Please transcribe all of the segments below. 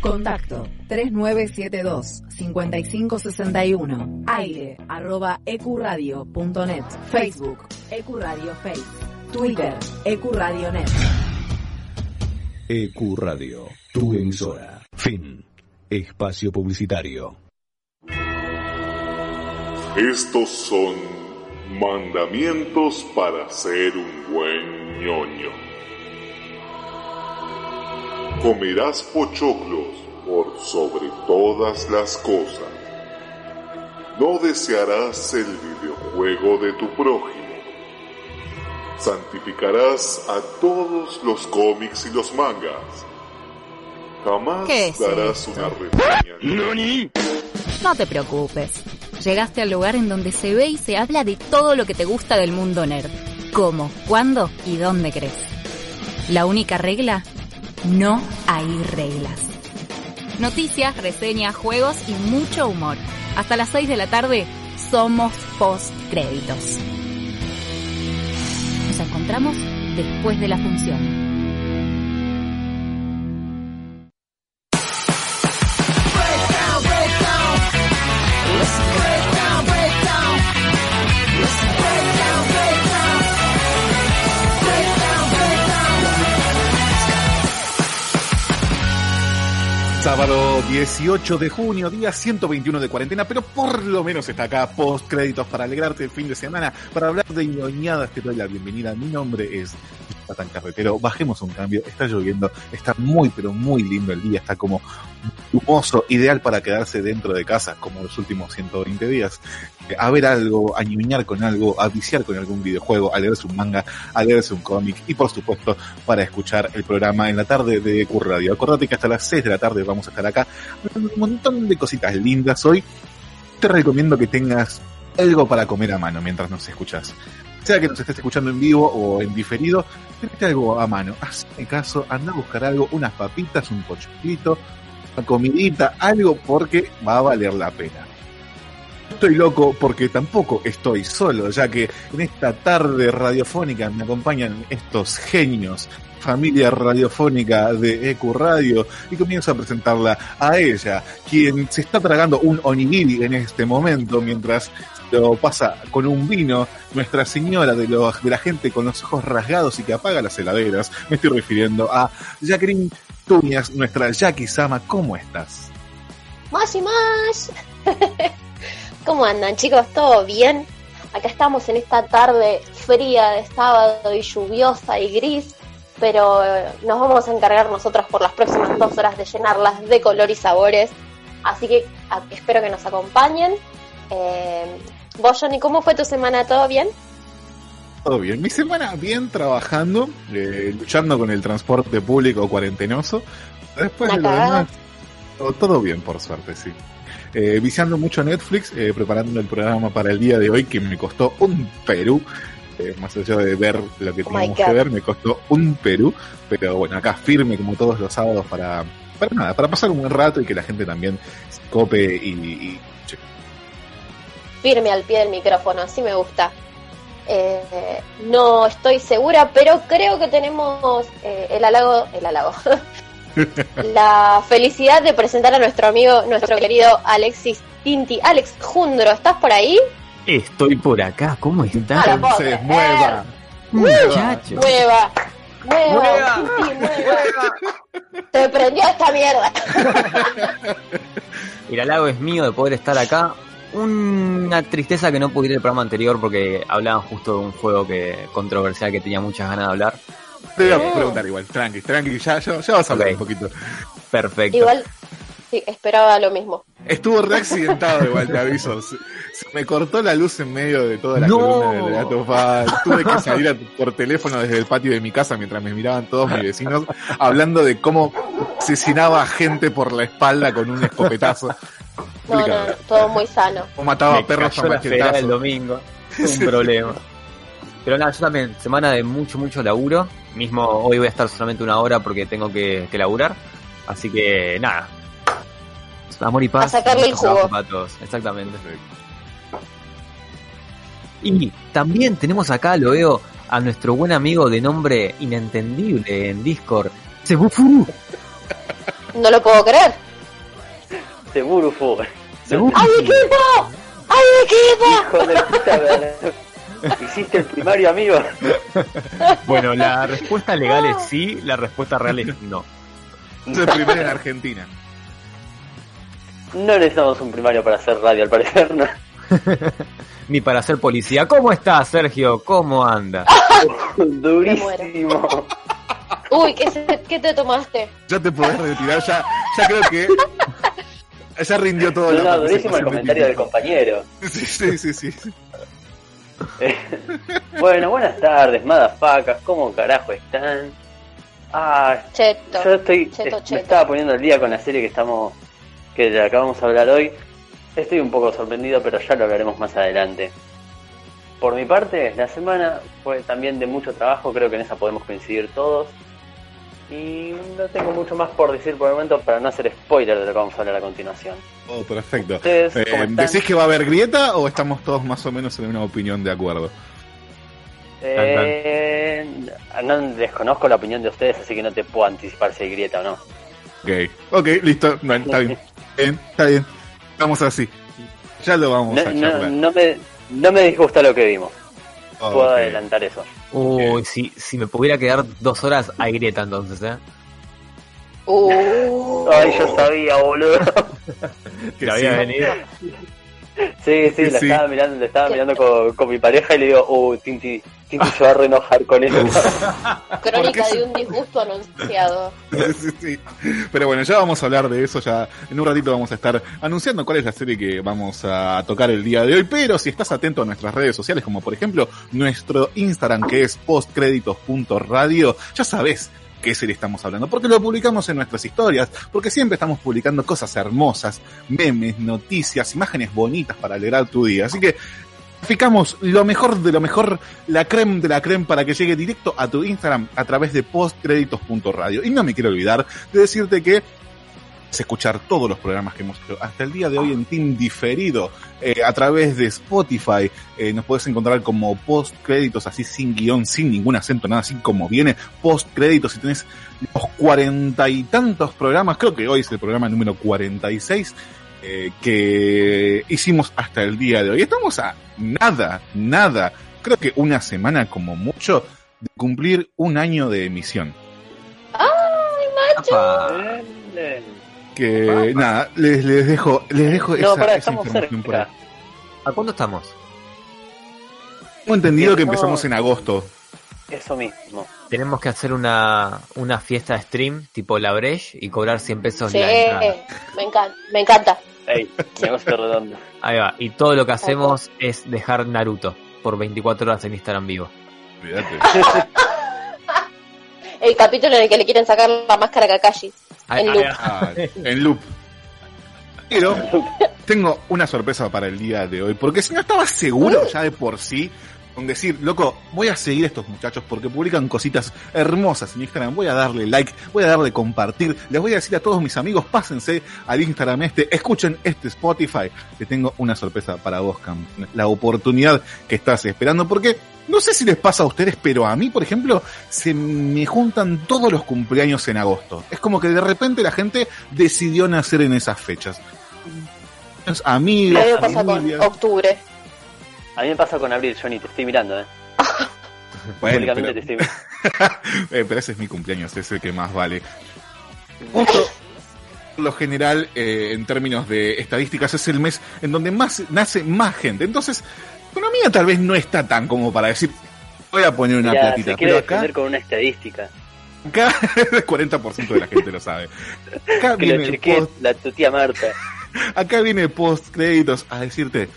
Contacto 3972-5561. Aire arroba ecuradio.net. Facebook Ecuradio Face. Twitter Ecuradionet. Ecuradio, tu emisora. Fin. Espacio publicitario. Estos son mandamientos para ser un buen ñoño. Comerás pochoclos por sobre todas las cosas. No desearás el videojuego de tu prójimo. Santificarás a todos los cómics y los mangas. Jamás ¿Qué es darás esto? una reseña. No te preocupes. Llegaste al lugar en donde se ve y se habla de todo lo que te gusta del mundo nerd. ¿Cómo, cuándo y dónde crees? La única regla, no hay reglas. Noticias, reseñas, juegos y mucho humor. Hasta las 6 de la tarde somos post créditos. Nos encontramos después de la función. Sábado 18 de junio, día 121 de cuarentena, pero por lo menos está acá post créditos para alegrarte el fin de semana, para hablar de ñoñadas. Te doy la bienvenida. Mi nombre es Jonathan Carretero. Bajemos un cambio. Está lloviendo, está muy, pero muy lindo el día. Está como humoso, ideal para quedarse dentro de casa, como los últimos 120 días. A ver algo, a ñoñar con algo, a viciar con algún videojuego, a leerse un manga, a leerse un cómic y por supuesto para escuchar el programa en la tarde de Q Radio. Acordate que hasta las 6 de la tarde vamos a estar acá un montón de cositas lindas hoy. Te recomiendo que tengas algo para comer a mano mientras nos escuchas. Sea que nos estés escuchando en vivo o en diferido, tenete algo a mano. Hazme caso, anda a buscar algo, unas papitas, un pochoclito, comidita, algo porque va a valer la pena. Estoy loco porque tampoco estoy solo, ya que en esta tarde radiofónica me acompañan estos genios, familia radiofónica de EQ Radio, y comienzo a presentarla a ella, quien se está tragando un onigiri en este momento mientras lo pasa con un vino, Nuestra Señora de, de la gente con los ojos rasgados y que apaga las heladeras. Me estoy refiriendo a Jacqueline Tuñas, nuestra Jackie Sama. ¿Cómo estás? Más y más. ¿Cómo andan chicos? ¿Todo bien? Acá estamos en esta tarde fría de sábado y lluviosa y gris, pero eh, nos vamos a encargar nosotras por las próximas dos horas de llenarlas de color y sabores. Así que espero que nos acompañen. Eh, vos, Johnny, ¿cómo fue tu semana? ¿Todo bien? Todo bien. Mi semana bien trabajando, eh, luchando con el transporte público cuarentenoso. Después de lo demás, todo, todo bien, por suerte, sí. Eh, viciando mucho Netflix, eh, preparando el programa para el día de hoy, que me costó un Perú. Eh, más allá de ver lo que Oh teníamos que ver, me costó un Perú. Pero bueno, acá firme como todos los sábados para, para nada, para pasar un buen rato y que la gente también se cope y, y Firme al pie del micrófono, así me gusta. Eh, no estoy segura, pero creo que tenemos eh, el halago, el halago, la felicidad de presentar a nuestro amigo, nuestro querido Alexis Tinti. Alex Jundro, ¿estás por ahí? Estoy por acá, ¿cómo estás? Vos. Entonces, mueva. Muchacho. Nueva, nueva, Tinti, nueva. Se prendió esta mierda. El halago es mío de poder estar acá. Una tristeza que no pude ir el programa anterior porque hablaban justo de un juego que controversial que tenía muchas ganas de hablar. Te voy a preguntar igual, tranqui, tranqui, ya, ya, ya vas a hablar un poquito. Perfecto. Igual, sí, esperaba lo mismo. Estuvo reaccidentado igual, te aviso. Se, se me cortó la luz en medio de toda la No. columna de Last of Us. Tuve que salir a- por teléfono desde el patio de mi casa mientras me miraban todos mis vecinos hablando de cómo asesinaba a gente por la espalda con un escopetazo. No, no, todo muy sano. O mataba Me a perros cayó a la el domingo. Un problema. Pero nada, yo también, semana de mucho, mucho laburo. Mismo hoy voy a estar solamente una hora porque tengo que, que laburar. Así que nada. Amor y paz. A sacarle el jugo. Para todos, exactamente. Y también tenemos acá, lo veo, a nuestro buen amigo de nombre inentendible en Discord, Sebufuru. No lo puedo creer. Seguro fue. Seguro. ¡Ay, equipo! ¡Ay, equipo! Hijo de puta. Hiciste el primario, amigo. Bueno, la respuesta legal es sí, la respuesta real es no. Es el primero en Argentina. No necesitamos un primario para hacer radio, al parecer, ¿no? Ni para ser policía. ¿Cómo estás, Sergio? ¿Cómo anda? Durísimo. Uy, ¿qué, se- qué te tomaste? Ya te podés retirar, ya, ya creo que ya rindió todo. No, no, durísimo el comentario del compañero. Sí, sí, sí, sí. Eh, bueno, buenas tardes, madafacas. ¿Cómo carajo están? Ah, Cheto. yo estoy. cheto, eh, cheto. Me estaba poniendo al día con la serie que estamos. que de la que vamos a hablar hoy. Estoy un poco sorprendido, pero ya lo hablaremos más adelante. Por mi parte, la semana fue también de mucho trabajo, creo que en esa podemos coincidir todos. Y no tengo mucho más por decir por el momento para no hacer spoiler de lo que vamos a hablar a continuación. Oh, perfecto. Ustedes, Eh. ¿Decís que va a haber grieta o estamos todos más o menos en una opinión de acuerdo? Eh, no desconozco la opinión de ustedes, así que no te puedo anticipar si hay grieta o no. Ok, ok, listo. Está bien. Bien, está bien. Vamos así. Ya lo vamos No, a no, charlar. no me, no me disgusta lo que vimos. Puedo adelantar eso. Uy, si, si me pudiera quedar dos horas, hay grieta entonces, ¿eh? Uh. Ay, yo sabía, boludo. Que La había sí. venido. Sí, sí, la Sí. estaba mirando, la estaba mirando con, con mi pareja y le digo, uh, Tinti, Tinti se va a reenojar con eso. Crónica ¿Por qué de un disgusto anunciado. Sí, sí. Pero bueno, ya vamos a hablar de eso, ya en un ratito vamos a estar anunciando cuál es la serie que vamos a tocar el día de hoy, pero si estás atento a nuestras redes sociales, como por ejemplo nuestro Instagram que es postcréditos.radio, ya sabes qué serie estamos hablando, porque lo publicamos en nuestras historias, porque siempre estamos publicando cosas hermosas, memes, noticias, imágenes bonitas para alegrar tu día, así que Ficamos lo mejor de lo mejor, la creme de la creme para que llegue directo a tu Instagram a través de postcréditos.radio. Y no me quiero olvidar de decirte que es escuchar todos los programas que hemos hecho hasta el día de hoy en Team Diferido eh, a través de Spotify. Eh, nos puedes encontrar como postcréditos, así sin guion, sin ningún acento, nada así como viene. Postcréditos, si tenés los cuarenta y tantos programas, creo que hoy es el programa número 46 eh, que hicimos hasta el día de hoy. Estamos a nada, nada, creo que una semana como mucho de cumplir un año de emisión. Apa. Eh, Que nada, les, les dejo, les dejo No, esa, esa información por ahí. ¿A cuándo estamos? Tengo entendido que empezamos en agosto. Eso mismo. Tenemos que hacer una, una fiesta de stream tipo la Breche y cobrar 100 pesos Sí, la entrada. me encanta. Me encanta. Ey, negocio redondo. Ahí va. Y todo lo que hacemos es dejar Naruto por 24 horas en Instagram vivo. Olvídate. El capítulo en el que le quieren sacar la máscara a Kakashi. Ahí- En ahí loop. Ah, en loop. Pero tengo una sorpresa para el día de hoy, porque si no estaba seguro ya de por sí con decir, loco, voy a seguir a estos muchachos porque publican cositas hermosas en Instagram, voy a darle like, voy a darle compartir, les voy a decir a todos mis amigos, pásense al Instagram este, escuchen este Spotify, que tengo una sorpresa para vos, Cam, la oportunidad que estás esperando, porque no sé si les pasa a ustedes, pero a mí, por ejemplo, se me juntan todos los cumpleaños en agosto. Es como que de repente la gente decidió nacer en esas fechas. A Amigos, mí me pasa con familia. octubre. A mí me pasa con Abril, Johnny, te estoy mirando, eh. Bueno, Públicamente pero, te estoy mirando. eh, pero ese es mi cumpleaños, es el que más vale. Justo, por lo general, eh, en términos de estadísticas, es el mes en donde más nace más gente. Entonces, economía tal vez no está tan como para decir, voy a poner una platita. se quiere Pero acá, con una estadística. acá el 40% de la gente lo sabe. Acá Que lo viene chequeé post la tu tía Marta. Acá viene post créditos a decirte,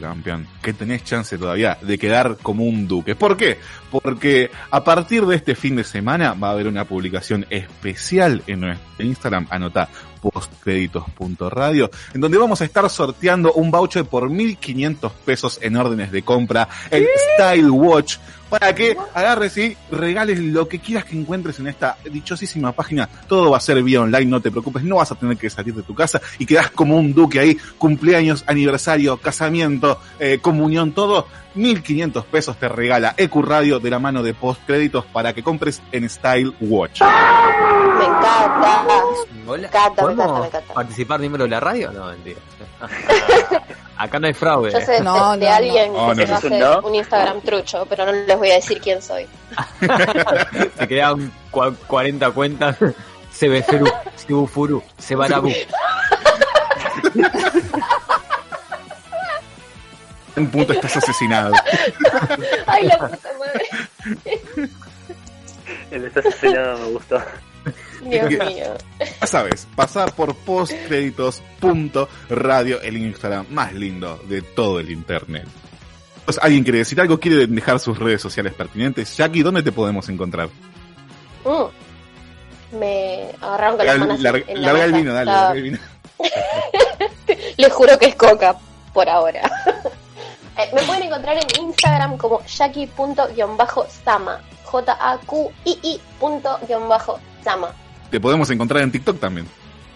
campeón, que tenés chance todavía de quedar como un duque. ¿Por qué? Porque a partir de este fin de semana va a haber una publicación especial en nuestro Instagram, anota postcréditos.radio, en donde vamos a estar sorteando un voucher por 1500 pesos en órdenes de compra, el Style Watch, para que agarres y regales lo que quieras que encuentres en esta dichosísima página. Todo va a ser vía online, no te preocupes, no vas a tener que salir de tu casa y quedás como un duque ahí, cumpleaños, aniversario, casamiento, eh, comunión, todo. 1500 pesos te regala Ecuradio de la mano de postcréditos para que compres en Style Watch. Me encanta. Hola. encanta, me ¿Podemos encanta, me encanta. participar miembro de la radio? No, mentira. Acá no hay fraude. Yo sé de- No, de, no, alguien no. que No, se no, va a eso hacer no. un Instagram trucho, pero no les voy a decir quién soy. Se quedan cua- 40 cuentas. Sebeferu, Sibufuru, Sebarabu. Un punto estás asesinado. Ay, la puta madre. El estás asesinado me gustó. Dios que- mío. Ya sabes, pasar por postcréditos.radio, el Instagram más lindo de todo el internet. Pues, ¿Alguien quiere decir algo? ¿Quiere dejar sus redes sociales pertinentes? Jackie, ¿dónde te podemos encontrar? Mm. Me agarraron con las manos Lar- en la larga el vino, dale. La- larga el vino. Les juro que es coca por ahora. Eh, me pueden encontrar en Instagram como jackie.sama. J-A-Q-I-I Te podemos encontrar en TikTok también.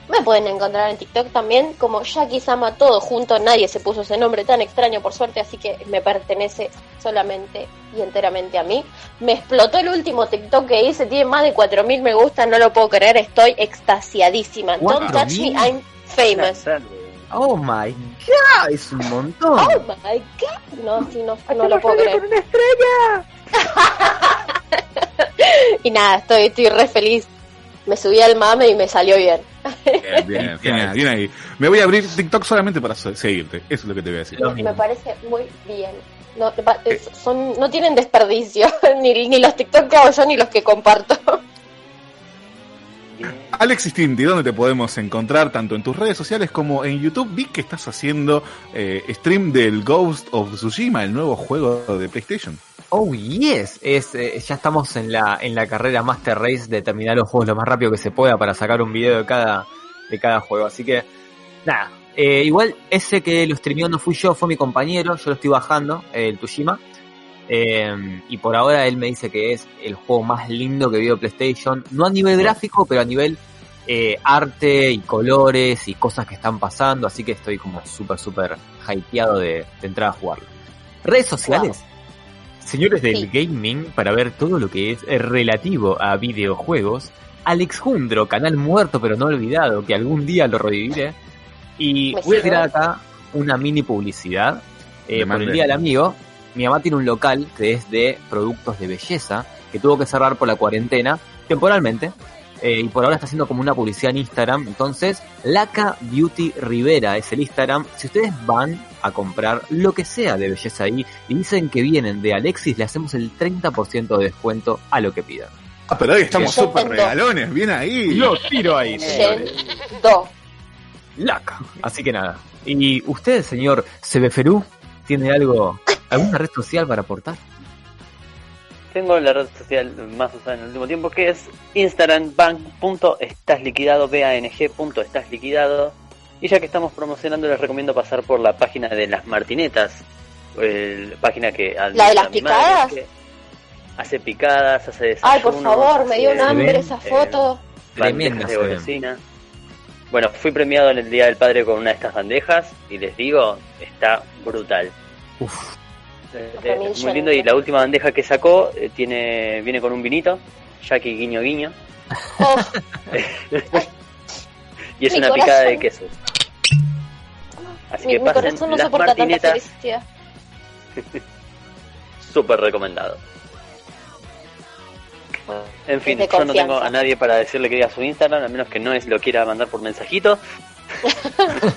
Me pueden encontrar en TikTok también como Jackie Sama, todo junto. Nadie se puso ese nombre tan extraño, por suerte, así que me pertenece solamente y enteramente a mí. Me explotó el último TikTok que hice, tiene más de 4.000 me gusta, no lo puedo creer, estoy extasiadísima. Don't touch me, 4.000. I'm famous. Oh my god, es un montón. Oh my god. No, sí, no, no lo puedo creer. y nada, estoy, estoy re feliz. Me subí al mame y me salió bien. Bien, bien, bien, bien ahí. Me voy a abrir TikTok solamente para se- seguirte. Eso es lo que te voy a decir. Lo Me parece muy bien. No, es- son, no tienen desperdicio, ni, ni los TikTok que hago yo ni los que comparto. Alexis Tinti, ¿dónde te podemos encontrar? Tanto en tus redes sociales como en YouTube. Vi que estás haciendo eh, stream del Ghost of Tsushima, el nuevo juego de PlayStation. Oh yes, es, eh, ya estamos en la, en la carrera Master Race de terminar los juegos lo más rápido que se pueda para sacar un video de cada, de cada juego. Así que, nada, eh, igual ese que lo streameó no fui yo, fue mi compañero, yo lo estoy bajando, el Tushima. Eh, y por ahora él me dice que es el juego más lindo que vio PlayStation, no a nivel gráfico, pero a nivel eh, arte y colores y cosas que están pasando, así que estoy como súper, súper hypeado de, de entrar a jugarlo. Redes sociales. Señores del Sí. gaming, para ver todo lo que es eh, relativo a videojuegos, Alex Jundro, canal muerto pero no olvidado, que algún día lo reviviré. Y Me voy a tirar acá una mini publicidad. Eh, por el. Día del Amigo, mi mamá tiene un local que es de productos de belleza, que tuvo que cerrar por la cuarentena, temporalmente. Eh, y por ahora está haciendo como una publicidad en Instagram. Entonces, Laca Beauty Rivera es el Instagram. Si ustedes van a comprar lo que sea de belleza ahí y dicen que vienen de Alexis, le hacemos el 30% de descuento a lo que pidan. Ah, pero hoy estamos súper tengo- regalones, bien ahí. Lo tiro ahí, señores. Do. Laca. Así que nada. ¿Y usted, señor Sebeferú, tiene algo, alguna red social para aportar? Tengo la red social más usada en el último tiempo que es instagrambank.estasliquidado, bang.estasliquidado. Y ya que estamos promocionando, les recomiendo pasar por la página de las Martinetas, el- página que ¿La de las picadas? hace picadas, hace desayunos. Ay, por favor, me dio un hambre esa eh, foto. Tremenda bandejas de golosina. Bueno, fui premiado en el Día del Padre con una de estas bandejas y les digo, está brutal. Uf, Es muy lindo y la última bandeja que sacó eh, tiene viene con un vinito, Jackie guiño guiño, Oh, y es Mi una corazón. picada de quesos. Así mi, que mi pasen no las martinetas, súper recomendado. En fin, yo no tengo a nadie para decirle que diga su Instagram, a menos que no es lo quiera mandar por mensajito.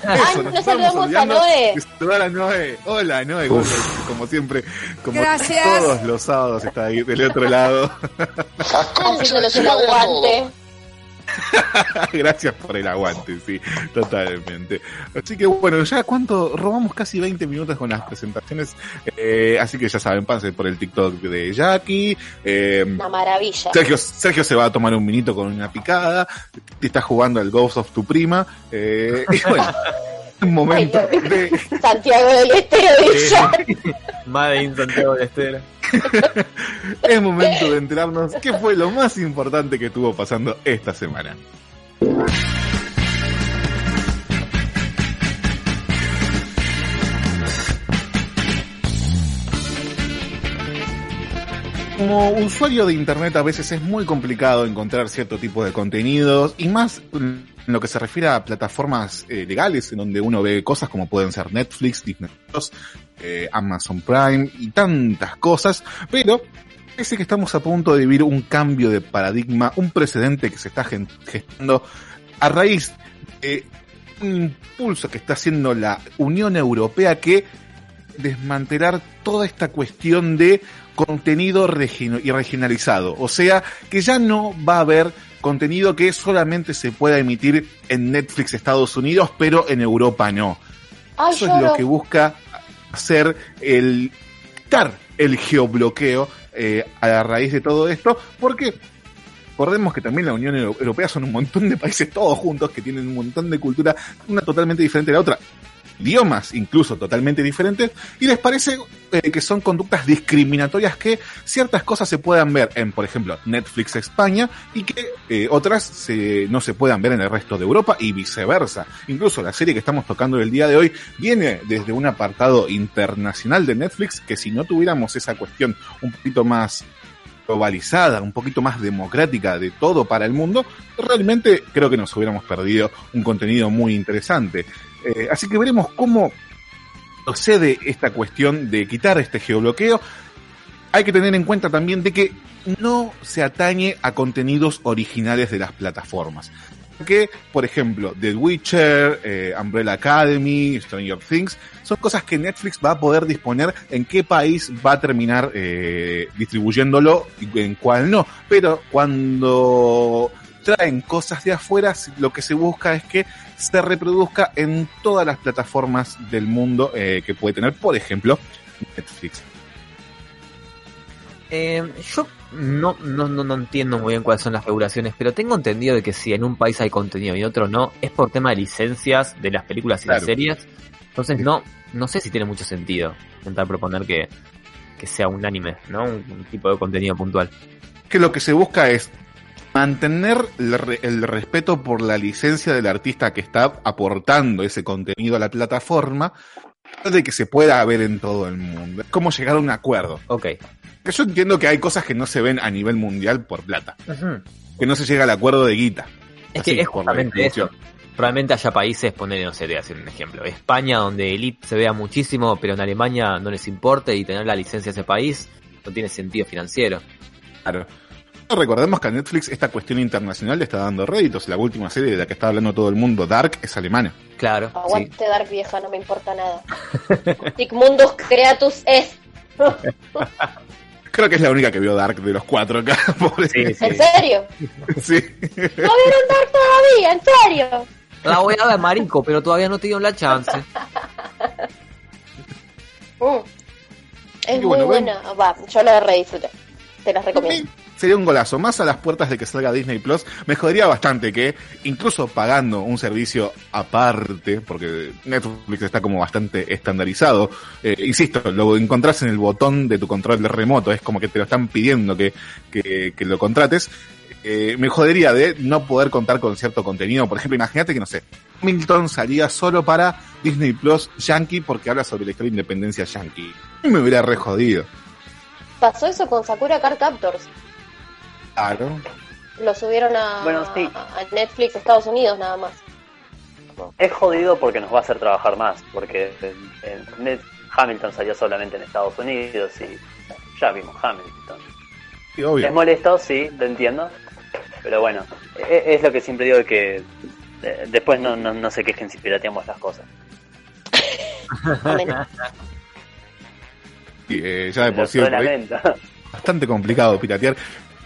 Ay, Eso, no nos saludamos a Noé. saludar a Noé. Hola, Noé. Como siempre, como Gracias. todos los sábados está ahí del otro lado. Haciéndonos el aguante. Gracias por el aguante, sí, totalmente. Así que bueno, ya cuánto, robamos casi 20 minutos con las presentaciones, eh, así que ya saben, pasen por el TikTok de Jackie, eh, Una maravilla. Sergio, Sergio se va a tomar un minito con una picada, te está jugando al Ghost of tu prima, eh, y bueno, un momento Ay, de, Santiago del Estero dice. Made in Santiago de Estera. es momento de enterarnos qué fue lo más importante que estuvo pasando esta semana. Como usuario de internet a veces es muy complicado encontrar cierto tipo de contenidos y más en lo que se refiere a plataformas eh, legales en donde uno ve cosas como pueden ser Netflix, Disney eh, Amazon Prime y tantas cosas, pero parece que estamos a punto de vivir un cambio de paradigma, un precedente que se está gestando a raíz de un impulso que está haciendo la Unión Europea que desmantelar toda esta cuestión de contenido y regionalizado. O sea, que ya no va a haber contenido que solamente se pueda emitir en Netflix Estados Unidos, pero en Europa no. Ay, Eso es lo que busca hacer el quitar el geobloqueo eh, a raíz de todo esto, porque recordemos que también la Unión Euro- Europea son un montón de países todos juntos que tienen un montón de cultura, una totalmente diferente de la otra, idiomas incluso totalmente diferentes, y les parece eh, que son conductas discriminatorias que ciertas cosas se puedan ver en, por ejemplo, Netflix España y que eh, otras se- no se puedan ver en el resto de Europa y viceversa. Incluso la serie que estamos tocando el día de hoy viene desde un apartado internacional de Netflix que si no tuviéramos esa cuestión un poquito más globalizada, un poquito más democrática de todo para el mundo, realmente creo que nos hubiéramos perdido un contenido muy interesante. Eh, así que veremos cómo procede esta cuestión de quitar este geobloqueo. Hay que tener en cuenta también de que no se atañe a contenidos originales de las plataformas. Que, por ejemplo, The Witcher, eh, Umbrella Academy, Stranger Things, son cosas que Netflix va a poder disponer en qué país va a terminar eh, distribuyéndolo y en cuál no. Pero cuando traen cosas de afuera, lo que se busca es que se reproduzca en todas las plataformas del mundo eh, que puede tener, por ejemplo, Netflix. Eh, yo no, no, no, no entiendo muy bien cuáles son las regulaciones, pero tengo entendido de que si en un país hay contenido y en otro no, es por tema de licencias de las películas y las Claro. series. Entonces no, no sé si tiene mucho sentido intentar proponer que, que sea unánime, ¿no? Un, un tipo de contenido puntual. Que lo que se busca es mantener el, re- el respeto por la licencia del artista que está aportando ese contenido a la plataforma, de que se pueda ver en todo el mundo. Es como llegar a un acuerdo. Ok. Que yo entiendo que hay cosas que no se ven a nivel mundial por plata. Que no se llega al acuerdo de guita. Es Así, que es justamente eso. Probablemente haya países, poner, no sé, te voy a decir un ejemplo. España, donde Elite se vea muchísimo, pero en Alemania no les importa y tener la licencia de ese país no tiene sentido financiero. Claro. Recordemos que a Netflix esta cuestión internacional le está dando réditos. La última serie de la que está hablando todo el mundo, Dark, es alemana. Claro, sí. Aguante Dark vieja, no me importa nada. Sigmundus Creatus es. Creo que es la única que vio Dark de los cuatro acá. pobre. Sí, sí. ¿En serio? Sí. ¿No vieron Dark todavía? ¿En serio? La voy a ver, marico, pero todavía no te dieron la chance. Mm. Es Y muy bueno, ven- buena. Va, yo la re disfruté. Te las recomiendo. Sería un golazo. Más a las puertas de que salga Disney Plus, me jodería bastante que, incluso pagando un servicio aparte, porque Netflix está como bastante estandarizado, eh, insisto, lo encontrás en el botón de tu control remoto, es como que te lo están pidiendo que, que, lo contrates. Eh, me jodería de no poder contar con cierto contenido. Por ejemplo, imagínate que, no sé, Hamilton salía solo para Disney Plus Yankee porque habla sobre la historia de independencia Yankee. Me hubiera re jodido. Pasó eso con Sakura Card Captors. Claro. Lo subieron a, Bueno, sí. a Netflix Estados Unidos nada más. Es jodido porque nos va a hacer trabajar más, porque en, en Net- Hamilton salió solamente en Estados Unidos y ya vimos Hamilton. Sí, obvio. Es molesto, sí, lo entiendo, pero bueno, e- es, lo que siempre digo que eh, después no, no, no se quejen si pirateamos las cosas. Eh, ya de por sí bastante complicado piratear.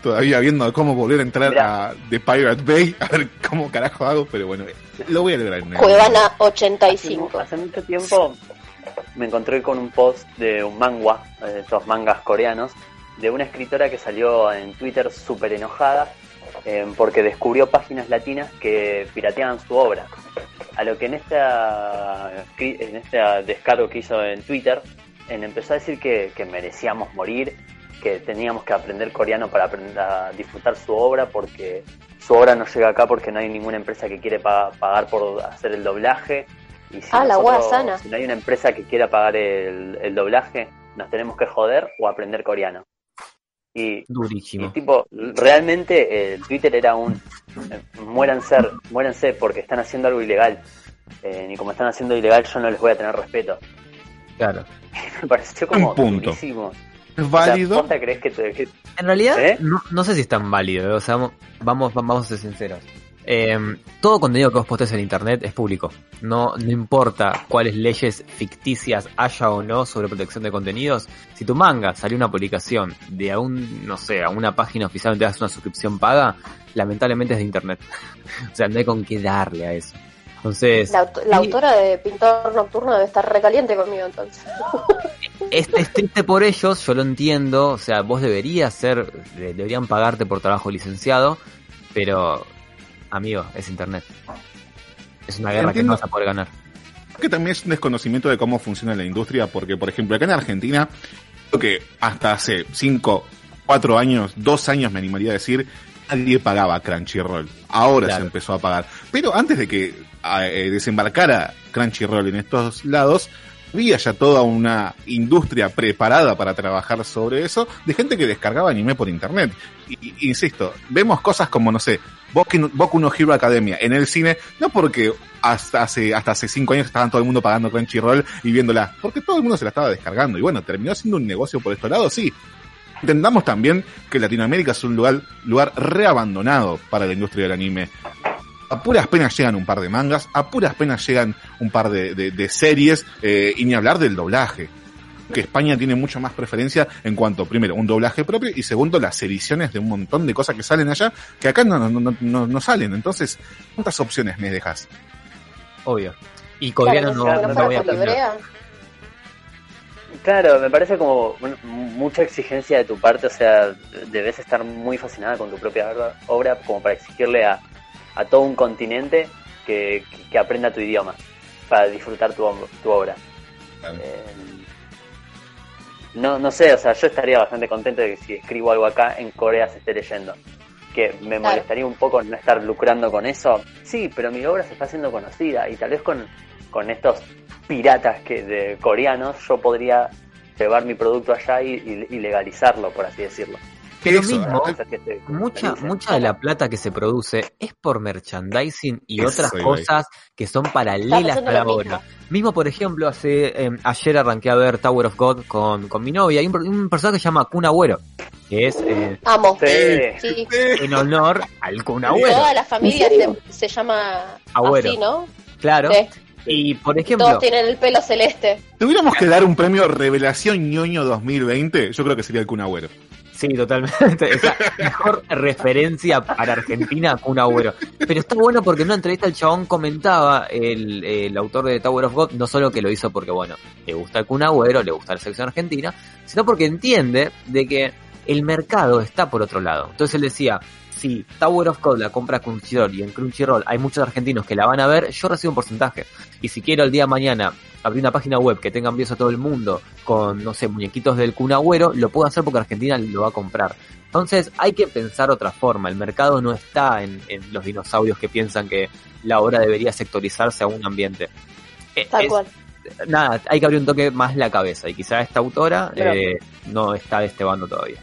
Todavía viendo cómo volver a entrar Mirá. a The Pirate Bay, a ver cómo carajo hago, pero bueno, lo voy a lograr. en el- Cuevana Hace, 85. hace mucho tiempo me encontré con un post de un manga, de estos mangas coreanos, de una escritora que salió en Twitter súper enojada eh, porque descubrió páginas latinas que pirateaban su obra. A lo que en esta en este descargo que hizo en Twitter, en empezó a decir que, que merecíamos morir, que teníamos que aprender coreano para aprender a disfrutar su obra porque su obra no llega acá porque no hay ninguna empresa que quiere pa- pagar por hacer el doblaje. Y si, Ah, nosotros- si no hay una empresa que quiera pagar el, el doblaje, nos tenemos que joder o aprender coreano. Y, Durísimo. y tipo, realmente eh, Twitter era un eh, muéranse, muéranse porque están haciendo algo ilegal. Eh, y como están haciendo ilegal, yo no les voy a tener respeto. Claro. Me pareció como Un punto. durísimo. ¿Es O sea, válido? ¿posta crees que, te- que- En realidad, ¿Eh? no, no sé si es tan válido. O sea, vamos, vamos a ser sinceros. Eh, todo contenido que vos postes en internet es público. No, no importa cuáles leyes ficticias haya o no sobre protección de contenidos. Si tu manga salió una publicación de a un, no sé, a una página oficial donde te das una suscripción paga, lamentablemente es de internet. o sea, no hay con qué darle a eso. Entonces, La, autora de Pintor Nocturno debe estar recaliente conmigo entonces. es, es triste por ellos, yo lo entiendo, o sea, vos deberías ser, de- deberían pagarte por trabajo licenciado, pero, amigo, es internet. Es una guerra que no vas a poder ganar. que también es un desconocimiento de cómo funciona la industria, porque, por ejemplo, acá en Argentina, creo que hasta hace 5, 4 años, 2 años me animaría a decir, nadie pagaba Crunchyroll. Ahora Claro. se empezó a pagar. Pero antes de que ah, eh, desembarcara Crunchyroll en estos lados, había ya toda una industria preparada para trabajar sobre eso, de gente que descargaba anime por internet. Y, insisto, vemos cosas como, no sé, Boku no Hero Academia en el cine, no porque hasta hace, hasta hace cinco años estaban todo el mundo pagando Crunchyroll y viéndola, porque todo el mundo se la estaba descargando. Y bueno, terminó siendo un negocio por estos lados, sí. Entendamos también que Latinoamérica es un lugar, lugar reabandonado para la industria del anime. A puras penas llegan un par de mangas, a puras penas llegan un par de, de- de series, eh, y ni hablar del doblaje. Que España tiene mucho más preferencia en cuanto, primero, un doblaje propio y segundo, las ediciones de un montón de cosas que salen allá que acá no, no, no, no, no salen. Entonces, ¿cuántas opciones me dejas? Obvio. Y coreano Claro, no, fuera voy a. Librea, Claro, me parece como mucha exigencia de tu parte, o sea, debes estar muy fascinada con tu propia obra como para exigirle a, a todo un continente que, que aprenda tu idioma para disfrutar tu, tu obra. Eh, no, no sé, o sea, yo estaría bastante contento de que si escribo algo acá en Corea se esté leyendo. Que me Claro. molestaría un poco no estar lucrando con eso. Sí, pero mi obra se está haciendo conocida y tal vez con, con estos piratas que de coreanos yo podría llevar mi producto allá y, y- y legalizarlo, por así decirlo. Pero Eso, mismo, que se mucha, mucha de la plata que se produce es por merchandising y Eso otras cosas que son paralelas a la lo obra. mismo. Por ejemplo, hace eh, ayer arranqué a ver Tower of God con, con mi novia. Hay un, un personaje que se llama Kun Agüero, que es eh, Amo. Sí. Sí. en honor al Kun Agüero. Toda la familia se, se llama Agüero. así, ¿no? Claro. Sí. Y por ejemplo, Todos tienen el pelo celeste. ¿Tuviéramos que dar un premio Revelación ñoño 2020? Yo creo que sería el Kun Agüero. Sí, totalmente. Es mejor referencia para Argentina Kun Agüero. Pero está bueno porque en una entrevista el chabón comentaba, el, el autor de Tower of God, no solo que lo hizo porque, bueno, le gusta el Kun Agüero, le gusta la selección argentina, sino porque entiende de que el mercado está por otro lado. Entonces él decía, si Tower of God la compra Crunchyroll y en Crunchyroll hay muchos argentinos que la van a ver, yo recibo un porcentaje. Y si quiero el día de mañana abrir una página web que tenga envíos a todo el mundo con, no sé, muñequitos del Kun Agüero, lo puedo hacer porque Argentina lo va a comprar. Entonces hay que pensar otra forma. El mercado no está en, en los dinosaurios que piensan que la obra debería sectorizarse a un ambiente. Eh, Tal es- cual. Nada, hay que abrir un toque más la cabeza y quizá esta autora Pero- eh, no está de este bando todavía.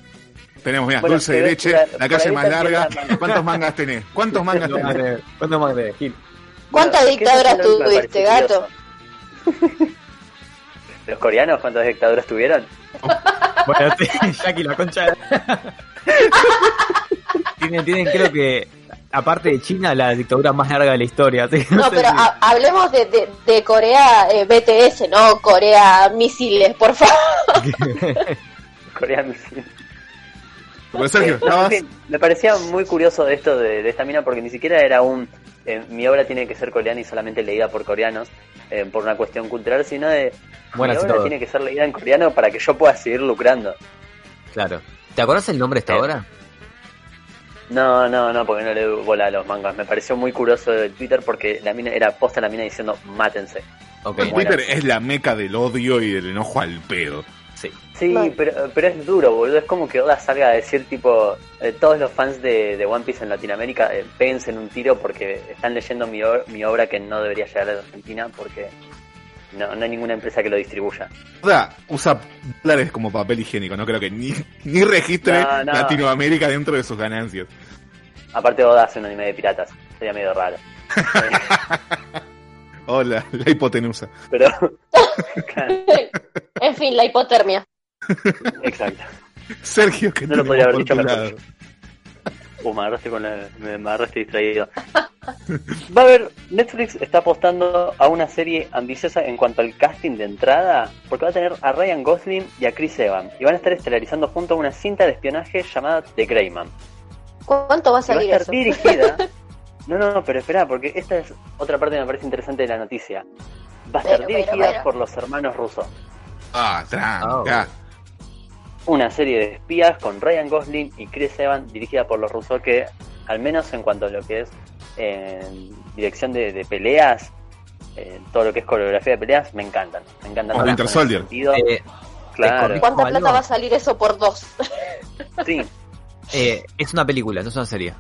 Tenemos, mira, Bueno, dulce de leche, la calle más larga. la- ¿Cuántos mangas tenés? ¿Cuántos mangas tenés? ¿Cuándo más de Gil? ¿Cuántas dictaduras tuviste, gato? ¿Los coreanos cuántas dictaduras tuvieron? Bueno, sí, Jackie, la concha tienen, tienen, creo que, aparte de China, la dictadura más larga de la historia. que No, sé pero si- ha- hablemos de, de, de Corea eh, BTS, no Corea misiles, por favor. Coreanos. sí. Bueno, Sergio, Eh, no, me parecía muy curioso esto de, de esta mina porque ni siquiera era un eh, mi obra tiene que ser coreana y solamente leída por coreanos eh, por una cuestión cultural, sino de Buenas mi obra todo. tiene que ser leída en coreano para que yo pueda seguir lucrando. Claro. ¿Te acordás el nombre de esta Eh, obra? No, no, no, porque no le doy bola a los mangas. Me pareció muy curioso de Twitter porque la mina era posta la mina diciendo mátense. Ok, bueno. Twitter es la meca del odio y del enojo al pedo. Sí. Sí, pero, pero es duro, boludo. Es como que Oda salga a decir, tipo, eh, todos los fans de, de One Piece en Latinoamérica, eh, péguense en un tiro porque están leyendo mi, or- mi obra que no debería llegar a la Argentina porque No, no hay ninguna empresa que lo distribuya. O sea, usa dólares como papel higiénico. No creo que ni, ni registre No, no. Latinoamérica dentro de sus ganancias. Aparte Oda hace un anime de piratas. Sería medio raro. Hola, la hipotenusa. Pero... Claro, en fin, la hipotermia. exacto. Sergio, que No lo podría haber dicho mejor. lado? Uh, me agarraste con la, me, agarraste distraído. Va a haber, Netflix está apostando a una serie ambiciosa en cuanto al casting de entrada, porque va a tener a Ryan Gosling y a Chris Evans, y van a estar estelarizando junto a una cinta de espionaje llamada The Greyman. ¿Cuánto va a que va a salir estar eso? dirigida. No, no, no, pero espera, porque esta es otra parte que me parece interesante de la noticia. Va a estar Pero, pero, dirigida pero. por los hermanos rusos. Ah, tranca. Una serie de espías con Ryan Gosling y Chris Evans, dirigida por los rusos, que al menos en cuanto a lo que es en dirección de, de peleas, eh, todo lo que es coreografía de peleas, me encantan. Me encantan. Todas Winter Soldier. sentido. Eh, claro, ¿Cuánta ¿Algo? plata va a salir eso por dos? sí. eh, es una película, no es una serie.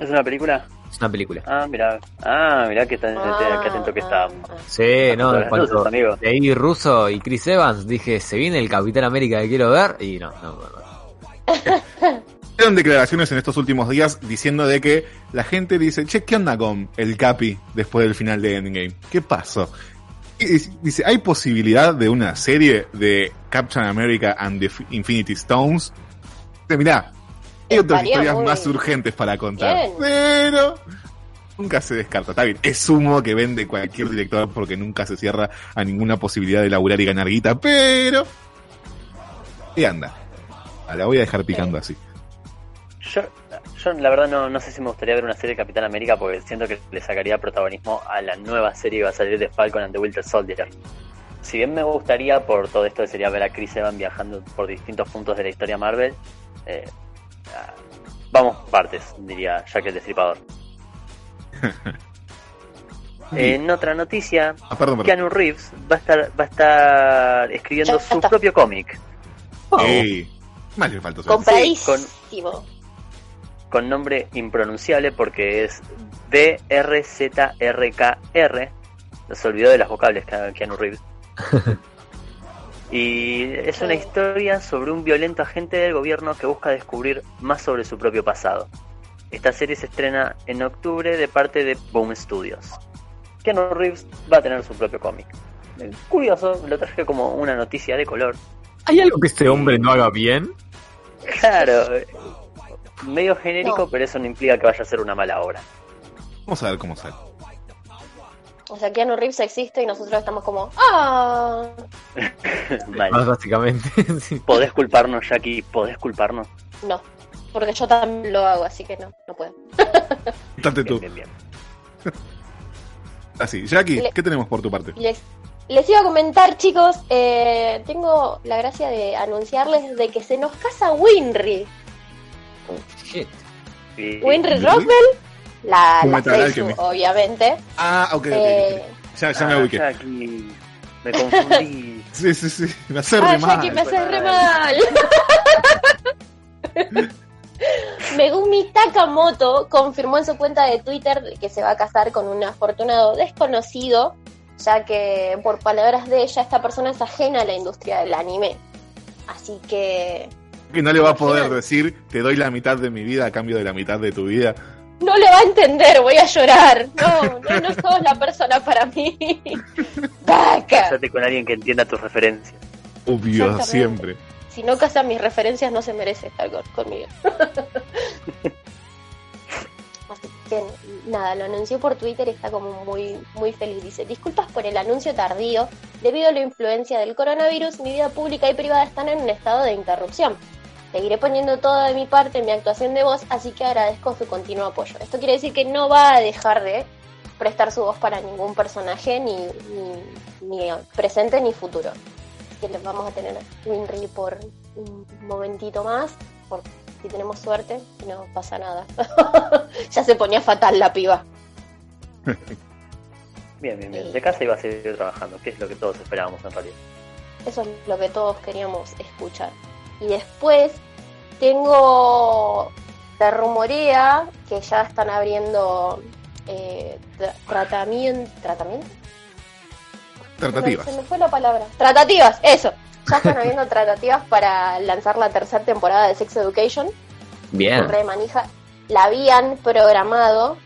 ¿Es una película? Es una película. Ah, mira. Ah, mira qué, tan- qué atento que está. ah. Sí, no, cuanto luces, leí Russo y Chris Evans, dije, se viene el Capitán América que quiero ver, y no, no, no. Dieron declaraciones en estos últimos días diciendo de que la gente dice, che, ¿qué onda con el Capi después del final de Endgame? ¿Qué pasó? Y dice- ¿hay posibilidad de una serie de Captain America and the Infinity Stones? Dice, Mirá, hay otras historias muy más urgentes para contar. bien. Pero nunca se descarta. Está bien, es humo que vende cualquier director porque nunca se cierra a ninguna posibilidad de laburar y ganar guita, pero... Y anda. Ah, La voy a dejar picando así. Yo, yo la verdad no, no sé si me gustaría ver una serie de Capitán América porque siento que le sacaría protagonismo a la nueva serie que va a salir de Falcon and the Winter Soldier. Si bien me gustaría por todo esto que sería ver a Chris Evans viajando por distintos puntos de la historia Marvel, eh, vamos partes, diría Jack el Destripador. en otra noticia, Ah, perdón, perdón. Keanu Reeves va a estar, va a estar escribiendo Ya su está. propio cómic. Ey, más le faltó con nombre impronunciable porque es B-R-Z-R-K-R. Se olvidó de las vocables Ke- Keanu Reeves. y es una historia sobre un violento agente del gobierno que busca descubrir más sobre su propio pasado. Esta serie se estrena en octubre de parte de Boom Studios. Keanu Reeves va a tener su propio cómic. Curioso, lo traje como una noticia de color. ¿Hay algo que este hombre no haga bien? Claro, medio genérico, No. pero eso no implica que vaya a ser una mala obra. Vamos a ver cómo sale. O sea, Keanu Reeves existe y nosotros estamos como, ¡ah! Mal. Más básicamente. sí. Podés culparnos, Jackie, podés culparnos. No, porque yo también lo hago, así que no, no puedo. Date tú. Bien, bien, bien. Así, Jackie, Le- ¿qué tenemos por tu parte? Les, les iba a comentar, chicos, eh, tengo la gracia de anunciarles de que se nos casa Winry. Shit. Y- Winry ¿Winry? La, la Alchemist. obviamente. Ah, ok, ok. Eh. Ya, ya me Ah, ubiqué. Me confundí. Sí, sí, sí. Me hace ah, re mal. Jackie, me haces re mal. Megumi Takamoto confirmó en su cuenta de Twitter que se va a casar con un afortunado desconocido, ya que por palabras de ella esta persona es ajena a la industria del anime. Así que Que no le va a poder decir, te doy la mitad de mi vida a cambio de la mitad de tu vida. No le va a entender, voy a llorar. No, no, no sos la persona para mí. Vaca. Casate con alguien que entienda tus referencias. Obvio, siempre. Si no casa mis referencias, no se merece estar con- conmigo. Así que nada, lo anunció por Twitter y está como muy, muy feliz. Dice, disculpas por el anuncio tardío. Debido a la influencia del coronavirus, mi vida pública y privada están en un estado de interrupción. Seguiré poniendo todo de mi parte en mi actuación de voz, así que agradezco su continuo apoyo. Esto quiere decir que no va a dejar de prestar su voz para ningún personaje, ni, ni, ni presente ni futuro. Así que les vamos a tener Winry por un momentito más, por si tenemos suerte, y no pasa nada. ya se ponía fatal la piba. Bien, bien, bien. De casa iba a seguir trabajando, que es lo que todos esperábamos en realidad. Eso es lo que todos queríamos escuchar. Y después tengo, se rumorea que ya están abriendo eh, tra- tratamiento, tratamiento, Tratativas. Se me fue la palabra. Tratativas, eso. Ya están habiendo tratativas para lanzar la tercera temporada de Sex Education. Bien. Re manija. La habían programado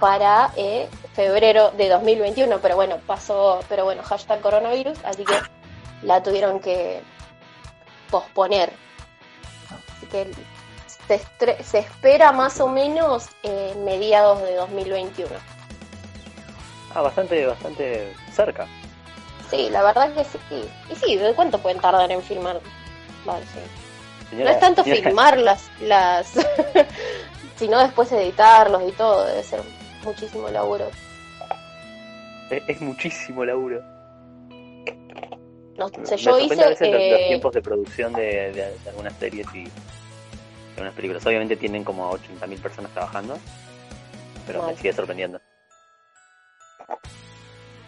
para eh, febrero de 2021, pero bueno, pasó, pero bueno, hashtag coronavirus, así que la tuvieron que posponer. Así que se, se espera más o menos eh, mediados de 2021. Ah, bastante, bastante cerca. Sí, la verdad que sí. Y sí, ¿de cuánto pueden tardar en filmar? Vale, sí. No es tanto señora- filmar las, las sino después editarlos y todo, debe ser muchísimo laburo. Es, es muchísimo laburo. No sé, yo hice a veces los, los eh, tiempos de producción de, de- de algunas series y de algunas películas. Obviamente tienen como 80.000 personas trabajando, pero me sigue sorprendiendo.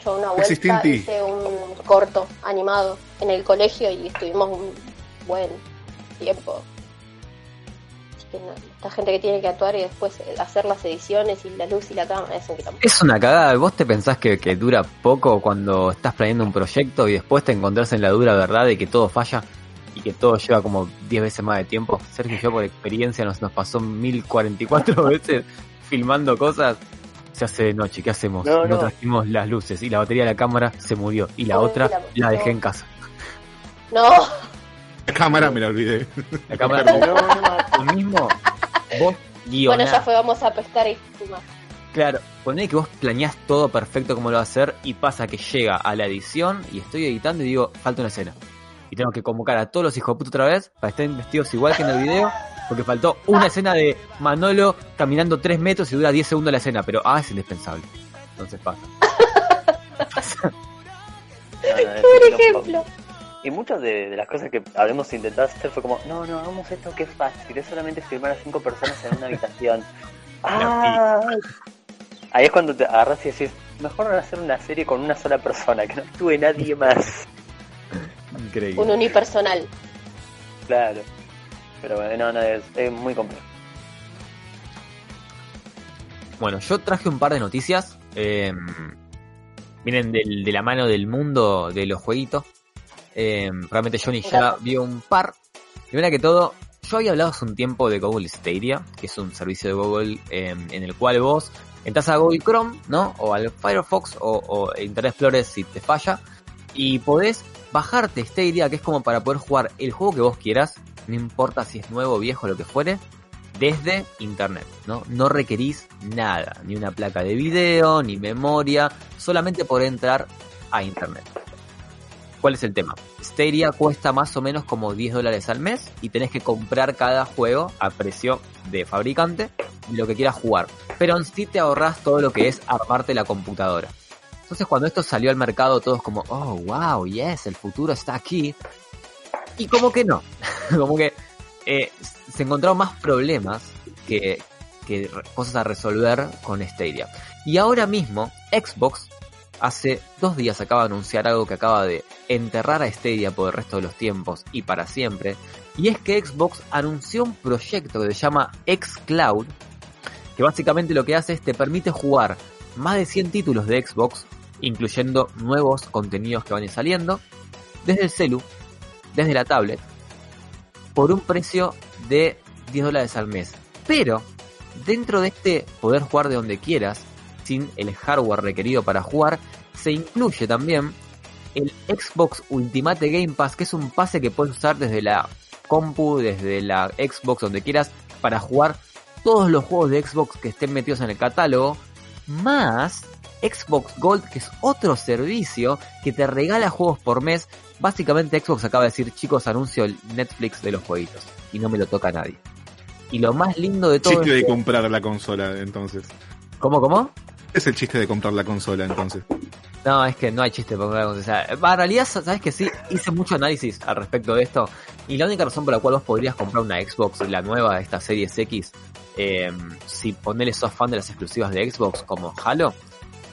yo una vuelta hice un corto animado en el colegio y estuvimos un buen tiempo. Esta gente que tiene que actuar y después eh, hacer las ediciones y la luz y la cámara es un quilombo. Es una cagada. ¿Vos te pensás que, que dura poco cuando estás planeando un proyecto y después te encontrás en la dura verdad de que todo falla y que todo lleva como 10 veces más de tiempo? Sergio y yo por experiencia nos, nos pasó 1044 veces filmando cosas. Se hace de noche, ¿qué hacemos? No, no. trajimos las luces y la batería de la cámara se murió y la Ay, otra la- la dejé no. en casa. No, La cámara me la olvidé. La cámara no, lo mismo. Vos guionás. bueno, ya fue, vamos a pescar y fumar. Claro, poné que vos planeás todo perfecto como lo va a hacer y pasa que llega a la edición y estoy editando y digo, falta una escena. Y tengo que convocar a todos los hijos de puta otra vez para que estén vestidos igual que en el video, porque faltó una escena de Manolo caminando 3 metros y dura 10 segundos la escena, pero ah, es indispensable. Entonces pasa. Pasa. Un quilombo. ejemplo. Y muchas de, de las cosas que habremos intentado hacer fue como, no, no, hagamos esto que es fácil, es solamente filmar a cinco personas en una habitación. Ah. Ahí es cuando te agarras y decís, mejor hacer una serie con una sola persona, que no actúe nadie más. Increíble. Un unipersonal. Claro. Pero bueno, no, no, es, es muy complejo. Bueno, yo traje un par de noticias. eh, vienen del- de la mano del mundo de los jueguitos. Eh, realmente Johnny ya vio un par. Primero que todo, yo había hablado hace un tiempo de Google Stadia, que es un servicio de Google eh, en el cual vos entras a Google Chrome, ¿no? O al Firefox o, o Internet Explorer si te falla. Y podés bajarte Stadia, que es como para poder jugar el juego que vos quieras, no importa si es nuevo, viejo, lo que fuere, desde internet, ¿no? No requerís nada, ni una placa de video, ni memoria, solamente por entrar a internet. ¿Cuál es el tema? Stadia cuesta más o menos como 10 dólares al mes y tenés que comprar cada juego a precio de fabricante y lo que quieras jugar. Pero en sí te ahorras todo lo que es armarte la computadora. Entonces cuando esto salió al mercado todos como, oh, wow, yes, el futuro está aquí. Y como que no, como que eh, se encontraron más problemas que, que cosas a resolver con Stadia. Y ahora mismo Xbox hace dos días acaba de anunciar algo que acaba de enterrar a Stadia por el resto de los tiempos y para siempre. Y es que Xbox anunció un proyecto que se llama xCloud, que básicamente lo que hace es te permite jugar más de 100 títulos de Xbox, incluyendo nuevos contenidos que van saliendo, desde el celu, desde la tablet, por un precio de 10 dólares al mes. Pero, dentro de este poder jugar de donde quieras, sin el hardware requerido para jugar, se incluye también el Xbox Ultimate Game Pass, que es un pase que puedes usar desde la compu, desde la Xbox, donde quieras, para jugar todos los juegos de Xbox que estén metidos en el catálogo, más Xbox Gold, que es otro servicio que te regala juegos por mes. Básicamente Xbox acaba de decir, chicos, anuncio el Netflix de los jueguitos. Y no me lo toca nadie. Y lo más lindo de todo Chiste es de que- comprar la consola, entonces. ¿Cómo, cómo? Es el chiste de comprar la consola, entonces. No, es que no hay chiste por o sea, en realidad, sabes que sí, hice mucho análisis al respecto de esto. Y la única razón por la cual vos podrías comprar una Xbox, la nueva, esta Series X, eh, si ponele sos fan de las exclusivas de Xbox como Halo,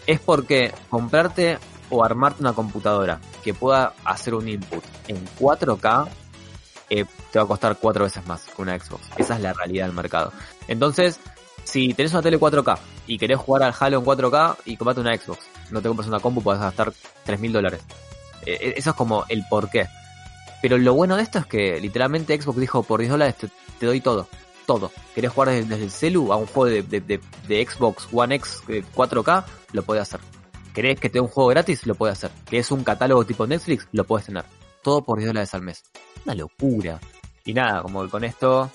es porque comprarte o armarte una computadora que pueda hacer un input en 4K eh, te va a costar cuatro veces más que una Xbox. Esa es la realidad del mercado. Entonces, si tenés una tele 4K y querés jugar al Halo en 4K y comprate una Xbox. no te compras una compu, podés gastar 3 mil dólares. Eh, eso es como el porqué. Pero lo bueno de esto es que literalmente Xbox dijo, por 10 dólares te, te doy todo. Todo. ¿Querés jugar desde, el celu a un juego de, Xbox One X eh, 4K? Lo puedes hacer. ¿Querés que te dé un juego gratis? Lo puedes hacer. ¿Querés un catálogo tipo Netflix? Lo puedes tener. Todo por 10 dólares al mes. Una locura. Y nada, como con esto,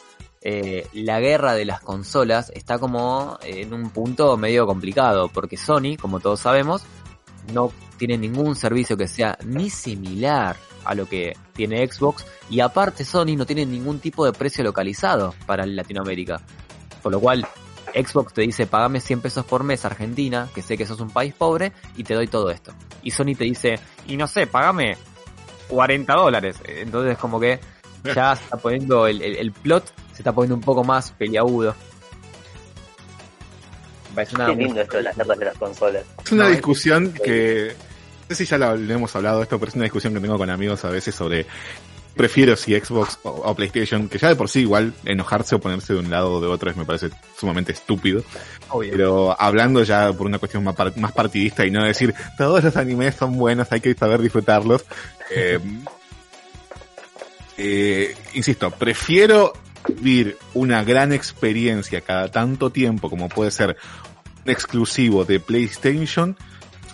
eh, la guerra de las consolas está como en un punto medio complicado, porque Sony, como todos sabemos, no tiene ningún servicio que sea ni similar a lo que tiene Xbox, y aparte Sony no tiene ningún tipo de precio localizado para Latinoamérica. Por lo cual, Xbox te dice, pagame 100 pesos por mes Argentina, que sé que sos un país pobre, y te doy todo esto. Y Sony te dice, y no sé, pagame 40 dólares. Entonces como que ya está poniendo el, el, plot, está poniendo un poco más peliagudo. Parece una Qué lindo esto de las guerras de las consolas. Es una No, es- discusión que. No sé si ya lo, lo hemos hablado esto, pero es una discusión que tengo con amigos a veces sobre. Prefiero si Xbox o, o PlayStation, que ya de por sí igual enojarse o ponerse de un lado o de otro es, me parece sumamente estúpido. obvio. Pero hablando ya por una cuestión más, par- más partidista y no decir todos los animes son buenos, hay que saber disfrutarlos. eh, eh, insisto, prefiero vivir una gran experiencia cada tanto tiempo como puede ser un exclusivo de PlayStation,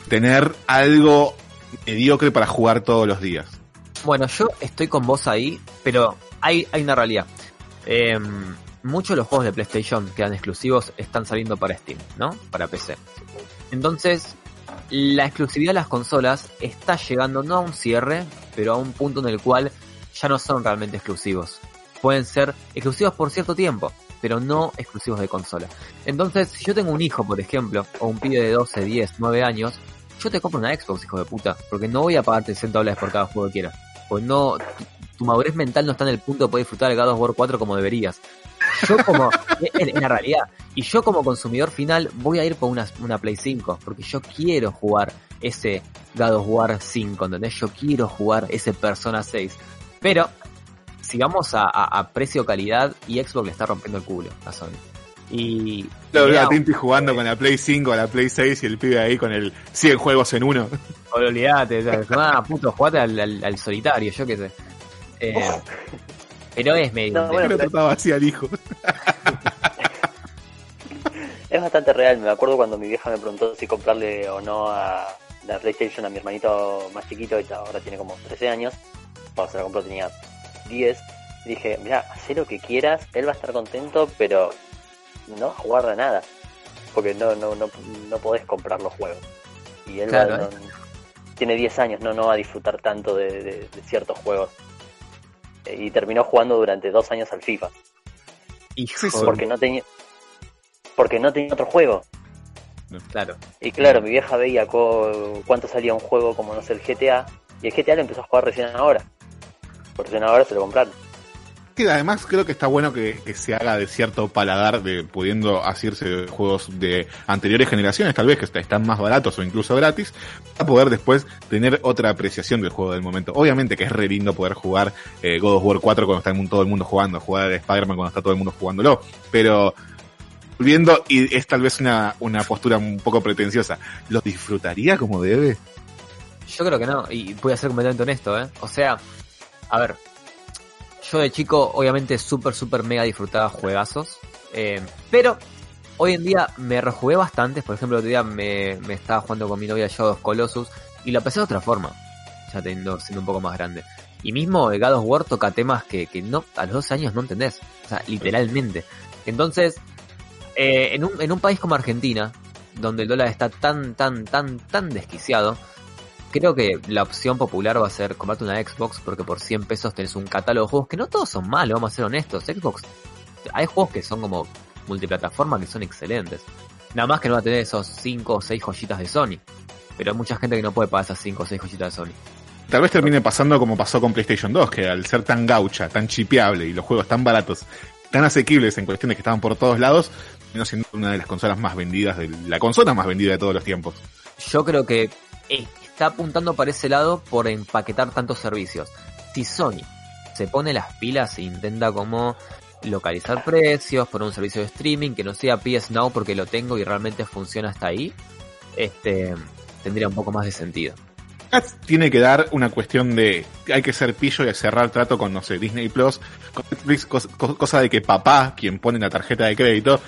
tener algo mediocre para jugar todos los días. Bueno, yo estoy con vos ahí, pero hay, hay una realidad. Eh, muchos de los juegos de PlayStation que eran exclusivos están saliendo para Steam, ¿no? Para PC. Entonces, la exclusividad de las consolas está llegando no a un cierre, pero a un punto en el cual ya no son realmente exclusivos. Pueden ser exclusivos por cierto tiempo, pero no exclusivos de consola. Entonces, si yo tengo un hijo, por ejemplo, o un pibe de 12, 10, 9 años, yo te compro una Xbox, hijo de puta, porque no voy a pagarte 60 dólares por cada juego que quieras. Pues no, tu, madurez mental no está en el punto de poder disfrutar de God of War 4 como deberías. Yo como, en, en la realidad, y yo como consumidor final voy a ir por una, una Play 5, porque yo quiero jugar ese God of War 5, ¿entendés? Yo quiero jugar ese Persona 6. Pero, si vamos a, a- a precio-calidad, y Xbox le está rompiendo el culo a Sony. Y... Lo veo a Tinti jugando con la Play 5, la Play 6 y el pibe ahí con el 100 juegos en uno. Olvídate, o sea, ah, puto, jugate al, al- al solitario, yo qué sé. Eh, pero es medio... No, bueno. Pero trataba así al hijo. Es bastante real. Me acuerdo cuando mi vieja me preguntó si comprarle o no a la PlayStation a mi hermanito más chiquito, que ahora tiene como 13 años. Cuando se la compró tenía 10. Y dije, mira, haz lo que quieras, él va a estar contento, pero no guarda nada. Porque no, no, no, no podés comprar los juegos. Y él va- no- tiene 10 años, no, no va a disfrutar tanto de, de- de ciertos juegos. Eh, Y terminó jugando durante dos años al FIFA. Hijo Porque no tenía. Porque no tenía otro juego. Claro. Y claro, mi vieja veía cuánto salía un juego como, no sé, el GTA. Y el GTA lo empezó a jugar recién ahora. Por recién ahora se lo compraron. Sí, además creo que está bueno que, que se haga de cierto paladar, de pudiendo hacerse juegos de anteriores generaciones, tal vez que est- están más baratos o incluso gratis, para poder después tener otra apreciación del juego del momento. Obviamente que es re lindo poder jugar eh, God of War 4 cuando está el mundo- todo el mundo jugando, jugar Spider-Man cuando está todo el mundo jugándolo, pero volviendo, y es tal vez una, una postura un poco pretenciosa, ¿lo disfrutaría como debe? Yo creo que no, y voy a ser completamente honesto, ¿eh? O sea, a ver, yo de chico obviamente súper, súper mega disfrutaba juegazos, eh, pero hoy en día me rejugué bastante, por ejemplo el otro día me, me estaba jugando con mi novia Shadow Colossus y lo empecé de otra forma, ya teniendo, siendo un poco más grande. Y mismo el God of War toca temas que, que no, a los 12 años no entendés, o sea, literalmente. Entonces, eh, en, un, en un país como Argentina, donde el dólar está tan, tan, tan, tan desquiciado, creo que la opción popular va a ser comprarte una Xbox porque por 100 pesos tenés un catálogo de juegos que no todos son malos, vamos a ser honestos. Xbox, hay juegos que son como multiplataforma que son excelentes. Nada más que no va a tener esos 5 o 6 joyitas de Sony. Pero hay mucha gente que no puede pagar esas 5 o 6 joyitas de Sony. Tal vez termine pasando como pasó con PlayStation 2, que al ser tan gaucha, tan chipeable y los juegos tan baratos, tan asequibles en cuestiones que estaban por todos lados, terminó siendo una de las consolas más vendidas, de la consola más vendida de todos los tiempos. Yo creo que está apuntando para ese lado por empaquetar tantos servicios. Si Sony se pone las pilas e intenta como localizar precios, poner un servicio de streaming que no sea PS Now porque lo tengo y realmente funciona hasta ahí, este, tendría un poco más de sentido. Acá tiene que dar una cuestión de hay que ser pillo y cerrar trato con, no sé, Disney Plus, con cosa de que papá, quien pone la tarjeta de crédito,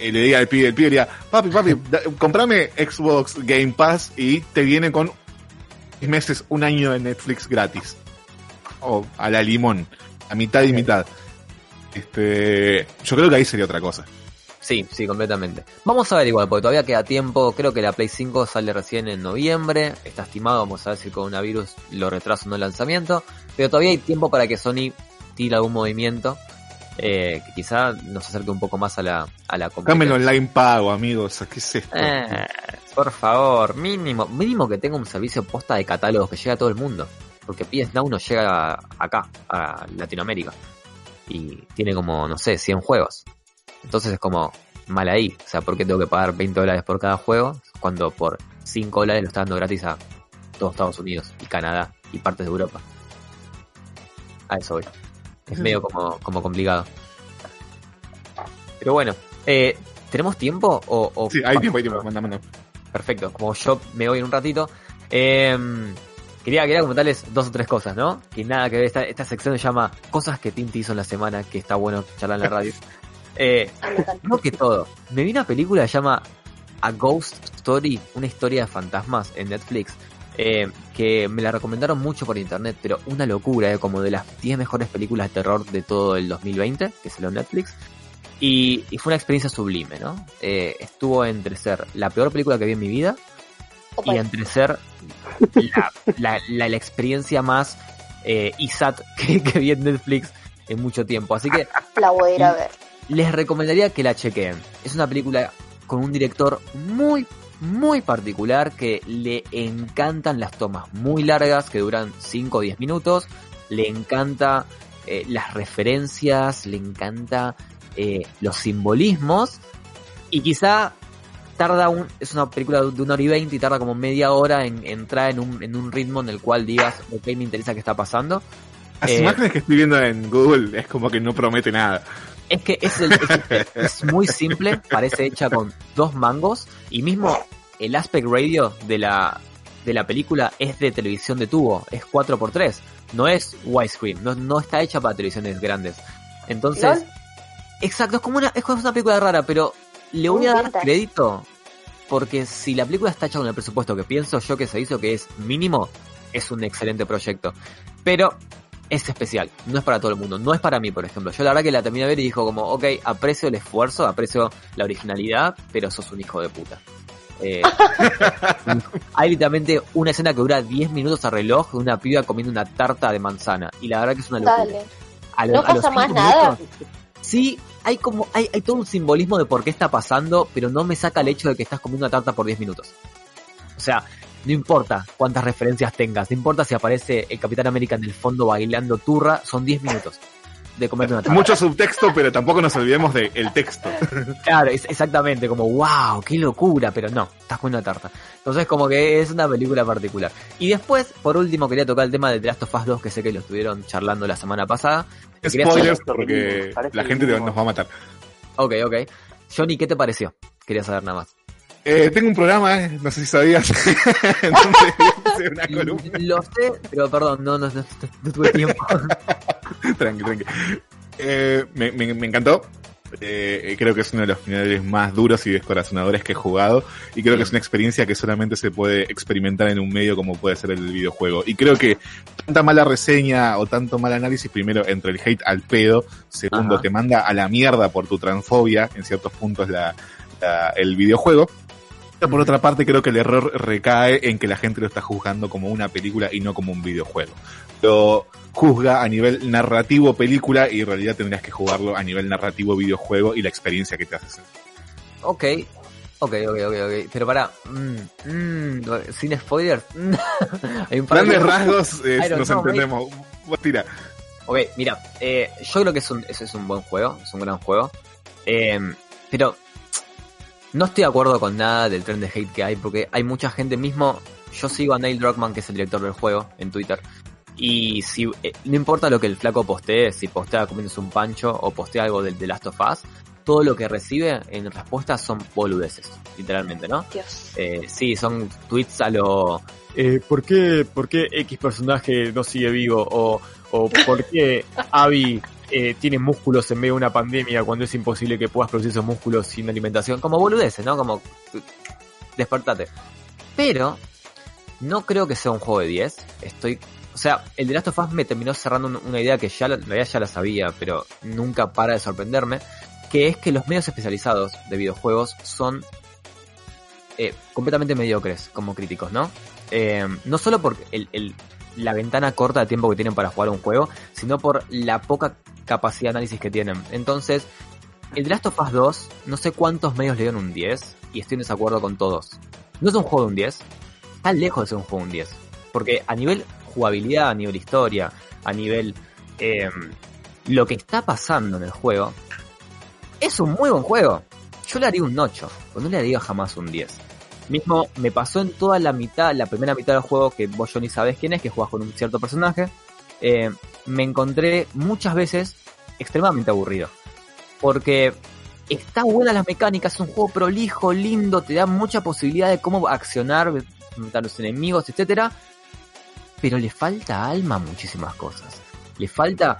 le diga al pibe, el pibe le diga, papi, papi, da- comprame Xbox Game Pass y te viene con meses, un año de Netflix gratis. O a la limón, a mitad y mitad. Este, yo creo que ahí sería otra cosa. Sí, sí, completamente. Vamos a ver igual, porque todavía queda tiempo. Creo que la Play 5 sale recién en noviembre. Está estimado, vamos a ver si el coronavirus lo retrasa o no el lanzamiento. Pero todavía hay tiempo para que Sony tire algún movimiento. Eh, que quizá nos acerque un poco más a la, a la competencia. online pago, amigos. ¿Qué es esto? Eh, por favor, mínimo, mínimo que tenga un servicio posta de catálogos que llegue a todo el mundo. Porque PS Now no llega acá, a Latinoamérica. Y tiene como, no sé, 100 juegos. Entonces es como mal ahí. O sea, ¿por qué tengo que pagar 20 dólares por cada juego? Cuando por 5 dólares lo está dando gratis a todos Estados Unidos y Canadá y partes de Europa. A eso voy. Es medio como, como complicado. Pero bueno, eh, ¿tenemos tiempo? O, o Sí, hay tiempo, hay tiempo. Manda, manda. Perfecto, como yo me voy en un ratito. eh, quería, quería comentarles dos o tres cosas, ¿no? Que nada que ver, esta, esta sección se llama Cosas que Tinti hizo en la semana, que está bueno charlar en la radio. Eh, no que todo. Me vi una película que se llama A Ghost Story, una historia de fantasmas en Netflix, eh, que me la recomendaron mucho por internet, pero una locura, eh, como de las 10 mejores películas de terror de todo el 2020, que salió en Netflix. Y, y fue una experiencia sublime, ¿no? Eh, estuvo entre ser la peor película que vi en mi vida Opa, y entre ser la, la, la- la experiencia más eh, ISAT que, que vi en Netflix en mucho tiempo. Así que la voy a ir a ver. les recomendaría que la chequeen. Es una película con un director muy, muy particular que le encantan las tomas muy largas que duran 5 o 10 minutos. Le encanta eh, las referencias, le encanta eh, los simbolismos y quizá tarda un, es una película de una hora y veinte y tarda como media hora en entrar en un, en un ritmo en el cual digas, ok, me interesa qué está pasando. Las Eh, imágenes que estoy viendo en Google es como que no promete nada. Es que es, el- es- es muy simple, parece hecha con dos mangos y mismo el aspect radio de la, de la película es de televisión de tubo, es 4x3, no es widescreen, no, no está hecha para televisiones grandes. Entonces, ¿Lol? exacto, es como una, es como una película rara, pero le voy a dar crédito porque si la película está hecha con el presupuesto que pienso yo que se hizo, que es mínimo, es un excelente proyecto. Pero es especial, no es para todo el mundo, no es para mí, por ejemplo. Yo la verdad que la terminé de ver y dijo como, ok, aprecio el esfuerzo, aprecio la originalidad, pero sos un hijo de puta. Eh, hay literalmente una escena que dura 10 minutos a reloj de una piba comiendo una tarta de manzana. Y la verdad que es una locura. Dale. A lo- ¿No a los pasa más cinco nada? minutos, Sí, hay como, hay, hay todo un simbolismo de por qué está pasando, pero no me saca el hecho de que estás comiendo una tarta por 10 minutos. O sea, no importa cuántas referencias tengas, no importa si aparece el Capitán América en el fondo bailando turra, son 10 minutos de comer una tarta. Mucho subtexto, pero tampoco nos olvidemos del el texto. Claro, es exactamente como, wow, qué locura, pero no, estás comiendo una tarta. Entonces como que es una película particular. Y después, por último, quería tocar el tema de The Last of Us 2, que sé que lo estuvieron charlando la semana pasada. Quería Spoilers, porque Parece la gente nos va a matar. Ok, ok. Johnny, ¿qué te pareció? Quería saber nada más. Eh, tengo un programa, eh, no sé si sabías. Entonces, una columna. Lo sé, pero perdón, no, no, no, no tuve tiempo. tranqui, tranqui. Eh, me, me- me encantó. Eh, creo que es uno de los finales más duros y descorazonadores que he jugado. Y creo que es una experiencia que solamente se puede experimentar en un medio como puede ser el videojuego. Y creo que tanta mala reseña o tanto mal análisis, primero, entre el hate al pedo. Segundo, Ajá. te manda a la mierda por tu transfobia, en ciertos puntos, la, la- el videojuego. Por otra parte, creo que el error recae en que la gente lo está juzgando como una película y no como un videojuego. Lo juzga a nivel narrativo película y en realidad tendrías que jugarlo a nivel narrativo videojuego y la experiencia que te hace. ok, ok, ok, ok, ok. Pero para, mm, mm, sin spoilers. Hay un par de- Grandes rasgos eh, nos know, entendemos. Vos tira. Ok, mira, eh, yo creo que es un, es, es un buen juego, es un gran juego. Eh, pero no estoy de acuerdo con nada del tren de hate que hay, porque hay mucha gente mismo. Yo sigo a Neil Druckmann, que es el director del juego, en Twitter. Y si eh, no importa lo que el flaco postee, si postea comiéndose un pancho o postea algo del The Last of Us, todo lo que recibe en respuesta son boludeces, literalmente, ¿no? Dios. Eh, sí, son tweets a lo... Eh, ¿por, qué, ¿Por qué X personaje no sigue vivo? O, o ¿por qué Abby eh, tiene músculos en medio de una pandemia cuando es imposible que puedas producir esos músculos sin alimentación? Como boludeces, ¿no? Como... Despertate. Pero no creo que sea un juego de 10. Estoy... O sea, el de Last of Us me terminó cerrando un- una idea que ya, la- ya la sabía, pero nunca para de sorprenderme, que es que los medios especializados de videojuegos son eh, completamente mediocres como críticos, ¿no? Eh, no solo por el- la ventana corta de tiempo que tienen para jugar un juego, sino por la poca capacidad de análisis que tienen. Entonces, el Last of Us 2, no sé cuántos medios le dieron un 10, y estoy en desacuerdo con todos. No es un juego de un 10, está lejos de ser un juego de un 10. Porque a nivel jugabilidad, a nivel historia, a nivel eh, lo que está pasando en el juego, es un muy buen juego. Yo le haría un 8, pero no le haría jamás un 10. Mismo me pasó en toda la mitad, la primera mitad del juego, que vos yo ni sabés quién es, que juegas con un cierto personaje. eh, me encontré muchas veces extremadamente aburrido. Porque está buena las mecánicas, es un juego prolijo, lindo, te da mucha posibilidad de cómo accionar, matar a los enemigos, etcétera. Pero le falta alma a muchísimas cosas. Le falta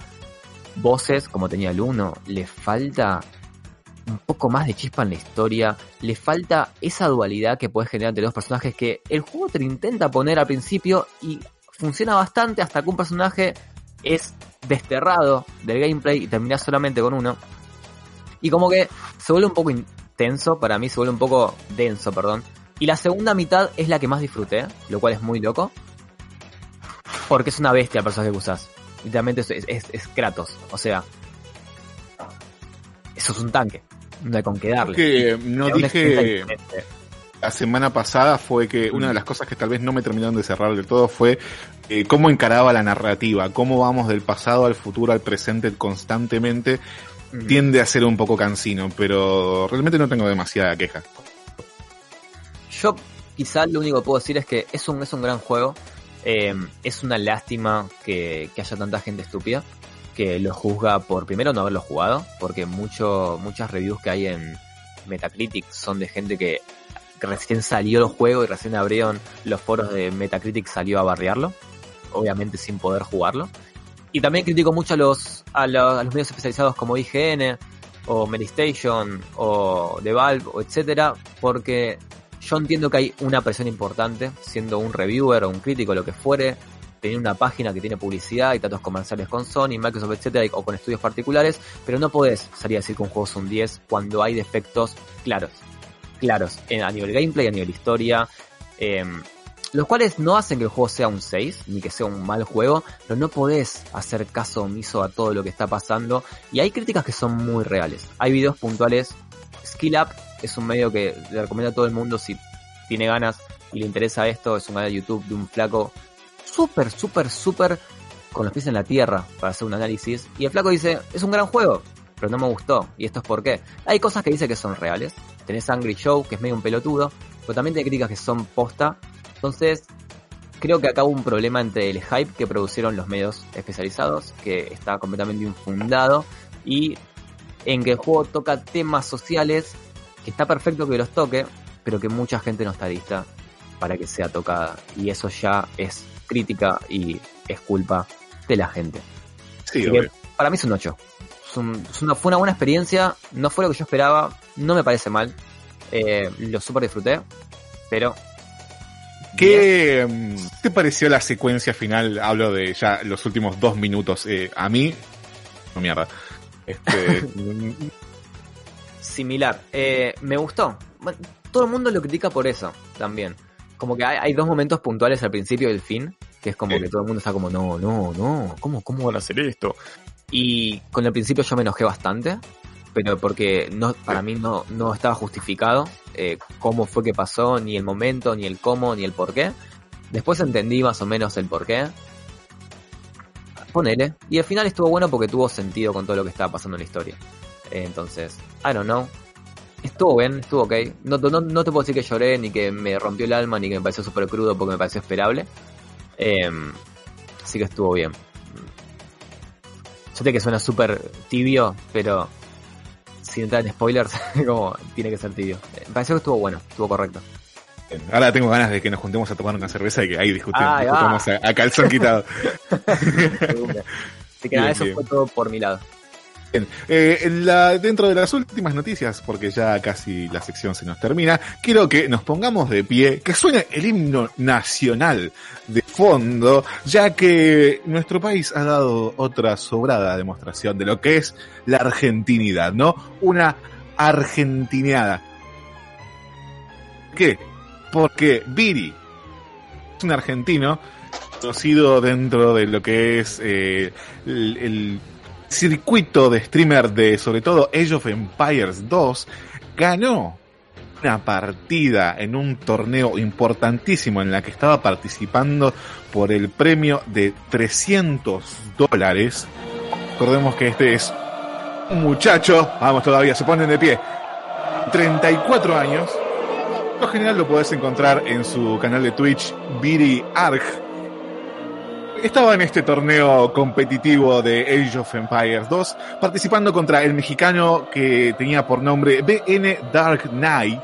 voces como tenía el 1, le falta un poco más de chispa en la historia, le falta esa dualidad que puedes generar entre los personajes que el juego te intenta poner al principio y funciona bastante hasta que un personaje es desterrado del gameplay y terminas solamente con uno. Y como que se vuelve un poco intenso, para mí se vuelve un poco denso, perdón. Y la segunda mitad es la que más disfruté, lo cual es muy loco. Porque es una bestia el personaje que usas. Literalmente es, es, es Kratos. O sea, eso es un tanque. No hay con qué darle. Que no dije. La semana pasada fue que una de las cosas que tal vez no me terminaron de cerrar del todo fue eh, cómo encaraba la narrativa, cómo vamos del pasado al futuro al presente constantemente. Mm. Tiende a ser un poco cansino, pero realmente no tengo demasiada queja. Yo quizá lo único que puedo decir es que es un, es un gran juego. Eh, es una lástima que, que haya tanta gente estúpida que lo juzga por primero no haberlo jugado, porque mucho, muchas reviews que hay en Metacritic son de gente que recién salió el juego y recién abrieron los foros de Metacritic salió a barriarlo, obviamente sin poder jugarlo. Y también critico mucho a los, a los, a los medios especializados como IGN o Medistation o The Valve etcétera, porque yo entiendo que hay una presión importante, siendo un reviewer o un crítico, lo que fuere, tener una página que tiene publicidad y tratos comerciales con Sony, Microsoft, etcétera, o con estudios particulares, pero no podés salir a decir que un juego es un 10 cuando hay defectos claros, claros, en- a nivel gameplay, a nivel historia, em, los cuales no hacen que el juego sea un 6, ni que sea un mal juego, pero no podés hacer caso omiso a todo lo que está pasando, y hay críticas que son muy reales. Hay videos puntuales, Skill Up es un medio que le recomiendo a todo el mundo si tiene ganas y le interesa esto, es un canal de YouTube de un flaco súper, súper, súper con los pies en la tierra para hacer un análisis. Y el flaco dice, es un gran juego, pero no me gustó. Y esto es por qué. Hay cosas que dice que son reales. Tenés Angry Show, que es medio un pelotudo, pero también tiene críticas que son posta. Entonces, creo que acá hubo un problema entre el hype que produjeron los medios especializados, que está completamente infundado, y en que el juego toca temas sociales, que está perfecto que los toque, pero que mucha gente no está lista para que sea tocada. Y eso ya es crítica y es culpa de la gente. Sí, Así que obvio. para mí es un 8. Es un- es una, fue una buena experiencia, no fue lo que yo esperaba, no me parece mal. Eh, lo super disfruté, pero... ¿Qué mm, te pareció la secuencia final? Hablo de ya los últimos dos minutos. Eh, a mí, no mierda. Este, similar. Eh, me gustó. Todo el mundo lo critica por eso también. Como que hay, hay dos momentos puntuales al principio y al fin, que es como que todo el mundo está como, no, no, no, ¿cómo, cómo van a hacer esto? Y con el principio yo me enojé bastante, pero porque no, para mí no, no estaba justificado eh, cómo fue que pasó, ni el momento, ni el cómo, ni el por qué. Después entendí más o menos el por qué. Ponele. Y al final estuvo bueno porque tuvo sentido con todo lo que estaba pasando en la historia. Eh, entonces, I don't know. Estuvo bien, estuvo ok. No, no, no te puedo decir que lloré, ni que me rompió el alma, ni que me pareció súper crudo porque me pareció esperable. Eh, así que estuvo bien. Sé que suena súper tibio, pero sin entrar en spoilers, como tiene que ser tibio. Eh, Me pareció que estuvo bueno, estuvo correcto. Ahora tengo ganas de que nos juntemos a tomar una cerveza y que ahí discutimos, discutamos a, a calzón quitado. Así que nada, eso fue todo por mi lado. Bien. Eh, dentro de las últimas noticias, porque ya casi la sección se nos termina, quiero que nos pongamos de pie, que suene el himno nacional de fondo, ya que nuestro país ha dado otra sobrada demostración de lo que es la argentinidad, ¿no? Una argentineada. ¿Qué? Porque Viri es un argentino conocido dentro de lo que es eh, el circuito de streamer de sobre todo Age of Empires 2 ganó una partida en un torneo importantísimo en la que estaba participando por el premio de 300 dólares. Recordemos que este es un muchacho, vamos todavía, se ponen de pie, 34 años. Lo general lo podés encontrar en su canal de Twitch, Viri estaba en este torneo competitivo de Age of Empires 2, participando contra el mexicano que tenía por nombre BN Dark Knight,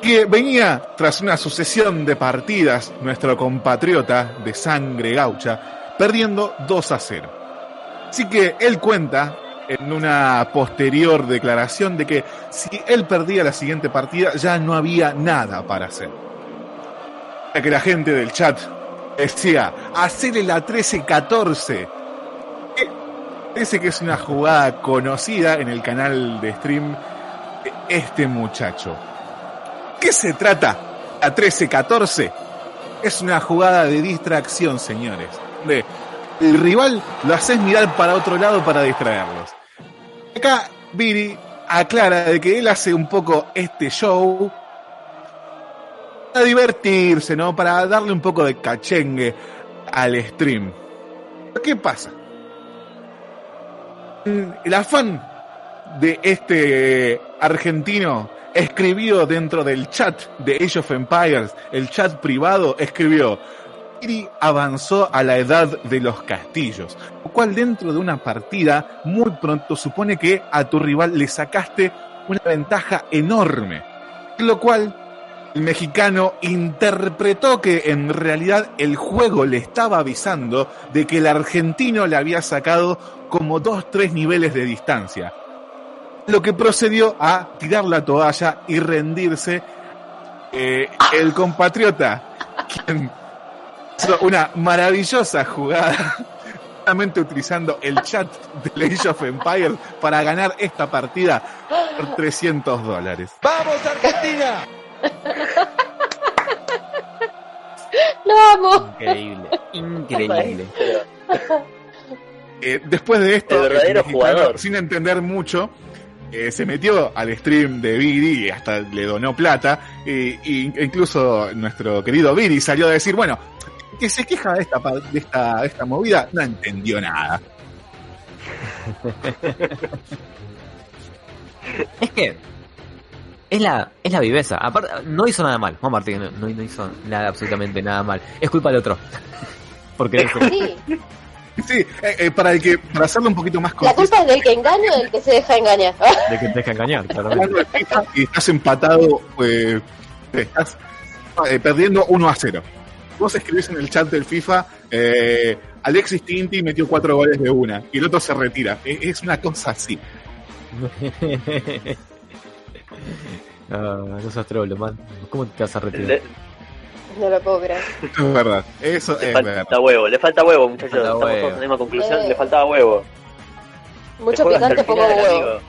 que venía tras una sucesión de partidas, nuestro compatriota de sangre gaucha, perdiendo 2 a 0. Así que él cuenta en una posterior declaración de que si él perdía la siguiente partida ya no había nada para hacer que la gente del chat decía, hacerle la 13-14. Eh, Parece que es una jugada conocida en el canal de stream de este muchacho. ¿Qué se trata? La 13-14 es una jugada de distracción, señores. De el rival lo haces mirar para otro lado para distraerlos. Acá Viri aclara de que él hace un poco este show para divertirse, ¿no? Para darle un poco de cachengue al stream. ¿Qué pasa? Mm, El afán de este argentino escribió dentro del chat de Age of Empires, el chat privado, escribió, Iri avanzó a la edad de los castillos, lo cual dentro de una partida muy pronto supone que a tu rival le sacaste una ventaja enorme, lo cual el mexicano interpretó que en realidad el juego le estaba avisando de que el argentino le había sacado como dos, tres niveles de distancia. Lo que procedió a tirar la toalla y rendirse eh, el compatriota, quien hizo una maravillosa jugada, utilizando el chat de Age of Empires para ganar esta partida por 300 dólares. ¡Vamos, Argentina! ¡Lo amo! Increíble, increíble. Eh, después de esto, El verdadero mexicano, jugador. sin entender mucho, eh, se metió al stream de Viri y hasta le donó plata. y incluso nuestro querido Viri salió a decir, bueno, que se queja de esta, pa- de esta, de esta movida, no entendió nada. Es que es la, es la viveza. Aparte, no hizo nada mal. Juan Martín no, no hizo nada, absolutamente nada mal. Es culpa del otro. Porque Sí, Sí, eh, eh, para, el que, para hacerlo un poquito más la culpa es del que engaña o del que se deja engañar. de que te deja engañar, claramente. y estás empatado, eh, estás eh, perdiendo 1 a 0. Vos escribís en el chat del FIFA, eh, Alexis Tinti metió cuatro goles de una y el otro se retira. Eh, Es una cosa así. Ah, no seas trolo, man. ¿Cómo te vas a retirar? Le, No lo puedo creer. Es verdad. Eso le es falta verdad. huevo, le falta huevo, muchachos. falta Estamos huevo. todos en la misma conclusión, Eh. le faltaba huevo. Mucho picante, poco huevo.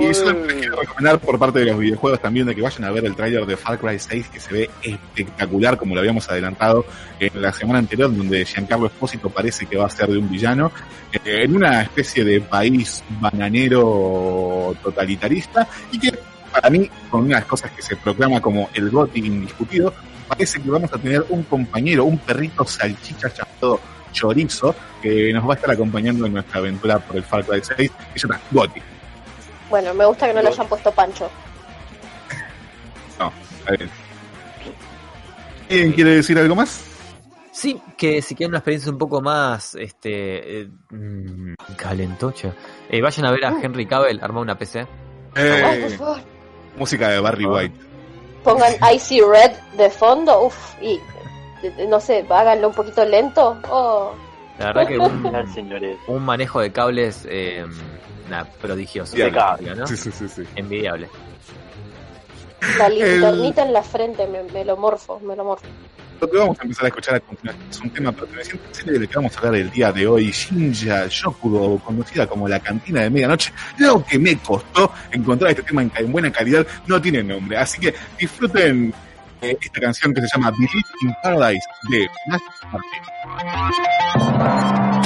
Y solamente quiero recomendar por parte de los videojuegos también de que vayan a ver el tráiler de Far Cry 6 que se ve espectacular como lo habíamos adelantado en la semana anterior donde Giancarlo Espósito parece que va a ser de un villano eh, en una especie de país bananero totalitarista y que para mí con unas cosas que se proclama como el GOTI indiscutido parece que vamos a tener un compañero, un perrito salchicha llamado Chorizo que nos va a estar acompañando en nuestra aventura por el Far Cry 6 que se llama GOTI. Bueno, me gusta que no le hayan puesto pancho. No, está bien. ¿Alguien quiere decir algo más? Sí, que si quieren una experiencia un poco más este eh, mm, calentocha, eh, vayan a ver a Henry Cavill armar una PC. Ay, por Eh, favor. música de Barry White. Pongan Icy Red de fondo, uff, y no sé, háganlo un poquito lento. Oh, La verdad que un, manejo de cables eh, nada, prodigioso. Sí, Impecable. ¿no? Sí, sí, sí, sí. Envidiable. la El- linternita en la frente, me, me lo morfo, me lo morfo. Lo que vamos a empezar a escuchar a continuación es un tema perteneciente a la serie del que vamos a hablar el día de hoy, Shinja Yokudo, conocida como La Cantina de Medianoche. Lo que me costó encontrar este tema en, buena calidad no tiene nombre, así que disfruten eh, esta canción que se llama Believe in Paradise de Master Martin.「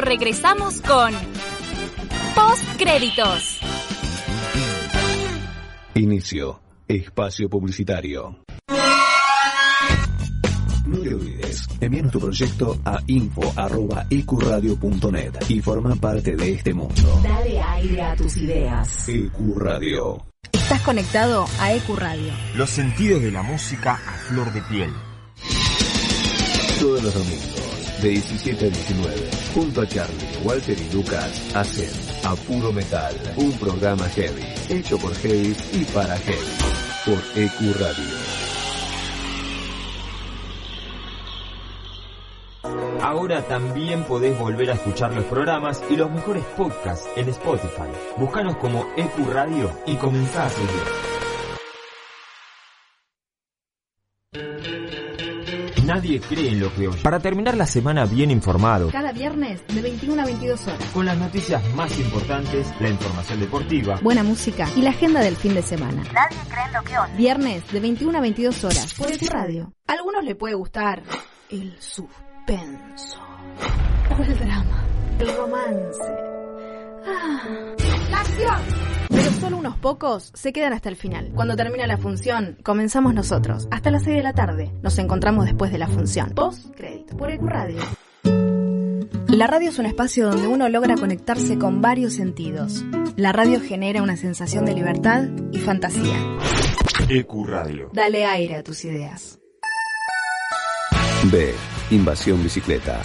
Regresamos con Postcréditos. Inicio. Espacio publicitario. No te olvides, envíanos tu proyecto a info.ecuradio.net y forma parte de este mundo. Dale aire a tus ideas. Ecuradio. Estás conectado a EQ Radio. Los sentidos de la música a flor de piel. Todos los domingos, de 17 a 19, junto a Charlie, Walter y Lucas, hacen A Puro Metal, un programa heavy, hecho por heavy y para heavy, por EQ Radio. Ahora también podés volver a escuchar los programas y los mejores podcasts en Spotify. Búscanos como EQ Radio y comenzá a seguir. Nadie cree en lo que oye. Para terminar la semana bien informado, Cada viernes de 21 a 22 horas. con las noticias más importantes, la información deportiva, Buena música y la agenda del fin de semana. Nadie cree en lo que oye. Viernes de 21 a 22 horas por EQ Radio. A algunos le puede gustar el suspenso o el drama, el romance. Ah. Pero solo unos pocos se quedan hasta el final. Cuando termina la función, comenzamos nosotros. Hasta las 6 de la tarde. Nos encontramos después de la función. Post crédito por EQ Radio. La radio es un espacio donde uno logra conectarse con varios sentidos. La radio genera una sensación de libertad y fantasía. EQ Radio. Dale aire a tus ideas. B. Invasión bicicleta.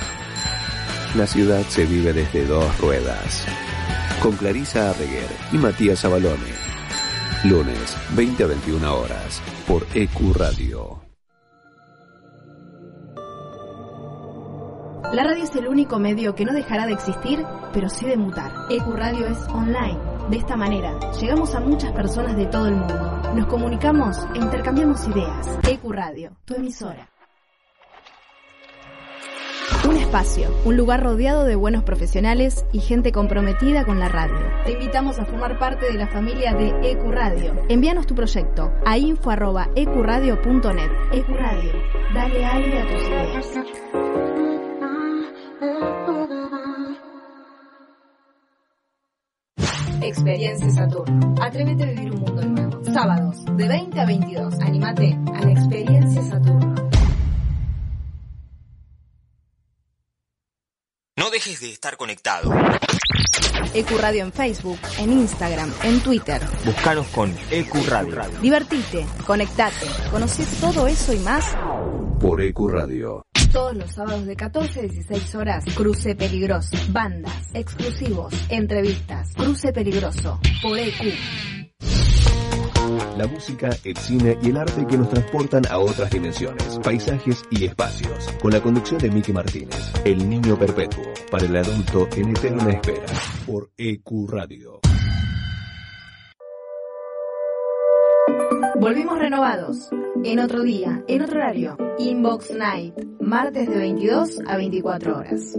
La ciudad se vive desde dos ruedas. Con Clarisa Arreguer y Matías Abalone. Lunes, 20 a 21 horas, por EQ Radio. La radio es el único medio que no dejará de existir, pero sí de mutar. EQ Radio es online. De esta manera, llegamos a muchas personas de todo el mundo. Nos comunicamos e intercambiamos ideas. EQ Radio, tu emisora. Espacio, un lugar rodeado de buenos profesionales y gente comprometida con la radio. Te invitamos a formar parte de la familia de EQ Radio. Envíanos tu proyecto a info.ecuradio.net. EQ Radio, dale aire a tus ideas. Experiencia Saturno. Atrévete a vivir un mundo nuevo. Sábados, de 20 a 22. Anímate a la Experiencia Saturno. No dejes de estar conectado. EQ Radio en Facebook, en Instagram, en Twitter. Búscanos con EQ Radio. Divertite, conectate, conoce todo eso y más Por EQ Radio. todos los sábados de 14 a 16 horas. Cruce Peligroso, bandas, exclusivos, entrevistas. Cruce Peligroso, por EQ. La música, el cine y el arte que nos transportan a otras dimensiones, paisajes y espacios. Con la conducción de Miki Martínez, El Niño Perpetuo, para el adulto en eterna espera, por EQ Radio. Volvimos renovados. En otro día, en otro horario. Inbox Night. Martes de 22 a 24 horas.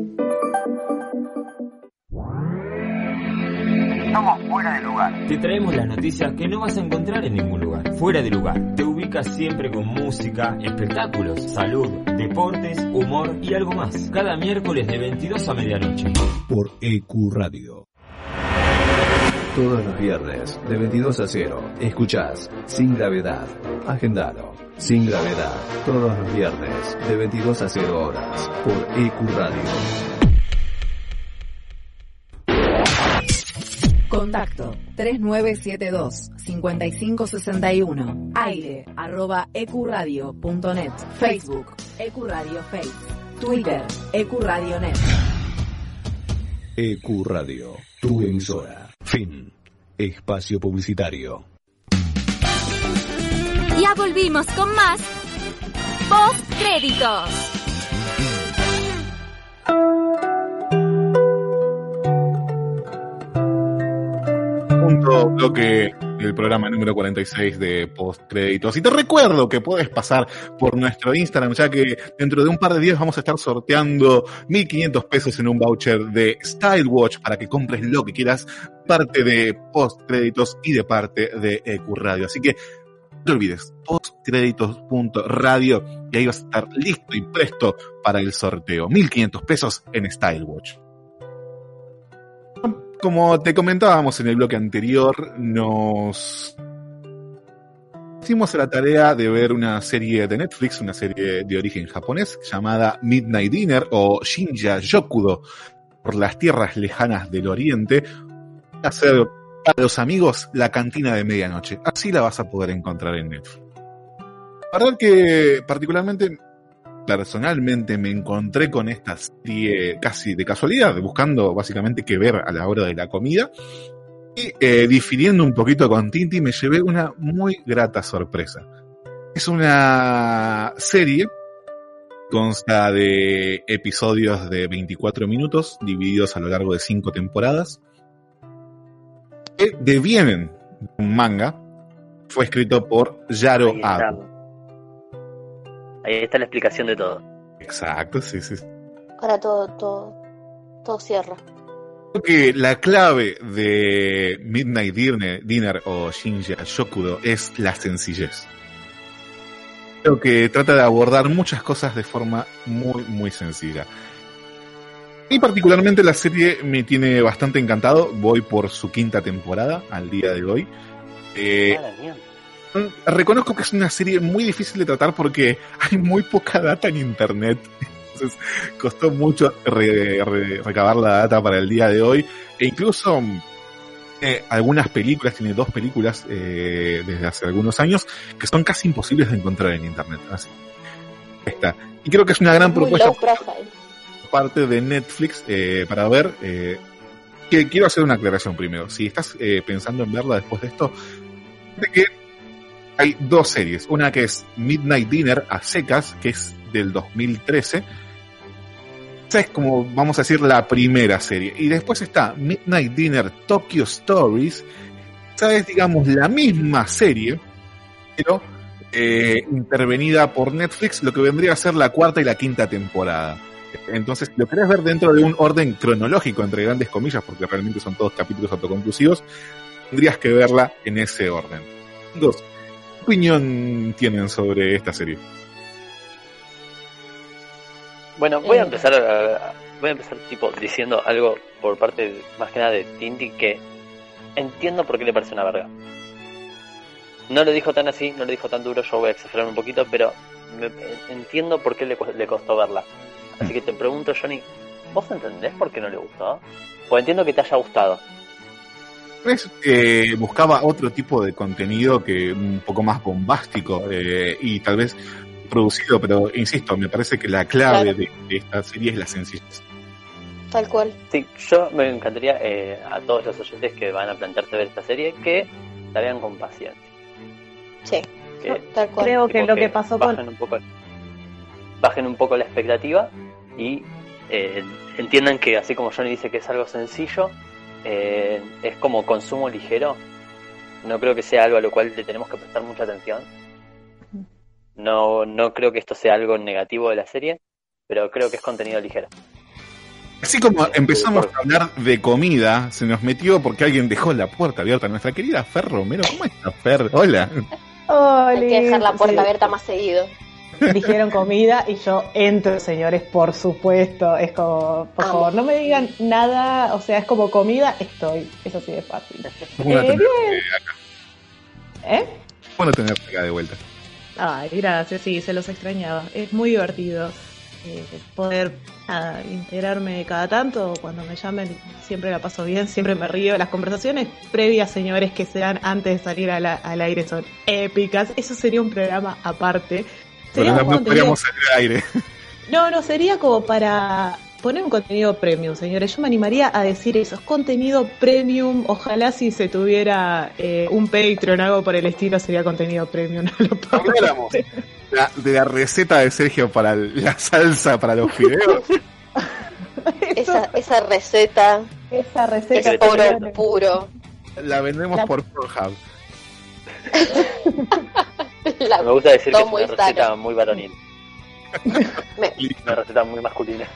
Estamos fuera de lugar. Te traemos las noticias que no vas a encontrar en ningún lugar. Fuera de lugar. Te ubicas siempre con música, espectáculos, salud, deportes, humor y algo más. Cada miércoles de 22 a medianoche. Por EQ Radio. Todos los viernes, de 22 a 0, escuchás Sin Gravedad. Agendalo. Sin Gravedad. Todos los viernes, de 22 a 0 horas, por EQ Radio. Contacto 3972-5561. Aire arroba ecuradio.net. Facebook Ecuradio Face. Twitter Ecuradio.net. EQ E Radio, tu emisora. Fin. Espacio publicitario. Ya volvimos con más Postcréditos. Punto bloque del programa número 46 de postcréditos. Y te recuerdo que puedes pasar por nuestro Instagram, ya que dentro de un par de días vamos a estar sorteando 1500 pesos en un voucher de Stylewatch para que compres lo que quieras, parte de postcréditos y de parte de EQ Radio. Así que No te olvides, postcréditos.radio y ahí vas a estar listo y presto para el sorteo. 1500 pesos en Stylewatch. Como te comentábamos en el bloque anterior, nos hicimos la tarea de ver una serie de Netflix, una serie de origen japonés llamada Midnight Dinner o Shinja Yokudo por las tierras lejanas del oriente. Hacer para los amigos la cantina de medianoche. Así la vas a poder encontrar en Netflix. La que particularmente personalmente me encontré con esta serie casi de casualidad, buscando básicamente qué ver a la hora de la comida. Y eh, difiriendo un poquito con Tinti, me llevé una muy grata sorpresa. Es una serie, consta de episodios de 24 minutos, divididos a lo largo de 5 temporadas, que devienen de un manga. Fue escrito por Yaro. Ado. Ahí está la explicación de todo. Exacto, sí, sí. Ahora todo, todo, todo cierra. Creo que la clave de Midnight Dinner, Dinner o Shinja Shokudo es la sencillez. Creo que trata de abordar muchas cosas de forma muy, muy sencilla. Y particularmente la serie me tiene bastante encantado. Voy por su quinta temporada al día de hoy. Eh, Ah. Reconozco que es una serie muy difícil de tratar porque hay muy poca data en internet. Entonces costó mucho re- re- recabar la data para el día de hoy. E incluso eh, algunas películas, tiene dos películas eh, desde hace algunos años que son casi imposibles de encontrar en internet. Así. Está. Y creo que es una gran Muy propuesta por parte de Netflix eh, para ver. eh, que quiero hacer una aclaración primero. Si estás eh, pensando en verla después de esto, de que hay dos series. Una que es Midnight Dinner a secas, que es del 2013. Esa es como, vamos a decir, la primera serie. Y después está Midnight Dinner Tokyo Stories. Esa es, digamos, la misma serie, pero eh, intervenida por Netflix, lo que vendría a ser la cuarta y la quinta temporada. Entonces, si lo querés ver dentro de un orden cronológico, entre grandes comillas, porque realmente son todos capítulos autoconclusivos, tendrías que verla en ese orden. Dos, ¿qué opinión tienen sobre esta serie? Bueno, voy a Eh. empezar a- voy a empezar tipo diciendo algo por parte más que nada de Tinti que entiendo por qué le parece una verga. No lo dijo tan así, no lo dijo tan duro, yo voy a exagerar un poquito, pero me- entiendo por qué le, cu- le costó verla. Así que te pregunto, Johnny, ¿vos entendés por qué no le gustó? Pues entiendo que te haya gustado. Pues, eh, buscaba otro tipo de contenido que un poco más bombástico eh, y tal vez producido, pero insisto, me parece que la clave Claro. de, de esta serie es la sencillez. Tal cual. Sí, yo me encantaría eh, a todos los oyentes que van a plantearse ver esta serie que la vean con paciencia. Sí, Que, tal cual. Creo que lo que pasó con... bajen un poco bajen un poco la expectativa y eh, entiendan que así como Johnny dice que es algo sencillo eh, es como consumo ligero no creo que sea algo a lo cual le tenemos que prestar mucha atención no no creo que esto sea algo negativo de la serie pero creo que es contenido ligero Así como Sí, empezamos a hablar de comida, se nos metió porque alguien dejó la puerta abierta. Nuestra querida Fer Romero, ¿cómo está Fer? Hola. Hay que dejar la puerta sí. abierta más seguido. Dijeron comida y yo entro, señores, por supuesto. Es como, por Amo. favor, no me digan nada, o sea, es como comida, estoy. Eso sí es fácil. Bueno, Eh, tener- bien. ¿Eh? bueno tenerte acá de vuelta. Ay, gracias, sí, se los extrañaba. Es muy divertido eh, poder nada, integrarme cada tanto. Cuando me llamen, siempre la paso bien, siempre me río. Las conversaciones previas, señores, que se dan antes de salir a la- al aire son épicas. Eso sería un programa aparte. Pero no, contenido- podríamos salir al aire. No, no, sería como para poner un contenido premium, señores. Yo me animaría a decir eso, es contenido premium. Ojalá si se tuviera eh, un Patreon, algo por el estilo, sería contenido premium. No lo la- de la receta de Sergio para el- la salsa para los fideos. Esa, esa receta Esa receta es oro puro. La vendemos La- por Pornhub. La- me gusta decir que es una receta sano. muy varonil me, una receta muy masculina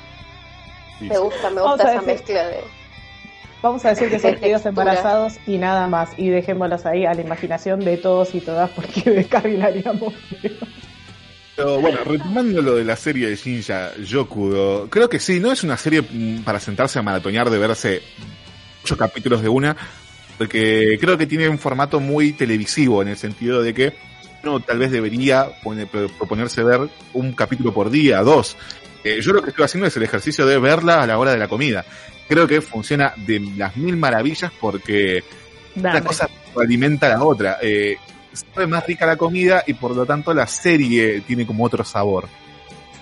me gusta, me gusta esa decir- mezcla de. Vamos a decir que son tíos embarazados y nada más. Y dejémoslos ahí a la imaginación de todos y todas porque descarrilaríamos. Pero bueno, retomando lo de la serie de Shinja Yokudo, creo que sí, no es una serie mm, para sentarse a maratonear de verse ocho capítulos de una, porque creo que tiene un formato muy televisivo en el sentido de que uno tal vez debería pone- pro- proponerse ver un capítulo por día, dos. Eh, yo lo que estoy haciendo es el ejercicio de verla a la hora de la comida. Creo que funciona de las mil maravillas porque una cosa alimenta a la otra. Eh, sabe más rica la comida y por lo tanto la serie tiene como otro sabor.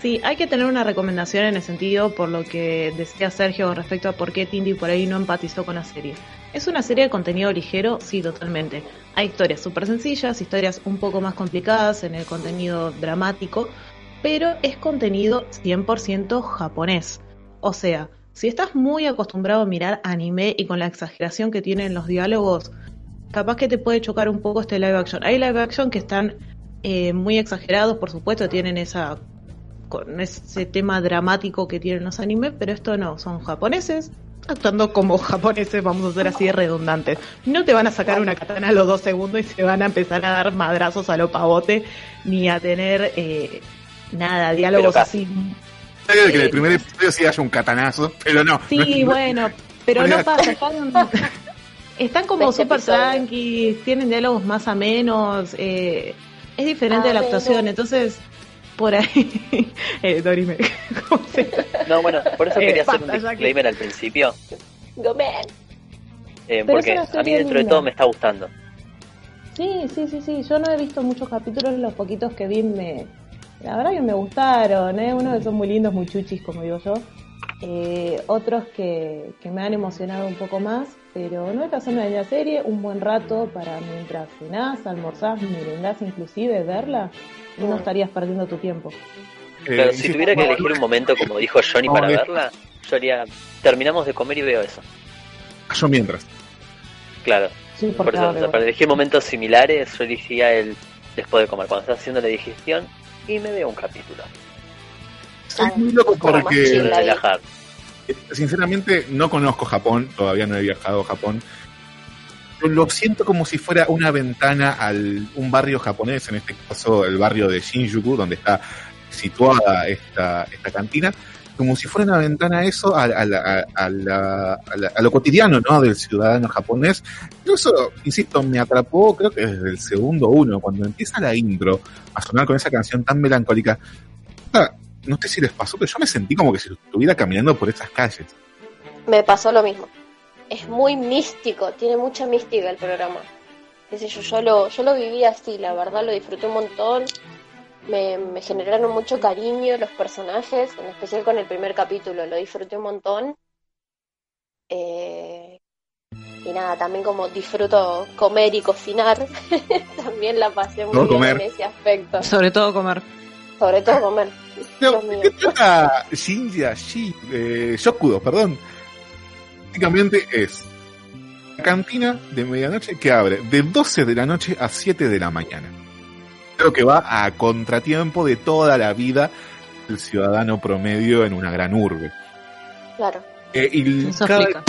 Sí, hay que tener una recomendación en el sentido por lo que decía Sergio respecto a por qué Tindy por ahí no empatizó con la serie. Es una serie de contenido ligero, sí, totalmente. Hay historias súper sencillas, historias un poco más complicadas en el contenido dramático, pero es contenido 100% japonés. O sea, si estás muy acostumbrado a mirar anime y con la exageración que tienen los diálogos, capaz que te puede chocar un poco este live action. Hay live action que están eh, muy exagerados, por supuesto, tienen esa con ese tema dramático que tienen los animes, pero esto no, son japoneses actuando como japoneses, vamos a ser así de redundantes. No te van a sacar una katana a los dos segundos y se van a empezar a dar madrazos a lo pavote, ni a tener eh, nada, diálogos Pero así. Que en el primer episodio sí haya un catanazo, pero no. Sí, no- bueno, pero no pasa, están, están como Este súper episodio. tranquis, tienen diálogos más a menos, eh, es diferente Ah, la bueno. actuación, entonces por ahí, eh, Dorime, ¿cómo se- No, bueno, por eso Eh, quería hacer un que- disclaimer al principio, Gomen. eh, porque a mí dentro de todo me está gustando. Sí, sí, sí, sí. Yo no he visto muchos capítulos, los poquitos que vi me. La verdad que me gustaron, ¿eh? Unos que son muy lindos, muy chuchis, como digo yo. Eh, otros que, que me han emocionado un poco más, pero no estás en una serie, un buen rato para mientras cenás, almorzás, merendás, inclusive verla, y no estarías perdiendo tu tiempo. Eh, Pero y si tuviera que elegir un momento, como dijo Johnny, para eh. verla, yo haría, terminamos de comer y veo eso. Yo mientras. Claro, Sí, por porque eso, ahora- o sea, para elegir momentos similares, yo elegiría el después de comer, cuando estás haciendo la digestión y me veo un capítulo. Es muy loco porque. La. Relajar. Sinceramente, no conozco Japón, todavía no he viajado a Japón. Pero lo siento como si fuera una ventana al un barrio japonés, en este caso el barrio de Shinjuku, donde está situada esta, esta cantina, como si fuera una ventana a eso, a, a a- la- a lo cotidiano ¿no? del ciudadano japonés. Eso, insisto, me atrapó creo que desde el segundo uno, cuando empieza la intro a sonar con esa canción tan melancólica. Ah, No sé si les pasó, pero yo me sentí como que si estuviera caminando por esas calles. Me pasó lo mismo. Es muy místico, tiene mucha mística el programa. Qué sé yo, yo lo, yo lo viví así, la verdad lo disfruté un montón. Me, me generaron mucho cariño los personajes, en especial con el primer capítulo, lo disfruté un montón. Eh, y nada, también como disfruto comer y cocinar, también la pasé muy bien comer. en ese aspecto. Sobre todo comer. Sobre todo comer. No. ¿Qué trata Shinja Shi, eh, Shokudo, perdón? Básicamente es la cantina de medianoche que abre de 12 de la noche a 7 de la mañana. Creo que va a contratiempo de toda la vida del ciudadano promedio en una gran urbe. Claro. Eh, y Eso cada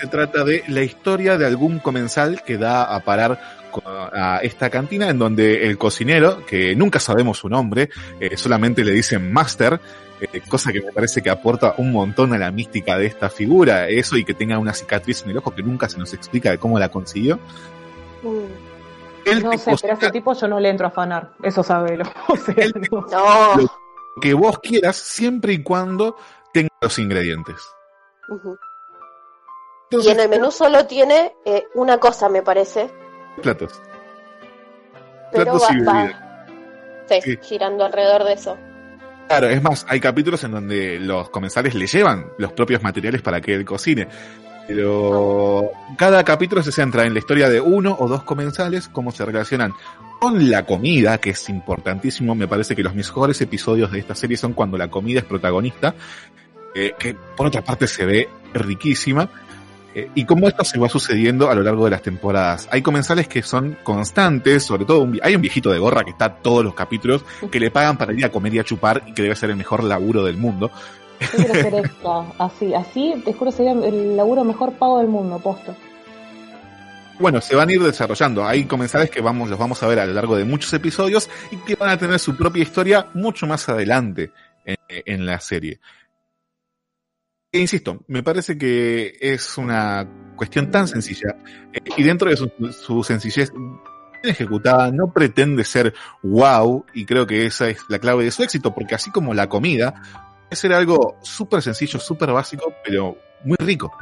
se trata de la historia de algún comensal que da a parar a esta cantina en donde el cocinero, que nunca sabemos su nombre, eh, solamente le dicen Master, eh, cosa que me parece que aporta un montón a la mística de esta figura, eso y que tenga una cicatriz en el ojo que nunca se nos explica de cómo la consiguió. Mm. Él No sé, pero a ese tipo yo no le entro a afanar. Eso sabelo. O sea, no. No. lo que vos quieras siempre y cuando tenga los ingredientes. Y Entonces, en el menú solo tiene eh, una cosa, me parece, platos. pero Platos va, y bebidas. sí, Sí. girando alrededor de eso. Claro, es más, hay capítulos en donde los comensales le llevan los propios materiales para que él cocine. Pero cada capítulo se centra en la historia de uno o dos comensales, cómo se relacionan con la comida, que es importantísimo. Me parece que los mejores episodios de esta serie son cuando la comida es protagonista, eh, que por otra parte se ve riquísima. Eh, y cómo esto se va sucediendo a lo largo de las temporadas. Hay comensales que son constantes, sobre todo un hay un viejito de gorra que está todos los capítulos, que le pagan para ir a comer y a chupar y que debe ser el mejor laburo del mundo. Yo quiero hacer esto, así, así, te juro, sería el laburo mejor pago del mundo, posta. Bueno, se van a ir desarrollando. Hay comensales que vamos, los vamos a ver a lo largo de muchos episodios y que van a tener su propia historia mucho más adelante en, en la serie. Insisto, me parece que es una cuestión tan sencilla eh, y dentro de su, su sencillez bien ejecutada no pretende ser wow y creo que esa es la clave de su éxito porque así como la comida puede ser algo súper sencillo, súper básico, pero muy rico,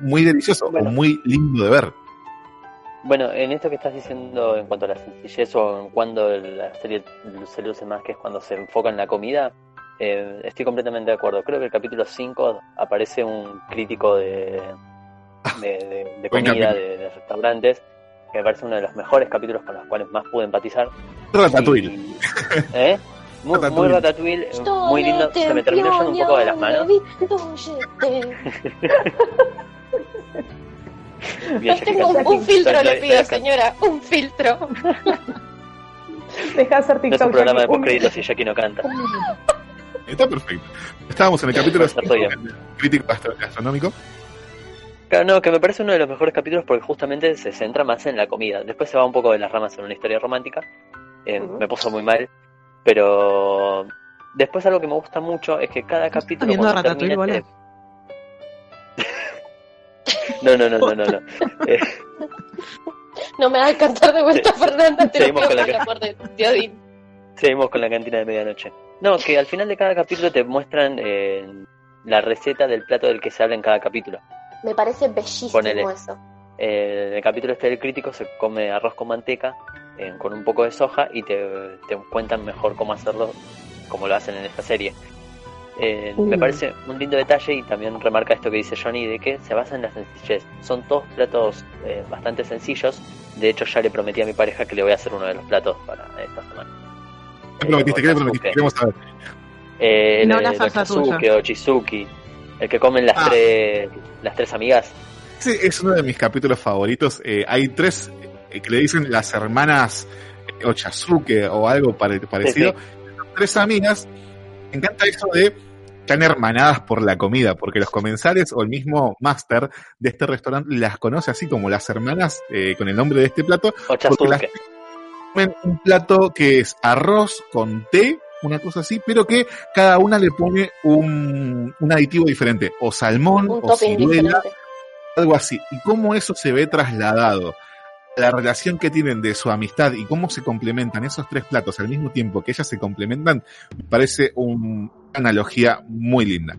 muy delicioso o muy lindo de ver. Bueno, en esto que estás diciendo en cuanto a la sencillez o en cuando la serie se luce más, que es cuando se enfoca en la comida, eh, estoy completamente de acuerdo. Creo que el capítulo 5 aparece un crítico de, de, de- de Buen comida, de, de restaurantes, que me parece uno de los mejores capítulos con los cuales más pude empatizar. Ratatouille. ¿Eh? Muy, muy Ratatouille. ratatouille, muy lindo. Se me terminó yendo un poco de las manos. Bien, No tengo un, filtro, le pido, señora, un filtro. Deja hacer No es TikTok. un programa de postcréditos y Jackie no canta. Está perfecto. Estábamos en el capítulo crítico gastro- gastronómico. Claro, no, que me parece uno de los mejores capítulos porque justamente se centra más en la comida. Después se va un poco de las ramas en una historia romántica. Eh, Me puso muy mal. Pero después algo que me gusta mucho es que cada capítulo. termina No, no, no, no, no. no. Eh, No me hagas cantar de vuelta, Fernanda, te lo Seguimos pido con la seguimos con la cantina de medianoche. No, que al final de cada capítulo te muestran eh, la receta del plato del que se habla en cada capítulo. Me parece bellísimo Ponele. eso. Eh, en el capítulo este del crítico se come arroz con manteca eh, con un poco de soja y te, te cuentan mejor cómo hacerlo como lo hacen en esta serie. Eh, Me Uh. parece un lindo detalle y también remarca esto que dice Johnny de que se basa en la sencillez. Son todos platos eh, bastante sencillos. De hecho ya le prometí a mi pareja que le voy a hacer uno de los platos para esta semana. ¿Qué prometiste? ¿Qué le prometiste? Queremos saber. Eh, No el, la salsa o Chizuki, el que comen las Ah. tres las tres amigas. Ese es uno de mis capítulos favoritos. Eh, hay tres eh, que le dicen las hermanas Ochazuke o algo pare- parecido. Son Tres amigas. Me encanta eso de están hermanadas por la comida, porque los comensales o el mismo máster de este restaurante las conoce así como las hermanas eh, con el nombre de este plato. porque las Ochazuke. Comen un plato que es arroz con té, una cosa así, pero que cada una le pone un, un aditivo diferente, o salmón, Un o ciruela, algo así. Y cómo eso se ve trasladado a la relación que tienen de su amistad y cómo se complementan esos tres platos al mismo tiempo que ellas se complementan, me parece un- una analogía muy linda.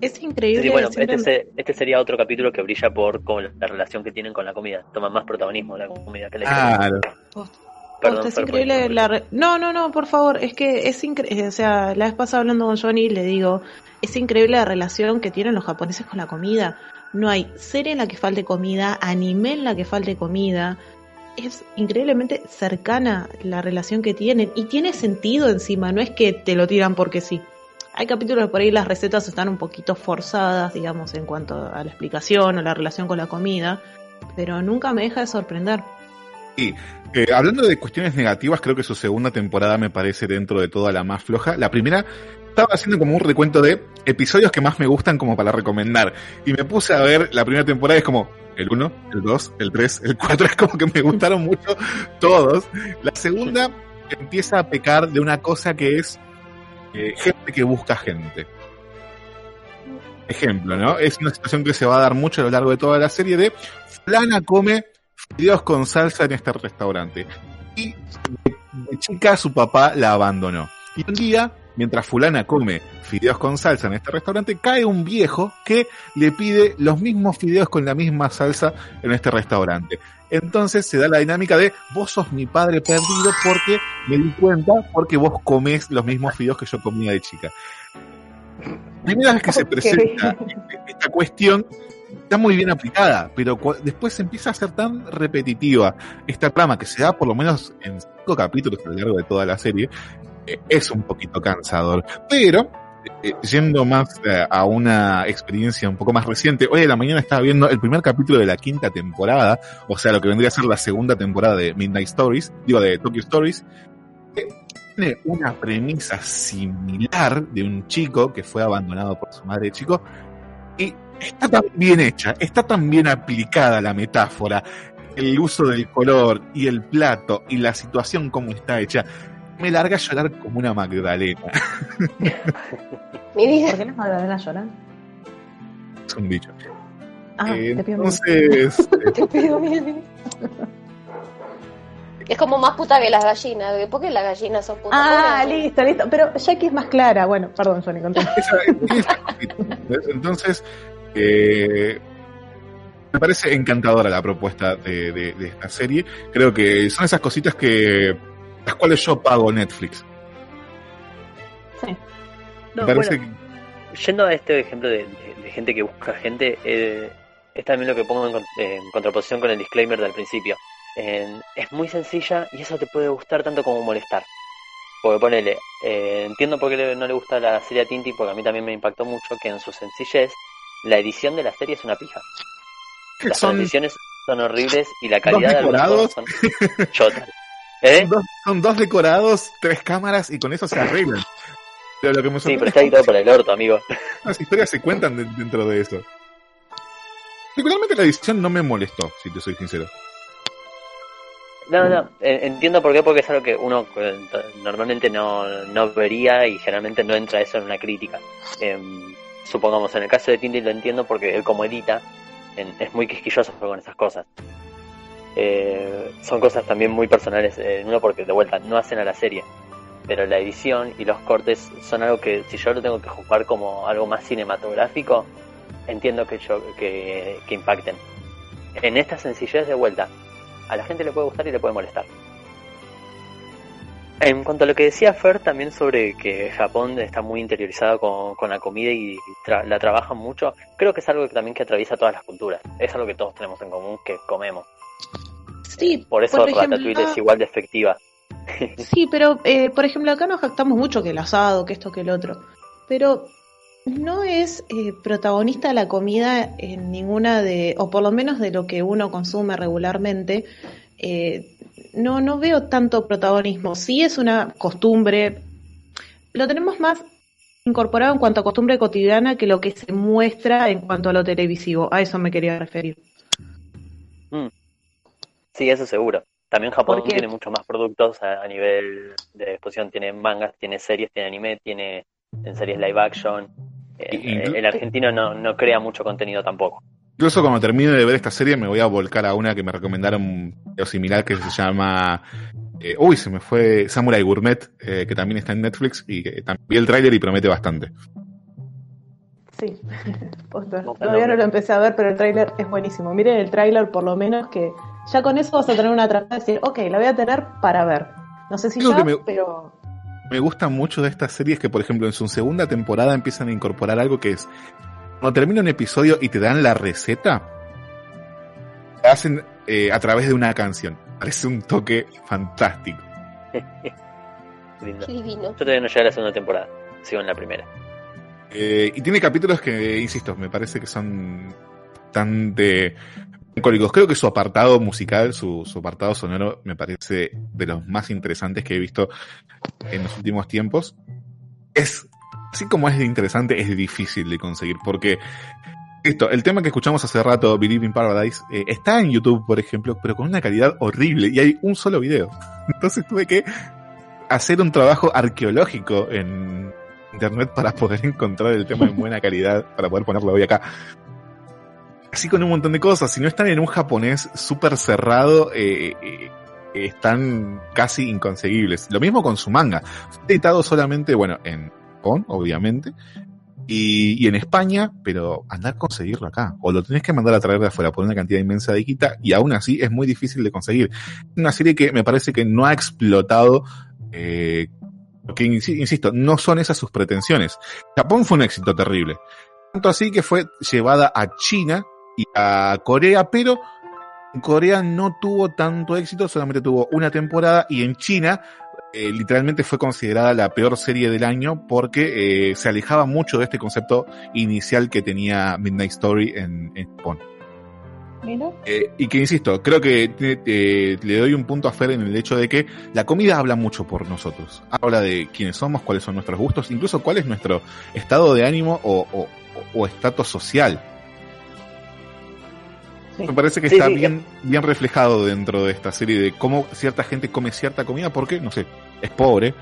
Es increíble. Sí, bueno, siempre- este, se- este sería otro capítulo que brilla por la relación que tienen con la comida. Toman más protagonismo la comida que la Claro. Perdón, es increíble la re- No, no, no, por favor, es que es increíble, o sea, la vez pasada hablando con Johnny le digo, es increíble la relación que tienen los japoneses con la comida. No hay serie en la que falte comida, anime en la que falte comida. Es increíblemente cercana la relación que tienen y tiene sentido encima, no es que te lo tiran porque sí. Hay capítulos por ahí las recetas están un poquito forzadas, digamos, en cuanto a la explicación o la relación con la comida, pero nunca me deja de sorprender. Y eh, hablando de cuestiones negativas, creo que su segunda temporada me parece dentro de toda la más floja. La primera estaba haciendo como un recuento de episodios que más me gustan como para recomendar. Y me puse a ver la primera temporada, es como el 1, el 2, el 3, el 4, es como que me gustaron mucho todos. La segunda empieza a pecar de una cosa que es eh, gente que busca gente. Ejemplo, ¿no? Es una situación que se va a dar mucho a lo largo de toda la serie de Flana come fideos con salsa en este restaurante. Y de, chica su papá la abandonó. Y un día, mientras fulana come fideos con salsa en este restaurante, cae un viejo que le pide los mismos fideos con la misma salsa en este restaurante. Entonces se da la dinámica de vos sos mi padre perdido porque me di cuenta porque vos comés los mismos fideos que yo comía de chica. Primera vez que se presenta esta cuestión está muy bien aplicada, pero después empieza a ser tan repetitiva esta trama que se da por lo menos en cinco capítulos a lo largo de toda la serie, eh, es un poquito cansador. Pero eh, yendo más eh, a una experiencia un poco más reciente, hoy en la mañana estaba viendo el primer capítulo de la quinta temporada, o sea, lo que vendría a ser la segunda temporada de Midnight Stories, digo, de Tokyo Stories, que tiene una premisa similar de un chico que fue abandonado por su madre de chico, y está tan bien hecha, está tan bien aplicada la metáfora, el uso del color y el plato y la situación como está hecha. Me larga a llorar como una Magdalena. Mi vida. ¿Por qué las magdalenas lloran? Es un dicho. Ah, Eh, te pido entonces, Te pido mil mil. Es como más puta que las gallinas. ¿Por qué las gallinas son putas? Ah, listo, listo. Pero Jackie es más clara. Bueno, perdón, Sony, contame. entonces eh, me parece encantadora la propuesta de, de- de esta serie. Creo que son esas cositas que las cuales yo pago Netflix. Sí. No, me parece bueno, Yendo a este ejemplo de, de- de gente que busca gente, eh, es también lo que pongo en, en contraposición con el disclaimer del principio. En- es muy sencilla y eso te puede gustar tanto como molestar. Porque ponele, eh, entiendo por qué no le gusta la serie a Tinti, porque a mí también me impactó mucho que en su sencillez la edición de la serie es una pija. Las Son- transiciones son horribles y la calidad de algunas son chotas. ¿Eh? Son dos, son dos decorados, tres cámaras y con eso se arreglan. Pero lo que me Sí, pero está editado por el orto, amigo. las historias se cuentan de- dentro de eso. Particularmente la edición no me molestó, si te soy sincero. No, no, eh, entiendo por qué, porque es algo que uno eh, normalmente no, no vería y generalmente no entra eso en una crítica. Em, supongamos, en el caso de Tintin lo entiendo porque él como edita en- es muy quisquilloso con esas cosas. Eh, son cosas también muy personales, eh, uno porque de vuelta no hacen a la serie, pero la edición y los cortes son algo que si yo lo tengo que juzgar como algo más cinematográfico, entiendo que, yo, que, que impacten. En esta sencillez de vuelta, a la gente le puede gustar y le puede molestar. En cuanto a lo que decía Fer también sobre que Japón está muy interiorizado con, con la comida y tra- la trabajan mucho, creo que es algo que también que atraviesa todas las culturas. Es algo que todos tenemos en común, que comemos. Sí, Por eso por ejemplo, Ratatouille es igual de efectiva. Sí, pero eh, por ejemplo acá nos jactamos mucho que el asado, que esto, que el otro. Pero no es eh, protagonista la comida en ninguna de, o por lo menos de lo que uno consume regularmente. eh, no, no veo tanto protagonismo. Sí es una costumbre. Lo tenemos más incorporado en cuanto a costumbre cotidiana que lo que se muestra en cuanto a lo televisivo. A eso me quería referir. Sí, eso seguro. También Japón Porque- tiene muchos más productos a, a nivel de exposición. Tiene mangas, tiene series, tiene anime, tiene en series live action. Eh, Inclu- el argentino no, no crea mucho contenido tampoco. Incluso cuando termine de ver esta serie me voy a volcar a una que me recomendaron lo similar que se llama... eh, uy, se me fue Samurai Gourmet, eh, que también está en Netflix y que también vi el tráiler y promete bastante. Sí, todavía no. no lo empecé a ver, pero el tráiler es buenísimo. Miren el tráiler por lo menos que ya con eso vas a tener una atrapada de decir, ok, la voy a tener para ver. No sé si Creo ya, que me- pero Me gusta mucho de estas series que, por ejemplo, en su segunda temporada empiezan a incorporar algo que es, cuando termina un episodio y te dan la receta, la hacen eh, a través de una canción. Parece un toque fantástico. Lindo. Qué divino. Yo todavía no llegué a la segunda temporada. Sigo en la primera. Eh, y tiene capítulos que, insisto, me parece que son bastante Creo que su apartado musical, su, su apartado sonoro, me parece de los más interesantes que he visto en los últimos tiempos. Es, así como es interesante, es difícil de conseguir, porque esto, el tema que escuchamos hace rato, Believe in Paradise, eh, está en YouTube, por ejemplo, pero con una calidad horrible y hay un solo video. Entonces tuve que hacer un trabajo arqueológico en internet para poder encontrar el tema en buena calidad, para poder ponerlo hoy acá. Así con un montón de cosas. Si no están en un japonés súper cerrado, eh, eh, están casi inconseguibles. Lo mismo con su manga. Fue editado solamente, bueno, en Japón, obviamente, y, y en España, pero andar a conseguirlo acá. O lo tenés que mandar a traer de afuera por una cantidad inmensa de guita, y aún así es muy difícil de conseguir. Una serie que me parece que no ha explotado eh, porque, insi- insisto, no son esas sus pretensiones. Japón fue un éxito terrible. Tanto así que fue llevada a China y a Corea, pero en Corea no tuvo tanto éxito, solamente tuvo una temporada y en China eh, literalmente fue considerada la peor serie del año porque eh, se alejaba mucho de este concepto inicial que tenía Midnight Story en, en Japón. Eh, y que insisto, creo que eh, le doy un punto a Fer en el hecho de que la comida habla mucho por nosotros. Habla de quiénes somos, cuáles son nuestros gustos, incluso cuál es nuestro estado de ánimo o, o, o estatus social. Me parece que Sí, está sí. bien, bien reflejado dentro de esta serie de cómo cierta gente come cierta comida porque, no sé, es pobre,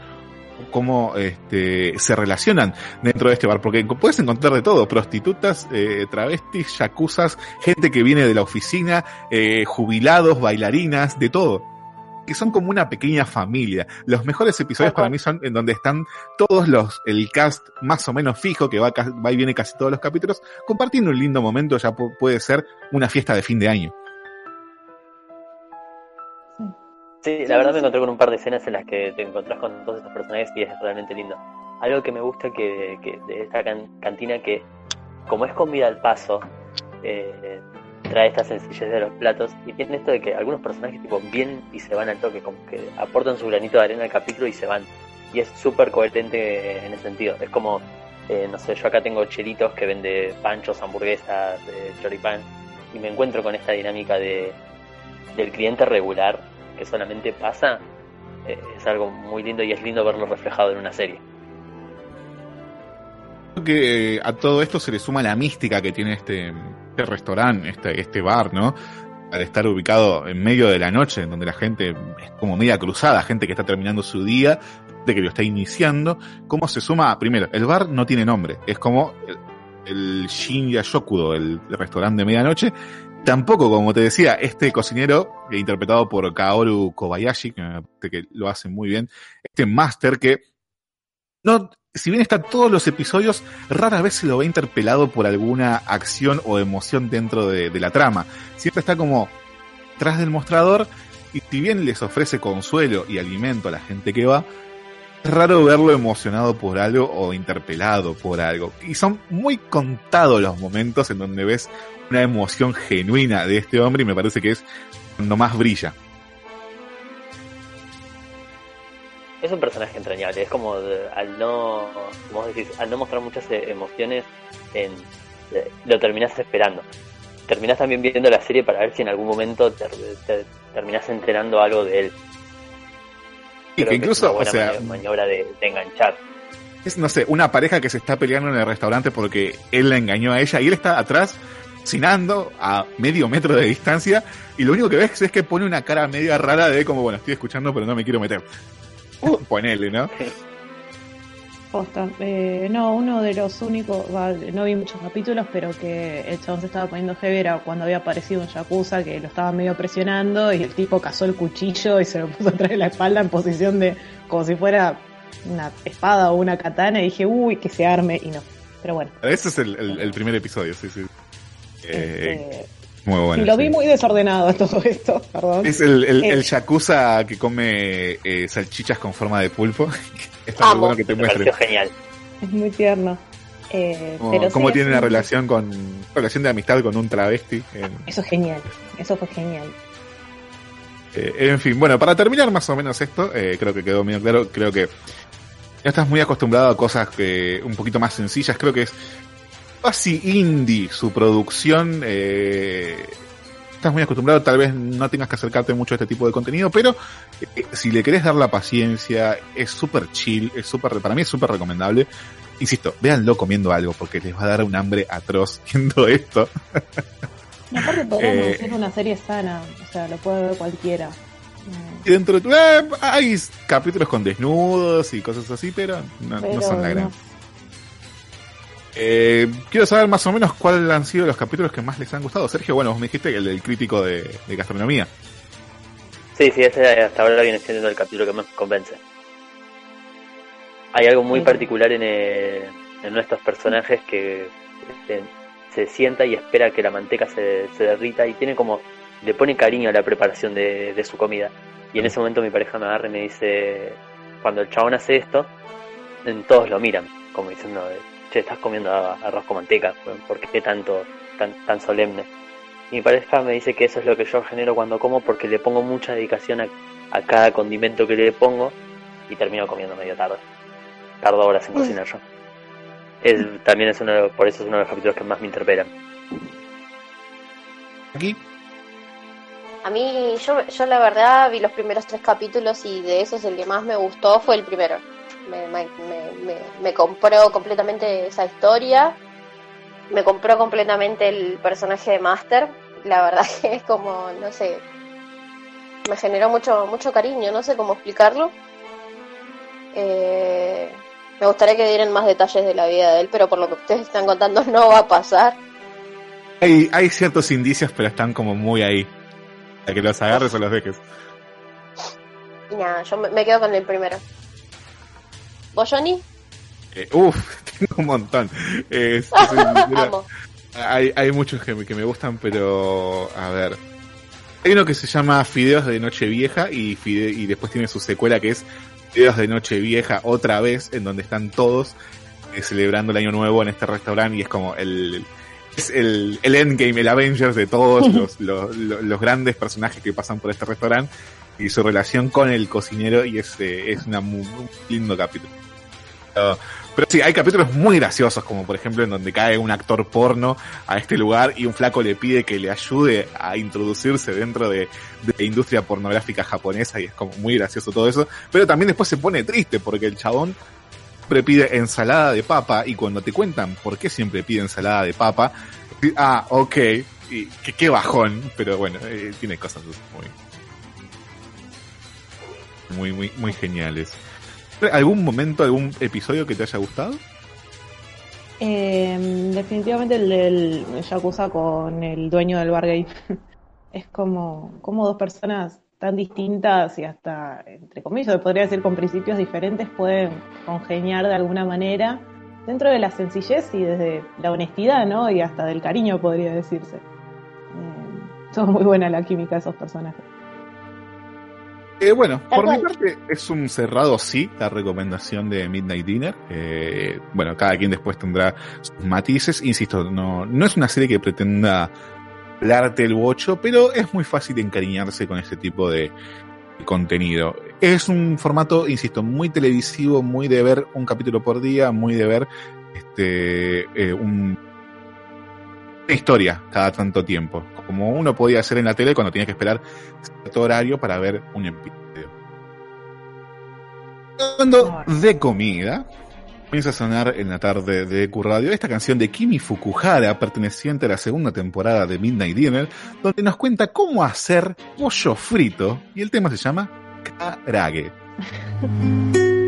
cómo este, se relacionan dentro de este bar, porque puedes encontrar de todo, prostitutas, eh, travestis, yacuzas, gente que viene de la oficina, eh, jubilados, bailarinas, de todo. Que son como una pequeña familia. Los mejores episodios para mí son en donde están todos los, el cast más o menos fijo, que va, va y viene casi todos los capítulos, compartiendo un lindo momento, ya pu- puede ser una fiesta de fin de año. Sí, la verdad me encontré con un par de escenas en las que te encontrás con todos estos personajes y es realmente lindo. Algo que me gusta que, que de esta can- cantina que, como es comida al paso, eh, trae esta sencillez de los platos y tiene esto de que algunos personajes tipo vienen y se van al toque, como que aportan su granito de arena al capítulo y se van. Y es súper coherente en ese sentido. Es como, eh, no sé, yo acá tengo chelitos que vende panchos, hamburguesas, eh, choripán y me encuentro con esta dinámica de del cliente regular que solamente pasa, eh, es algo muy lindo y es lindo verlo reflejado en una serie. Que eh, a todo esto se le suma la mística que tiene este, este restaurante, este, este bar, ¿no? Al estar ubicado en medio de la noche, en donde la gente es como media cruzada, gente que está terminando su día, de que lo está iniciando, ¿cómo se suma? Primero, el bar no tiene nombre, es como el, el Shokudo, el, el restaurante de medianoche. Tampoco, como te decía, este cocinero, interpretado por Kaoru Kobayashi, que lo hace muy bien, este máster que no, si bien está todos los episodios, rara vez se lo ve interpelado por alguna acción o emoción dentro de, la trama. Siempre está como tras del mostrador y si bien les ofrece consuelo y alimento a la gente que va, es raro verlo emocionado por algo o interpelado por algo. Y son muy contados los momentos en donde ves una emoción genuina de este hombre y me parece que es cuando más brilla. Es un personaje entrañable, es como de- al no, como decís, al no mostrar muchas eh, emociones, en, eh, lo terminás esperando. Terminás también viendo la serie para ver si en algún momento te, te- terminás entrenando algo de él. Y Creo que es incluso, una o sea, mani- maniobra de, de enganchar. es, no sé, una pareja que se está peleando en el restaurante porque él la engañó a ella y él está atrás cocinando a medio metro de distancia y lo único que ves es que pone una cara media rara de como, bueno, estoy escuchando pero no me quiero meter. Ponele, ¿no? Posta. Eh, no, uno de los únicos, no vi muchos capítulos, pero que el chabón se estaba poniendo heavy era cuando había aparecido un Yakuza que lo estaba medio presionando y el tipo cazó el cuchillo y se lo puso atrás de la espalda en posición de como si fuera una espada o una katana y dije, uy, que se arme y no. Pero bueno, Ese es el, el- el primer episodio, sí, sí. Eh, este, muy bueno. y lo vi sí. muy desordenado todo esto, perdón. Es el, el, Eh, el yakuza que come eh, salchichas con forma de pulpo. Está muy Amo. bueno que te muestre genial. Es muy tierno. Eh, cómo, pero cómo sí, tiene una un- relación con relación de amistad con un travesti. en- Eso es genial, eso fue genial. Eh, en fin, bueno, para terminar más o menos esto, eh, creo que quedó medio claro, creo que ya estás muy acostumbrado a cosas que un poquito más sencillas, creo que es casi indie su producción, eh, estás muy acostumbrado, tal vez no tengas que acercarte mucho a este tipo de contenido, pero eh, si le querés dar la paciencia, es súper chill, es súper, para mí es súper recomendable. Insisto, véanlo comiendo algo, porque les va a dar un hambre atroz viendo esto. Y aparte podríamos Eh, una serie sana, o sea, lo puede ver cualquiera. Y dentro de eh, hay capítulos con desnudos y cosas así, pero no, son la gran. no. Eh, quiero saber más o menos cuáles han sido los capítulos que más les han gustado. Sergio, bueno, vos me dijiste el del crítico de, de gastronomía. Sí, sí, este hasta ahora viene siendo el capítulo que más convence. Hay algo muy Sí. particular en, eh, en nuestros personajes que este, se sienta y espera que la manteca se, se derrita y tiene como, le pone cariño a la preparación de, de su comida. Y en ese momento mi pareja me agarra y me dice, cuando el chabón hace esto, todos lo miran, como diciendo, che, estás comiendo a- arroz con manteca, ¿por qué tanto, tan, tan solemne? Y mi pareja me dice que eso es lo que yo genero cuando como porque le pongo mucha dedicación a, a cada condimento que le pongo y termino comiendo medio tarde. Tardo horas en cocinar yo. Es- también es uno de- por eso es uno de los capítulos que más me interpelan. Aquí, A mí, yo, yo la verdad vi los primeros tres capítulos y de esos el que más me gustó fue el primero. Me, me, me- me- compró completamente esa historia, me compró completamente el personaje de Master. La verdad que es como, no sé, me generó mucho, mucho cariño, no sé cómo explicarlo. Eh, me gustaría que dieran más detalles de la vida de él, pero por lo que ustedes están contando no va a pasar. hay, hay ciertos indicios, pero están como muy ahí. A que los agarres o los dejes. Y nada, yo me quedo con el primero. ¿Vos, Johnny? Eh, uf, tengo un montón. Eh, Amo. hay, hay muchos que me, que me gustan, pero a ver. Hay uno que se llama Fideos de Nochevieja y, fide- y después tiene su secuela que es Fideos de Nochevieja otra vez, en donde están todos eh, celebrando el año nuevo en este restaurante y es como el, es el, el endgame, el Avengers de todos los, los, los- los grandes personajes que pasan por este restaurante y su relación con el cocinero y es, eh, es una muy lindo capítulo. Pero, pero sí, hay capítulos muy graciosos, como por ejemplo en donde cae un actor porno a este lugar y un flaco le pide que le ayude a introducirse dentro de, la industria pornográfica japonesa y es como muy gracioso todo eso. Pero también después se pone triste porque el chabón siempre pide ensalada de papa y cuando te cuentan por qué siempre pide ensalada de papa, ah, ok, y qué, qué bajón, pero bueno, eh, tiene cosas muy, muy, muy, muy geniales. ¿Algún momento, algún episodio que te haya gustado? Eh, definitivamente el del Yakuza con el dueño del bar gay. Es como, como dos personas tan distintas y hasta, entre comillas, podría decir con principios diferentes, pueden congeniar de alguna manera dentro de la sencillez y desde la honestidad, ¿no? Y hasta del cariño, podría decirse. Eh, son muy buena la química de esos personajes. Eh, bueno, Tal por mi parte es un cerrado sí, la recomendación de Midnight Dinner. Eh, bueno, cada quien después tendrá sus matices. Insisto, no, no es una serie que pretenda darte el bocho, pero es muy fácil encariñarse con este tipo de contenido. Es un formato, insisto, muy televisivo, muy de ver un capítulo por día, muy de ver este eh, un, una historia cada tanto tiempo, como uno podía hacer en la tele cuando tenía que esperar cierto horario para ver un episodio. Hablando de comida, comienza a sonar en la tarde de Q Radio esta canción de Kimi Fukuhara, perteneciente a la segunda temporada de Midnight Dinner, donde nos cuenta cómo hacer pollo frito, y el tema se llama Karage.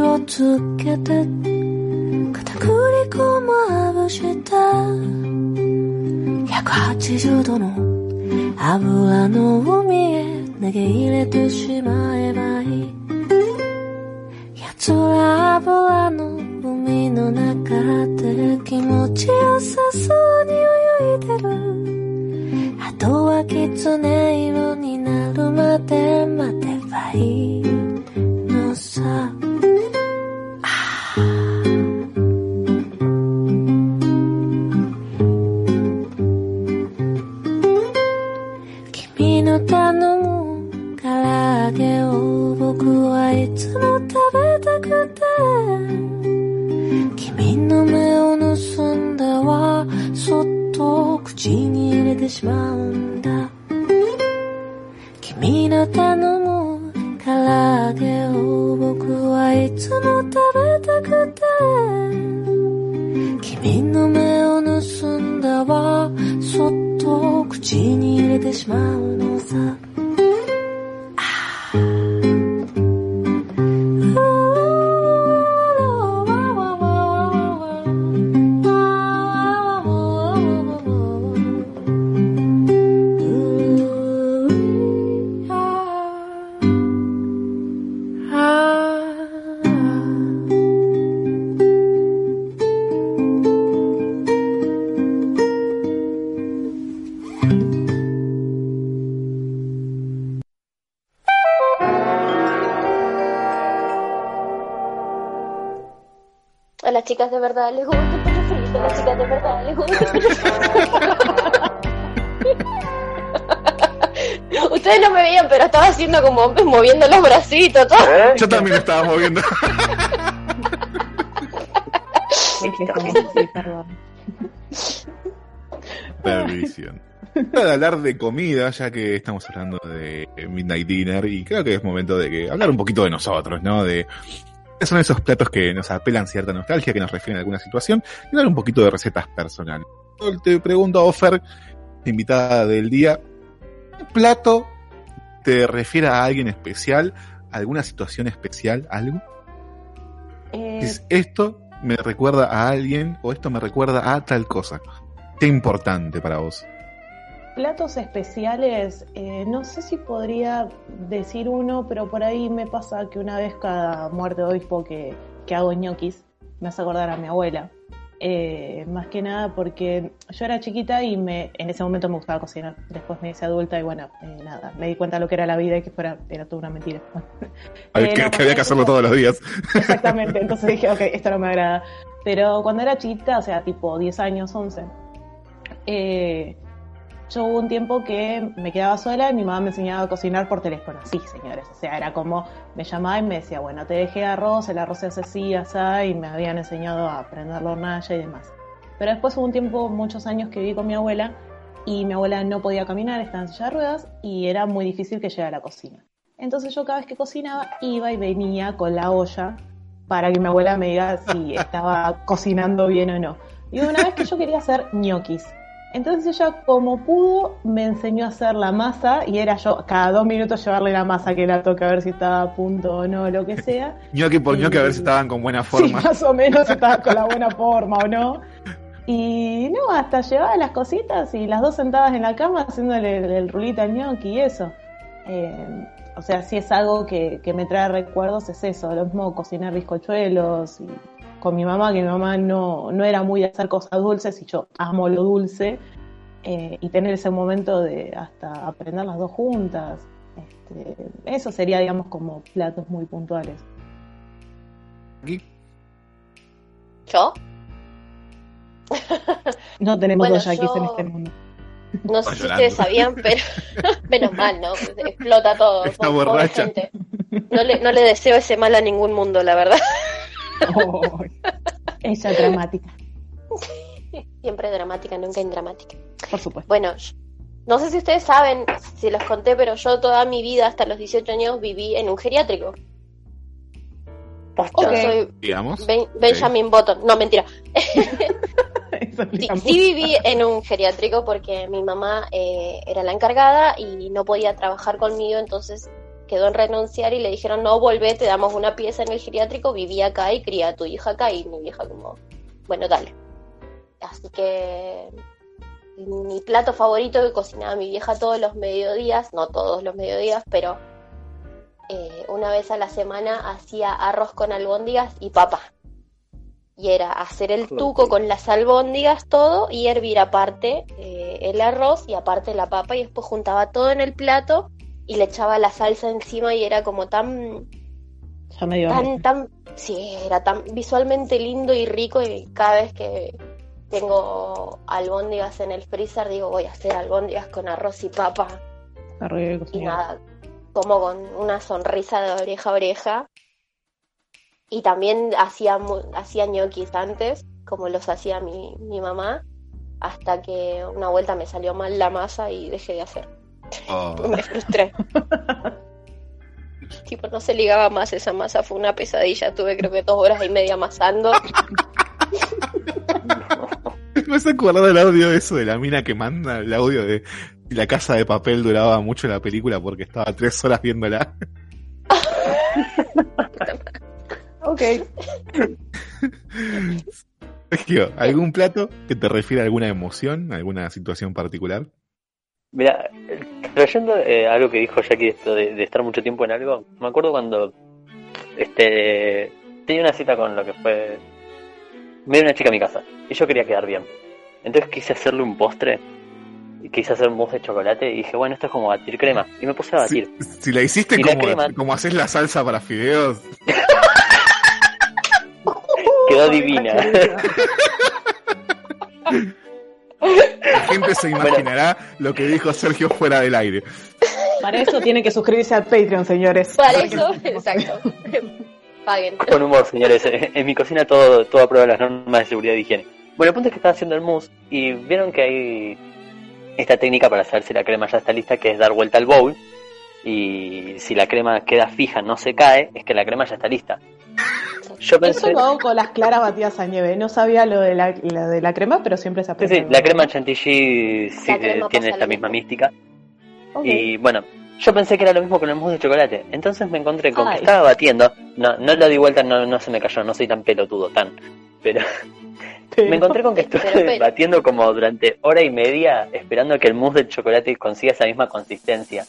をつけて片栗粉もまぶして180度の油の海へ投げ入れてしまえばいい。奴ら油の海の中で気持ちよさそうに泳いでる。あとは狐色になるまで待てばいいのさ。て君の目を盗んではそっと口に入れてしまうんだ。君の頼む唐揚げを僕はいつも食べたくて。君の目を盗んではそっと口に入れてしまうのさ。Verdad les gusta el pollo frito, las chicas de verdad les gusta el pollo frito. Ustedes no me veían, pero estaba haciendo como moviendo los bracitos, todo. Yo también lo estaba moviendo. Perdición. Para hablar de comida, ya que estamos hablando de Midnight Dinner, y creo que es momento de que hablar un poquito de nosotros, ¿no? De son esos platos que nos apelan cierta nostalgia, que nos refieren a alguna situación, y hablar un poquito de recetas personales. Te pregunto a Ofer, invitada del día, ¿qué plato te refiere a alguien especial, a alguna situación especial, algo? Eh, Es esto me recuerda a alguien o esto me recuerda a tal cosa. Qué importante para vos. Platos especiales, eh, no sé si podría decir uno, pero por ahí me pasa que una vez cada muerte de obispo que, que hago ñoquis, me hace acordar a mi abuela. Eh, más que nada porque yo era chiquita y me, en ese momento me gustaba cocinar. Después me hice adulta y bueno, eh, nada, me di cuenta de lo que era la vida y que fuera, era toda una mentira. Eh, que, no, que había que hacerlo todos los días. Exactamente, entonces dije, ok, esto no me agrada. Pero cuando era chiquita, o sea, tipo 10 años, 11, eh, yo hubo un tiempo que me quedaba sola y mi mamá me enseñaba a cocinar por teléfono. Sí, señores, o sea, era como me llamaba y me decía, bueno, te dejé arroz, el arroz se hace así, así, y me habían enseñado a prender la hornalla y demás. Pero después hubo un tiempo, muchos años que viví con mi abuela y mi abuela no podía caminar, estaba en silla de ruedas y era muy difícil que llegara a la cocina. Entonces yo cada vez que cocinaba iba y venía con la olla para que mi abuela me diga si estaba cocinando bien o no. Y una vez que yo quería hacer ñoquis. Entonces ella como pudo me enseñó a hacer la masa y era yo cada dos minutos llevarle la masa que la toque a ver si estaba a punto o no, lo que sea. ñoqui por ñoqui a ver si estaban con buena forma. Sí, más o menos si estaba con la buena forma o no. Y no, hasta llevaba las cositas y las dos sentadas en la cama haciéndole el, el rulito al ñoqui y eso. Eh, o sea, si es algo que, que me trae recuerdos, es eso. Lo mismo cocinar bizcochuelos y con mi mamá, que mi mamá no, no era muy de hacer cosas dulces y yo amo lo dulce. eh, y tener ese momento de hasta aprender las dos juntas. Este, eso sería, digamos, como platos muy puntuales. ¿Yo? No tenemos Bueno, dos yaquis yo- en este mundo. No sé si ustedes sabían, pero menos mal, ¿no? Explota todo. Está borracha. No le, no le deseo ese mal a ningún mundo, la verdad. Ella dramática, Siempre dramática, nunca indramática. por supuesto. Bueno, no sé si ustedes saben, si los conté, pero yo toda mi vida, hasta los 18 años, viví en un geriátrico. Yo soy Digamos. Ben- Benjamin Button. No, mentira. Sí viví en un geriátrico porque mi mamá eh, era la encargada y no podía trabajar conmigo, entonces quedó en renunciar y le dijeron, no, volvé, te damos una pieza en el geriátrico, viví acá y cría a tu hija acá y mi vieja como, bueno, dale. Así que mi plato favorito que cocinaba mi vieja todos los mediodías, no todos los mediodías, pero eh, una vez a la semana hacía arroz con albóndigas y papa. Y era hacer el tuco con las albóndigas, todo, y hervir aparte eh, el arroz y aparte la papa, y después juntaba todo en el plato y le echaba la salsa encima y era como tan, Ya me dio tan, tan, sí, era tan visualmente lindo y rico y cada vez que tengo albóndigas en el freezer digo voy a hacer albóndigas con arroz y papa y nada, como con una sonrisa de oreja a oreja. Y también hacía, hacía ñoquis antes, como los hacía mi, mi mamá, hasta que una vuelta me salió mal la masa y dejé de hacer. Oh. Me frustré. tipo, no se ligaba más esa masa, fue una pesadilla. Tuve creo que dos horas y media amasando. Me has acordado el audio de eso de la mina que manda el audio de si la casa de papel duraba mucho la película porque estaba tres horas viéndola. Ok. Sergio, ¿algún plato que te refiere a alguna emoción, a alguna situación particular? Mira, trayendo eh, algo que dijo Jackie esto de, de estar mucho tiempo en algo, me acuerdo cuando este tenía una cita con lo que fue me dio una chica a mi casa y yo quería quedar bien. Entonces quise hacerle un postre y quise hacer un mousse de chocolate y dije, bueno, esto es como batir crema. Y me puse a batir. Si la hiciste Y la como, crema. como haces la salsa para fideos, Quedó divina. La gente se imaginará lo que dijo Sergio fuera del aire. Para eso tienen que suscribirse al Patreon, señores. Para eso, exacto. Paguen. Con humor, señores. En mi cocina todo, todo aprueba las normas de seguridad y higiene. Bueno, el punto es que estaba haciendo el mousse y vieron que hay esta técnica para saber si la crema ya está lista, que es dar vuelta al bowl. Y si la crema queda fija, no se cae, es que la crema ya está lista. Yo Eso pensé, lo hago con las claras batidas a nieve. No sabía lo de la, lo de la crema, pero siempre se sí, aprende. sí, la crema chantilly sí, La crema eh, tiene esta misma mística. Ok. Y bueno, yo pensé que era lo mismo con el mousse de chocolate. Entonces me encontré con Ay. que estaba batiendo. No, no lo di vuelta, no, no se me cayó, no soy tan pelotudo, tan. Pero me encontré con que estuve Pero, pero. batiendo como durante hora y media esperando que el mousse de chocolate consiga esa misma consistencia.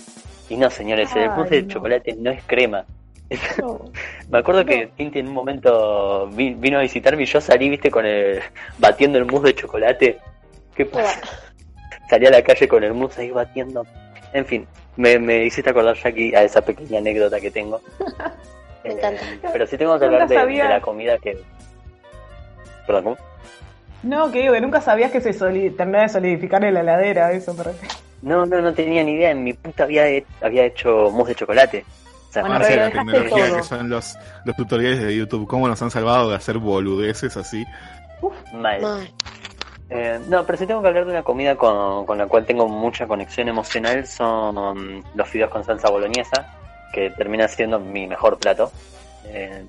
Y no, señores, el Ay, mousse de no. chocolate no es crema. Me acuerdo que Tinti en un momento vi- vino a visitarme y yo salí, viste, con el batiendo el mousse de chocolate. ¿Qué pasa? Salí a la calle con el mousse ahí batiendo. En fin, me, me hiciste acordar ya aquí a esa pequeña anécdota que tengo. Me encanta. Eh, pero sí tengo que hablar de, la comida que... Perdón, ¿cómo? No, que digo que nunca sabías que se soli- terminaba de solidificar en la heladera, eso. Pero... No, no, no tenía ni idea. En mi puta había, he- había hecho mousse de chocolate. Bueno, pero la tecnología todo. que son los, los tutoriales de YouTube, cómo nos han salvado de hacer boludeces así. mal. Mal. Eh, no, pero si tengo que hablar de una comida con, con la cual tengo mucha conexión emocional son los fideos con salsa boloñesa, que termina siendo mi mejor plato. Eh,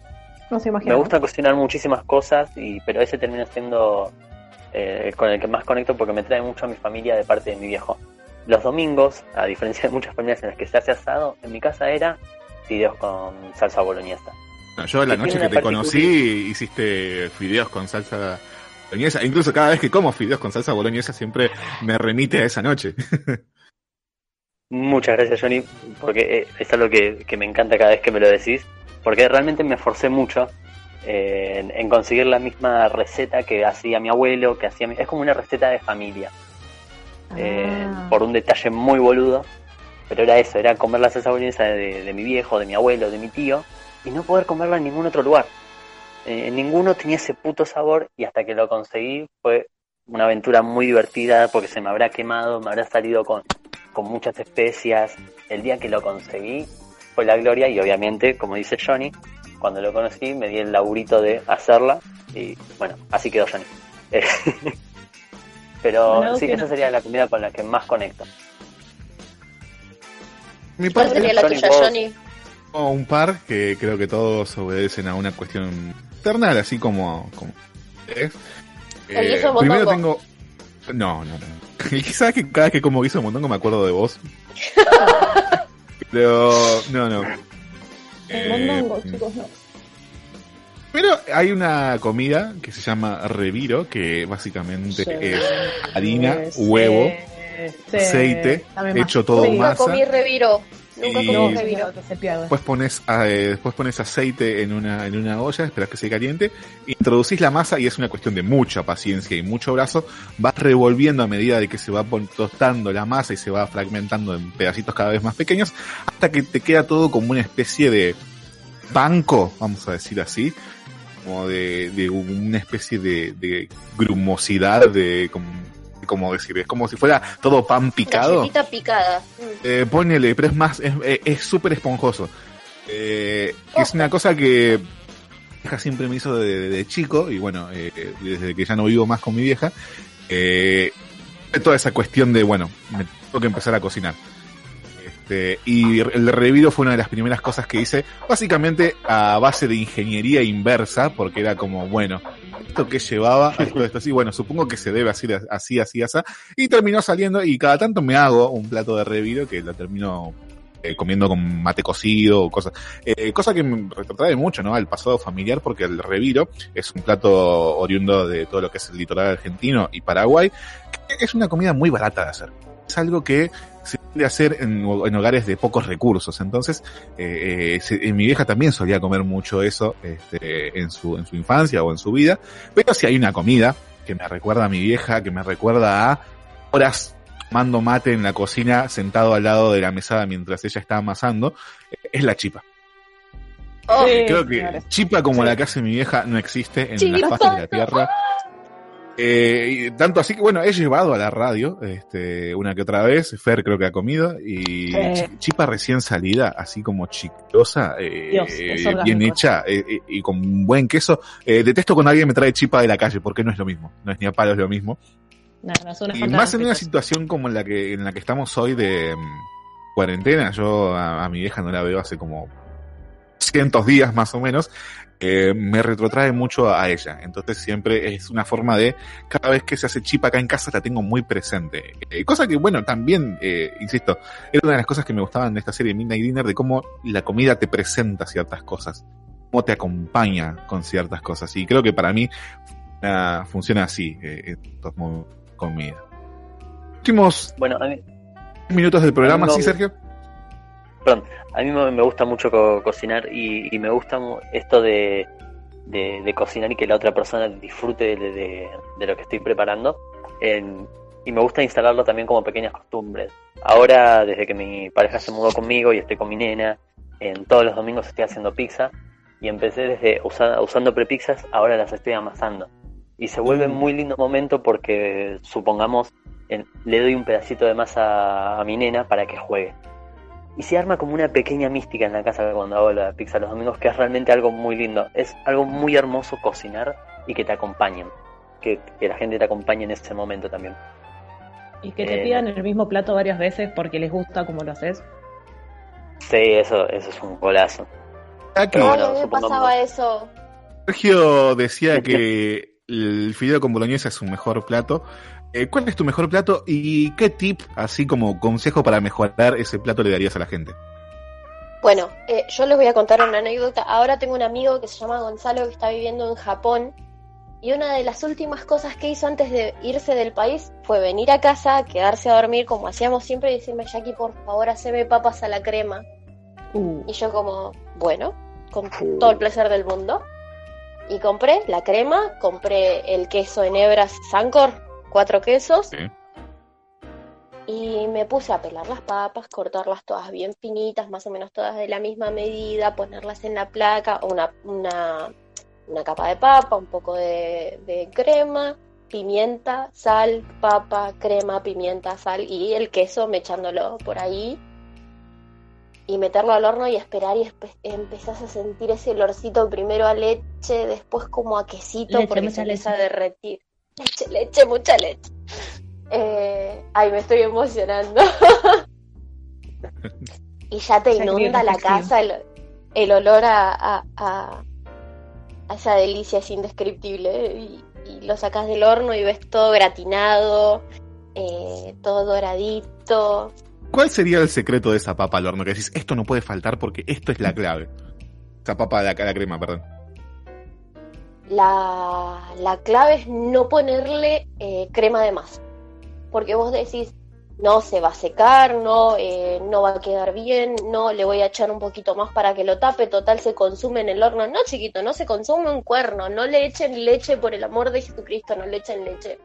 No se imagina. me gusta cocinar muchísimas cosas, y pero ese termina siendo eh, con el que más conecto porque me trae mucho a mi familia de parte de mi viejo. Los domingos, a diferencia de muchas familias en las que se hace asado, en mi casa era fideos con salsa boloñesa. No, yo la noche que te conocí hiciste fideos con salsa boloñesa. Incluso cada vez que como fideos con salsa boloñesa siempre me remite a esa noche. Muchas gracias, Johnny, porque eh, es algo que, que me encanta cada vez que me lo decís, porque realmente me esforcé mucho eh, en, en conseguir la misma receta que hacía mi abuelo, que hacía mi- es como una receta de familia, eh, Ah. por un detalle muy boludo, pero era eso, era comer la salsa boloñesa de, de mi viejo, de mi abuelo, de mi tío, y no poder comerla en ningún otro lugar. Eh, en ninguno tenía ese puto sabor y hasta que lo conseguí fue una aventura muy divertida porque se me habrá quemado, me habrá salido con, con muchas especias. El día que lo conseguí fue la gloria y obviamente, como dice Johnny, cuando lo conocí me di el laburito de hacerla y bueno, así quedó Johnny. Pero Bueno, sí, que esa no. sería la comida con la que más conecto. Mi ¿Cuál parte sería la Johnny, tuya, vos- Johnny? tengo un par que creo que todos obedecen a una cuestión terrenal, así como, como es. El guiso de primero tengo. No, no, no. Quizás que cada vez que como guiso de mondongo me acuerdo de vos. Pero, no, no. El Eh, mondongo, chicos, no. Pero hay una comida que se llama reviro, que básicamente Sí. es harina, Sí, huevo, sí. aceite, hecho todo Sí. Nunca masa. comí reviro. Nunca Y- comí que se pierde. Después pones, eh, después pones aceite en una, en una olla, esperas que se caliente, introducís la masa y es una cuestión de mucha paciencia y mucho brazo. Vas revolviendo a medida de que se va tostando la masa y se va fragmentando en pedacitos cada vez más pequeños, hasta que te queda todo como una especie de banco, vamos a decir así, como de, de una especie de, de grumosidad, de como, como decir, es como si fuera todo pan picado. Picada. Eh, ponele, pero es más, es es- es súper esponjoso. Eh, es una cosa que mi vieja siempre me hizo de, de chico, y bueno, eh, desde que ya no vivo más con mi vieja, eh, toda esa cuestión de, bueno, me tengo que empezar a cocinar. Este, y el reviro fue una de las primeras cosas que hice, básicamente a base de ingeniería inversa, porque era como, bueno, esto que llevaba, esto, esto así, bueno, supongo que se debe así, así, así, así, y terminó saliendo, y cada tanto me hago un plato de reviro que lo termino eh, comiendo con mate cocido o cosas, eh, cosa que me retrotrae mucho, ¿no? Al pasado familiar, porque el reviro es un plato oriundo de todo lo que es el litoral argentino y Paraguay, que es una comida muy barata de hacer. Es algo que suele hacer en, en hogares de pocos recursos. Entonces, eh, eh, se- eh, mi vieja también solía comer mucho eso este, en, su, en su infancia o en su vida. Pero si hay una comida que me recuerda a mi vieja, que me recuerda a horas tomando mate en la cocina, sentado al lado de la mesada mientras ella está amasando, eh, es la chipa. Oh, Creo que señores. chipa como la que hace mi vieja no existe en la faz de la tierra. Eh, y tanto así que, bueno, he llevado a la radio este, una que otra vez. Fer creo que ha comido. Y chi- chipa recién salida, así como chiclosa, eh, Dios, eh, bien hecha eh, eh, y con buen queso. Eh, detesto cuando alguien me trae chipa de la calle porque no es lo mismo. No es ni a palos lo mismo. No, no, Y más en una situación como en la que, en la que estamos hoy de mm, cuarentena, yo a, a mi vieja no la veo hace como cientos días más o menos, eh, me retrotrae mucho a ella. Entonces siempre es una forma de, cada vez que se hace chipa acá en casa la tengo muy presente. Eh, cosa que, bueno, también, eh, insisto, era una de las cosas que me gustaban de esta serie Midnight Dinner, de cómo la comida te presenta ciertas cosas, cómo te acompaña con ciertas cosas. Y creo que para mí funciona así, estos comida. Últimos Bueno, mí, minutos del programa. ¿sí, Sergio? Perdón, a mí me gusta mucho co- cocinar y, y me gusta esto de, de, de cocinar y que la otra persona disfrute de, de- de lo que estoy preparando. En- y me gusta instalarlo también como pequeñas costumbres. Ahora, desde que mi pareja se mudó conmigo y estoy con mi nena, en todos los domingos estoy haciendo pizza y empecé desde usa- usando prepizzas, ahora las estoy amasando. Y se vuelve un muy lindo momento porque, supongamos, en- le doy un pedacito de masa a mi nena para que juegue. Y se arma como una pequeña mística en la casa cuando hago la pizza los domingos, que es realmente algo muy lindo. Es algo muy hermoso cocinar y que te acompañen. Que, que la gente te acompañe en ese momento también. Y que te Eh, pidan el mismo plato varias veces porque les gusta como lo haces. Sí, eso, eso es un golazo. Ya que Pero bueno, a mí me pasaba eso. Sergio decía que el fideo con boloñesa es su mejor plato. Eh, ¿Cuál es tu mejor plato y qué tip, así como consejo para mejorar ese plato le darías a la gente? Bueno, eh, yo les voy a contar una anécdota. Ahora tengo un amigo que se llama Gonzalo que está viviendo en Japón y una de las últimas cosas que hizo antes de irse del país fue venir a casa, quedarse a dormir como hacíamos siempre y decirme, Jackie, por favor, haceme papas a la crema. Uh, Y yo como, bueno, con todo el placer del mundo. Y compré la crema, compré el queso en hebras Sancor, cuatro quesos. Sí. Y me puse a pelar las papas, cortarlas todas bien finitas, más o menos todas de la misma medida, ponerlas en la placa, una, una, una capa de papa, un poco de, de crema, pimienta, sal, papa, crema, pimienta, sal y el queso me echándolo por ahí y meterlo al horno y esperar y empezás a sentir ese olorcito primero a leche, después como a quesito Leche, porque se empieza a derretir. Leche, leche, mucha leche. Eh, ay, me estoy emocionando. y ya te inunda la casa el, el olor a, a, a- a esa delicia es indescriptible y, y lo sacas del horno y ves todo gratinado, eh, todo doradito. ¿Cuál sería el secreto de esa papa al horno? Que decís, esto no puede faltar porque esto es la clave. Esa papa de la, la crema, perdón. La, la clave es no ponerle eh, crema de más. Porque vos decís, no se va a secar, no, eh, no va a quedar bien, no le voy a echar un poquito más para que lo tape, total se consume en el horno. No, chiquito, no se consume un cuerno, no le echen leche por el amor de Jesucristo, no le echen leche.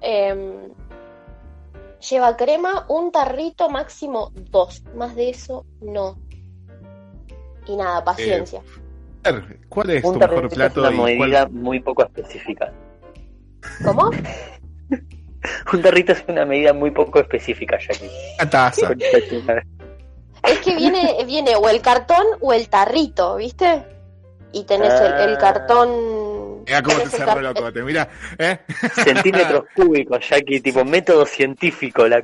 Em, lleva crema, un tarrito máximo dos, más de eso no. Y nada, paciencia. ¿Cuál es tu mejor tarrito es plato una y cuál- medida muy poco específica. ¿Cómo? Un tarrito es una medida muy poco específica, Jackie. Una taza. Es que viene, viene o el cartón o el tarrito, ¿viste? Y tenés el, el Ah. cartón. Mira cómo te el cerró te mira, ¿eh? Centímetros cúbicos, Jackie, tipo método científico. La...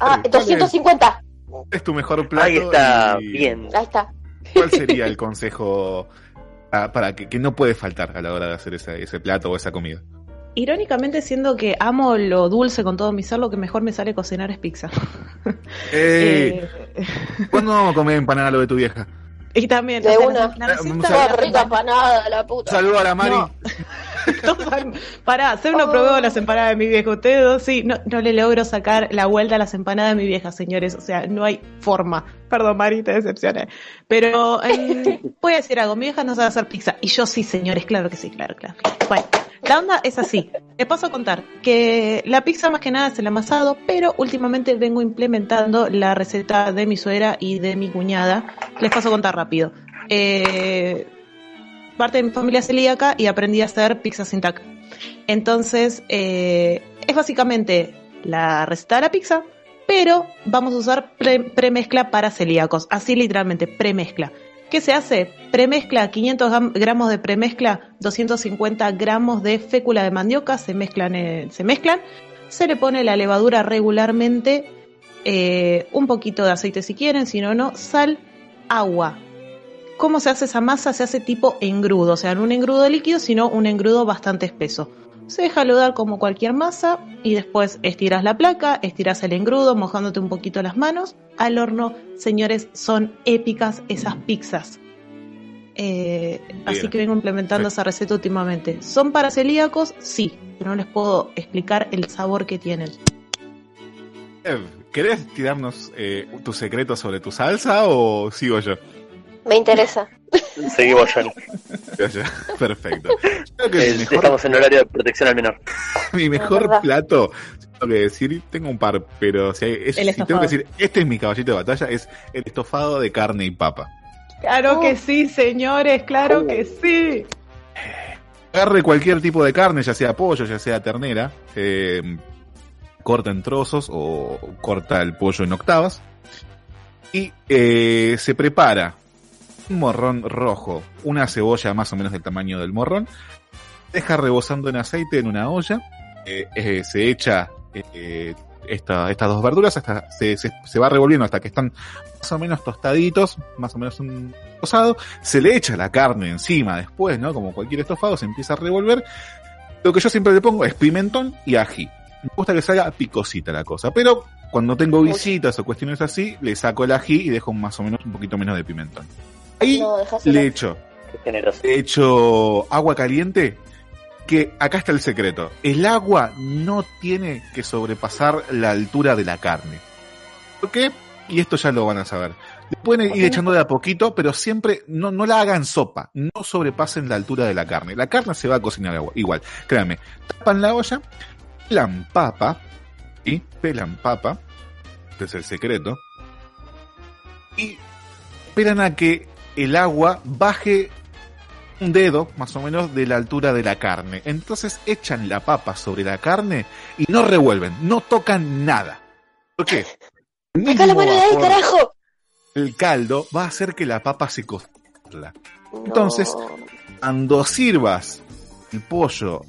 Ah, ¿Cuál es? 250. ¿Cuál es tu mejor plato? Ahí está, y bien. Ahí está. ¿Cuál sería el consejo ah, para que, que no puede faltar a la hora de hacer ese, ese plato o esa comida? Irónicamente, siendo que amo lo dulce con todo mi ser, lo que mejor me sale cocinar es pizza. ¡Ey! Eh, ¿Cuándo vamos a comer empanada lo de tu vieja? y también, De o sea, una. la- la Eh, rica empanada, la puta. Saludo a la Mari. No. Para, hacer uno probó las empanadas de mi vieja. Ustedes dos, sí, no, no le logro sacar la vuelta a las empanadas de mi vieja, señores. O sea, no hay forma. Perdón, Mari, te decepcioné. Pero eh, voy a decir algo. Mi vieja no sabe hacer pizza. Y yo sí, señores, claro que sí, claro, claro. Bueno, la onda es así. Te paso a contar que la pizza más que nada es el amasado, pero últimamente vengo implementando la receta de mi suegra y de mi cuñada. Les paso a contar rápido. Eh, parte de mi familia celíaca y aprendí a hacer pizza sin tac. Entonces, eh, es básicamente la receta de la pizza, pero vamos a usar pre- premezcla para celíacos. Así literalmente, premezcla. ¿Qué se hace? Premezcla 500 gam- gramos de premezcla, 250 gramos de fécula de mandioca, se mezclan, eh, se mezclan. Se le pone la levadura regularmente, eh, un poquito de aceite si quieren, si no, no, sal, agua. ¿Cómo se hace esa masa? Se hace tipo engrudo, o sea, no un engrudo líquido, sino un engrudo bastante espeso. Se deja lodar como cualquier masa y después estiras la placa, estiras el engrudo, mojándote un poquito las manos. Al horno, señores, son épicas esas pizzas. Eh, así que vengo implementando esa receta últimamente. ¿Son para celíacos? Sí, pero no les puedo explicar el sabor que tienen. Ev, ¿Querés tirarnos eh, tu secreto sobre tu salsa o sigo yo? Me interesa. Seguimos, Johnny. Perfecto. Creo que mi mejor, Estamos en horario de protección al menor. mi mejor plato, tengo que decir, tengo un par, pero si, hay- es- si tengo que decir, este es mi caballito de batalla, es el estofado de carne y papa. Claro que sí, señores, claro que sí. Agarre cualquier tipo de carne, ya sea pollo, ya sea ternera, eh, corta en trozos o corta el pollo en octavas y eh, se prepara un morrón rojo, una cebolla más o menos del tamaño del morrón, deja rebosando en aceite en una olla, eh, eh, se echa eh, esta- estas dos verduras, hasta se, se- se va revolviendo hasta que están más o menos tostaditos, más o menos un rosado, se le echa la carne encima después, ¿no? Como cualquier estofado, se empieza a revolver. Lo que yo siempre le pongo es pimentón y ají. Me gusta que salga picosita la cosa, pero cuando tengo visitas o cuestiones así, le saco el ají y dejo más o menos un poquito menos de pimentón. Ahí No, le echo agua caliente, que acá está el secreto. El agua no tiene que sobrepasar la altura de la carne. ¿Por qué? Y esto ya lo van a saber. Le pueden ir echando de a poquito, pero siempre no, no la hagan sopa. No sobrepasen la altura de la carne. La carne se va a cocinar agua- igual. Créanme. Tapan la olla, pelan papa, y pelan papa. Este es el secreto. Y esperan a que el agua baje un dedo más o menos de la altura de la carne. Entonces echan la papa sobre la carne y no revuelven, no tocan nada. ¿Por qué? El Saca la mismo mano de ahí, vapor, carajo. El caldo va a hacer que la papa se cocine. Entonces, cuando sirvas el pollo,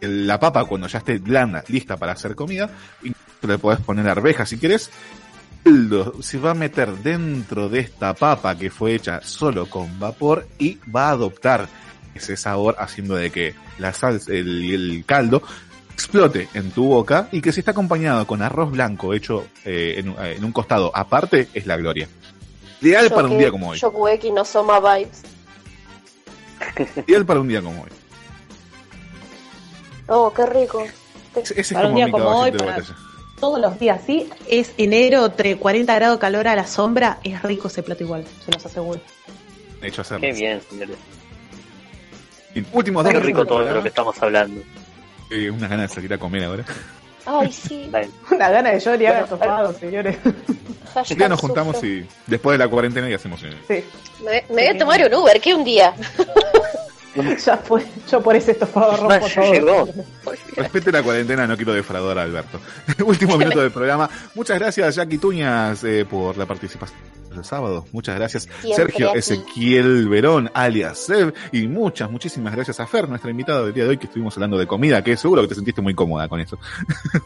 la papa cuando ya esté blanda, lista para hacer comida, le puedes poner arvejas si quieres, caldo se va a meter dentro de esta papa que fue hecha solo con vapor y va a adoptar ese sabor haciendo de que la salsa, el, el caldo explote en tu boca y que si está acompañado con arroz blanco hecho eh, en, un- eh, en un costado aparte es la gloria. Ideal para un día como hoy. Shokueki no Soma Vibes. Ideal para un día como hoy. Oh, qué rico. Ese es Para un como día mi como hoy, de para- batalla. Todos los días, sí. Es enero, entre 40 grados de calor a la sombra. Es rico ese plato igual, se los aseguro. hecho hacerlo. Qué bien, señores. Últimos dos Qué rico todo de lo que estamos hablando. Eh, unas ganas de salir a comer ahora. Ay, sí. Una gana de llorar y haga estofado, señores. Un día nos juntamos y después de la cuarentena y hacemos. Sí. Me, me voy a tomar un Uber, ¿qué un día? ya fue. Yo por ese estofado rompo ya todo. llegó. Respete la cuarentena, no quiero defraudar a Alberto. Último minuto del programa. Muchas gracias, Jackie Tuñas, eh, por la participación el sábado. Muchas gracias, Siempre Sergio aquí. Ezequiel Verón, alias Seb. Y muchas, muchísimas gracias a Fer, nuestra invitada del día de hoy, que estuvimos hablando de comida, que seguro que te sentiste muy cómoda con eso.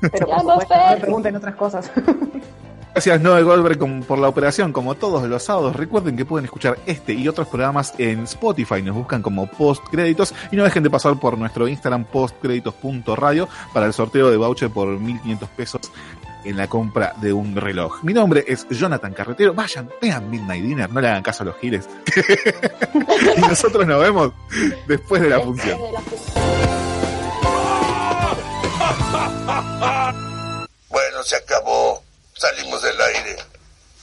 Pero por Llamo supuesto, no me pregunten otras cosas. Gracias Noel Goldberg por la operación, como todos los sábados. Recuerden que pueden escuchar este y otros programas en Spotify. Nos buscan como Postcréditos y no dejen de pasar por nuestro Instagram postcréditos.radio para el sorteo de voucher por 1500 pesos en la compra de un reloj. Mi nombre es Jonathan Carretero. Vayan, vean Midnight Dinner, no le hagan caso a los giles. y nosotros nos vemos después de la función. Bueno, se acabó. Salimos del aire.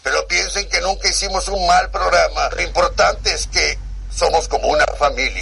Pero piensen que nunca hicimos un mal programa. Lo importante es que somos como una familia.